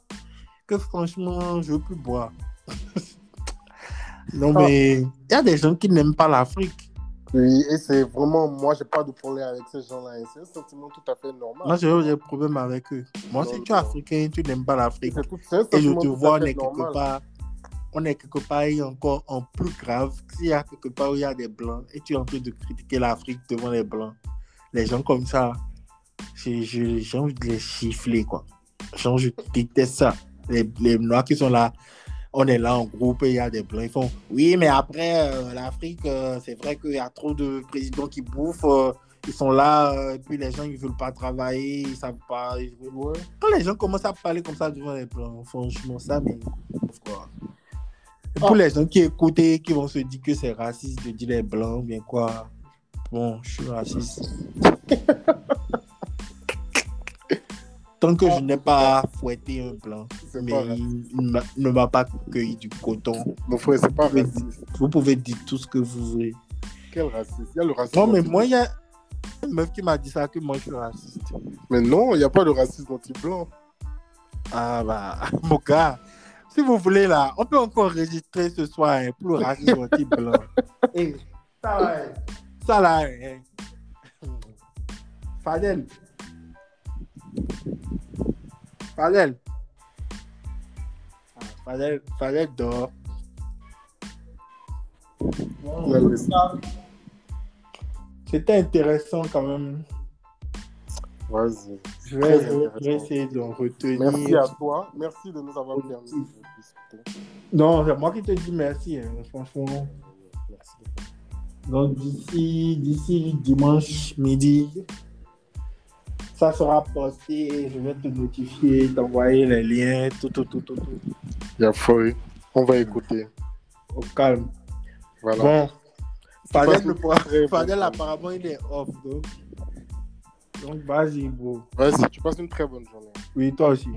Que franchement, je ne veux plus boire. non, Ah. mais il y a des gens qui n'aiment pas l'Afrique. Oui, et c'est vraiment, moi, j'ai pas de problème avec ces gens-là. C'est un sentiment tout à fait normal. Moi, j'ai des problèmes avec eux. Moi, si tu es non. africain, tu n'aimes pas l'Afrique. Et je te vois, quelque normal. part, on est quelque part encore en plus grave. S'il y a quelque part où il y a des blancs et tu es en train de critiquer l'Afrique devant les blancs, les gens comme ça, j'ai envie de les chiffler, quoi. Genre, je déteste ça. Les, les noirs qui sont là, on est là en groupe et il y a des blancs, ils font oui, mais après, euh, l'Afrique, euh, c'est vrai qu'il y a trop de présidents qui bouffent. euh, ils sont là, et puis les gens, ils veulent pas travailler, ils savent pas. Quand les gens commencent à parler comme ça devant les blancs, franchement, ça, mais. Quoi. Pour les gens qui écoutent et qui vont se dire que c'est raciste de dire les blancs, bien quoi. Bon, je suis raciste. Tant que je n'ai pas fouetté un blanc, mais pas il ne m'a- pas cueilli du coton, Mon frère, c'est pas raciste. vous pouvez dire tout ce que vous voulez. Quel raciste? Il y a le racisme. Non, mais moi, il y a une meuf qui m'a dit ça, que moi, je suis raciste. Mais non, il n'y a pas de racisme anti-blanc. Ah bah, mon gars, si vous voulez là, on peut encore enregistrer ce soir hein, pour le racisme anti-blanc. Eh, ça là, hein, ça là, hein. Fadel. Fadel. Ah, Fadel, Fadel dort. C'était intéressant quand même. Vas-y. Je vais, essayer d'en retenir. Merci à toi. Merci de nous avoir permis de discuter. Non, c'est moi qui te dis merci, hein, franchement. Merci. Donc d'ici, d'ici dimanche midi, ça sera posté. Je vais te notifier, t'envoyer les liens, tout, tout, tout, tout, tout. Il y a Foy. On va écouter. Au calme. Voilà. Bon, Fadel, bonne Fadel apparemment il est off, donc. Donc vas-y, bro. Vas-y, tu passes une très bonne journée. Oui, toi aussi.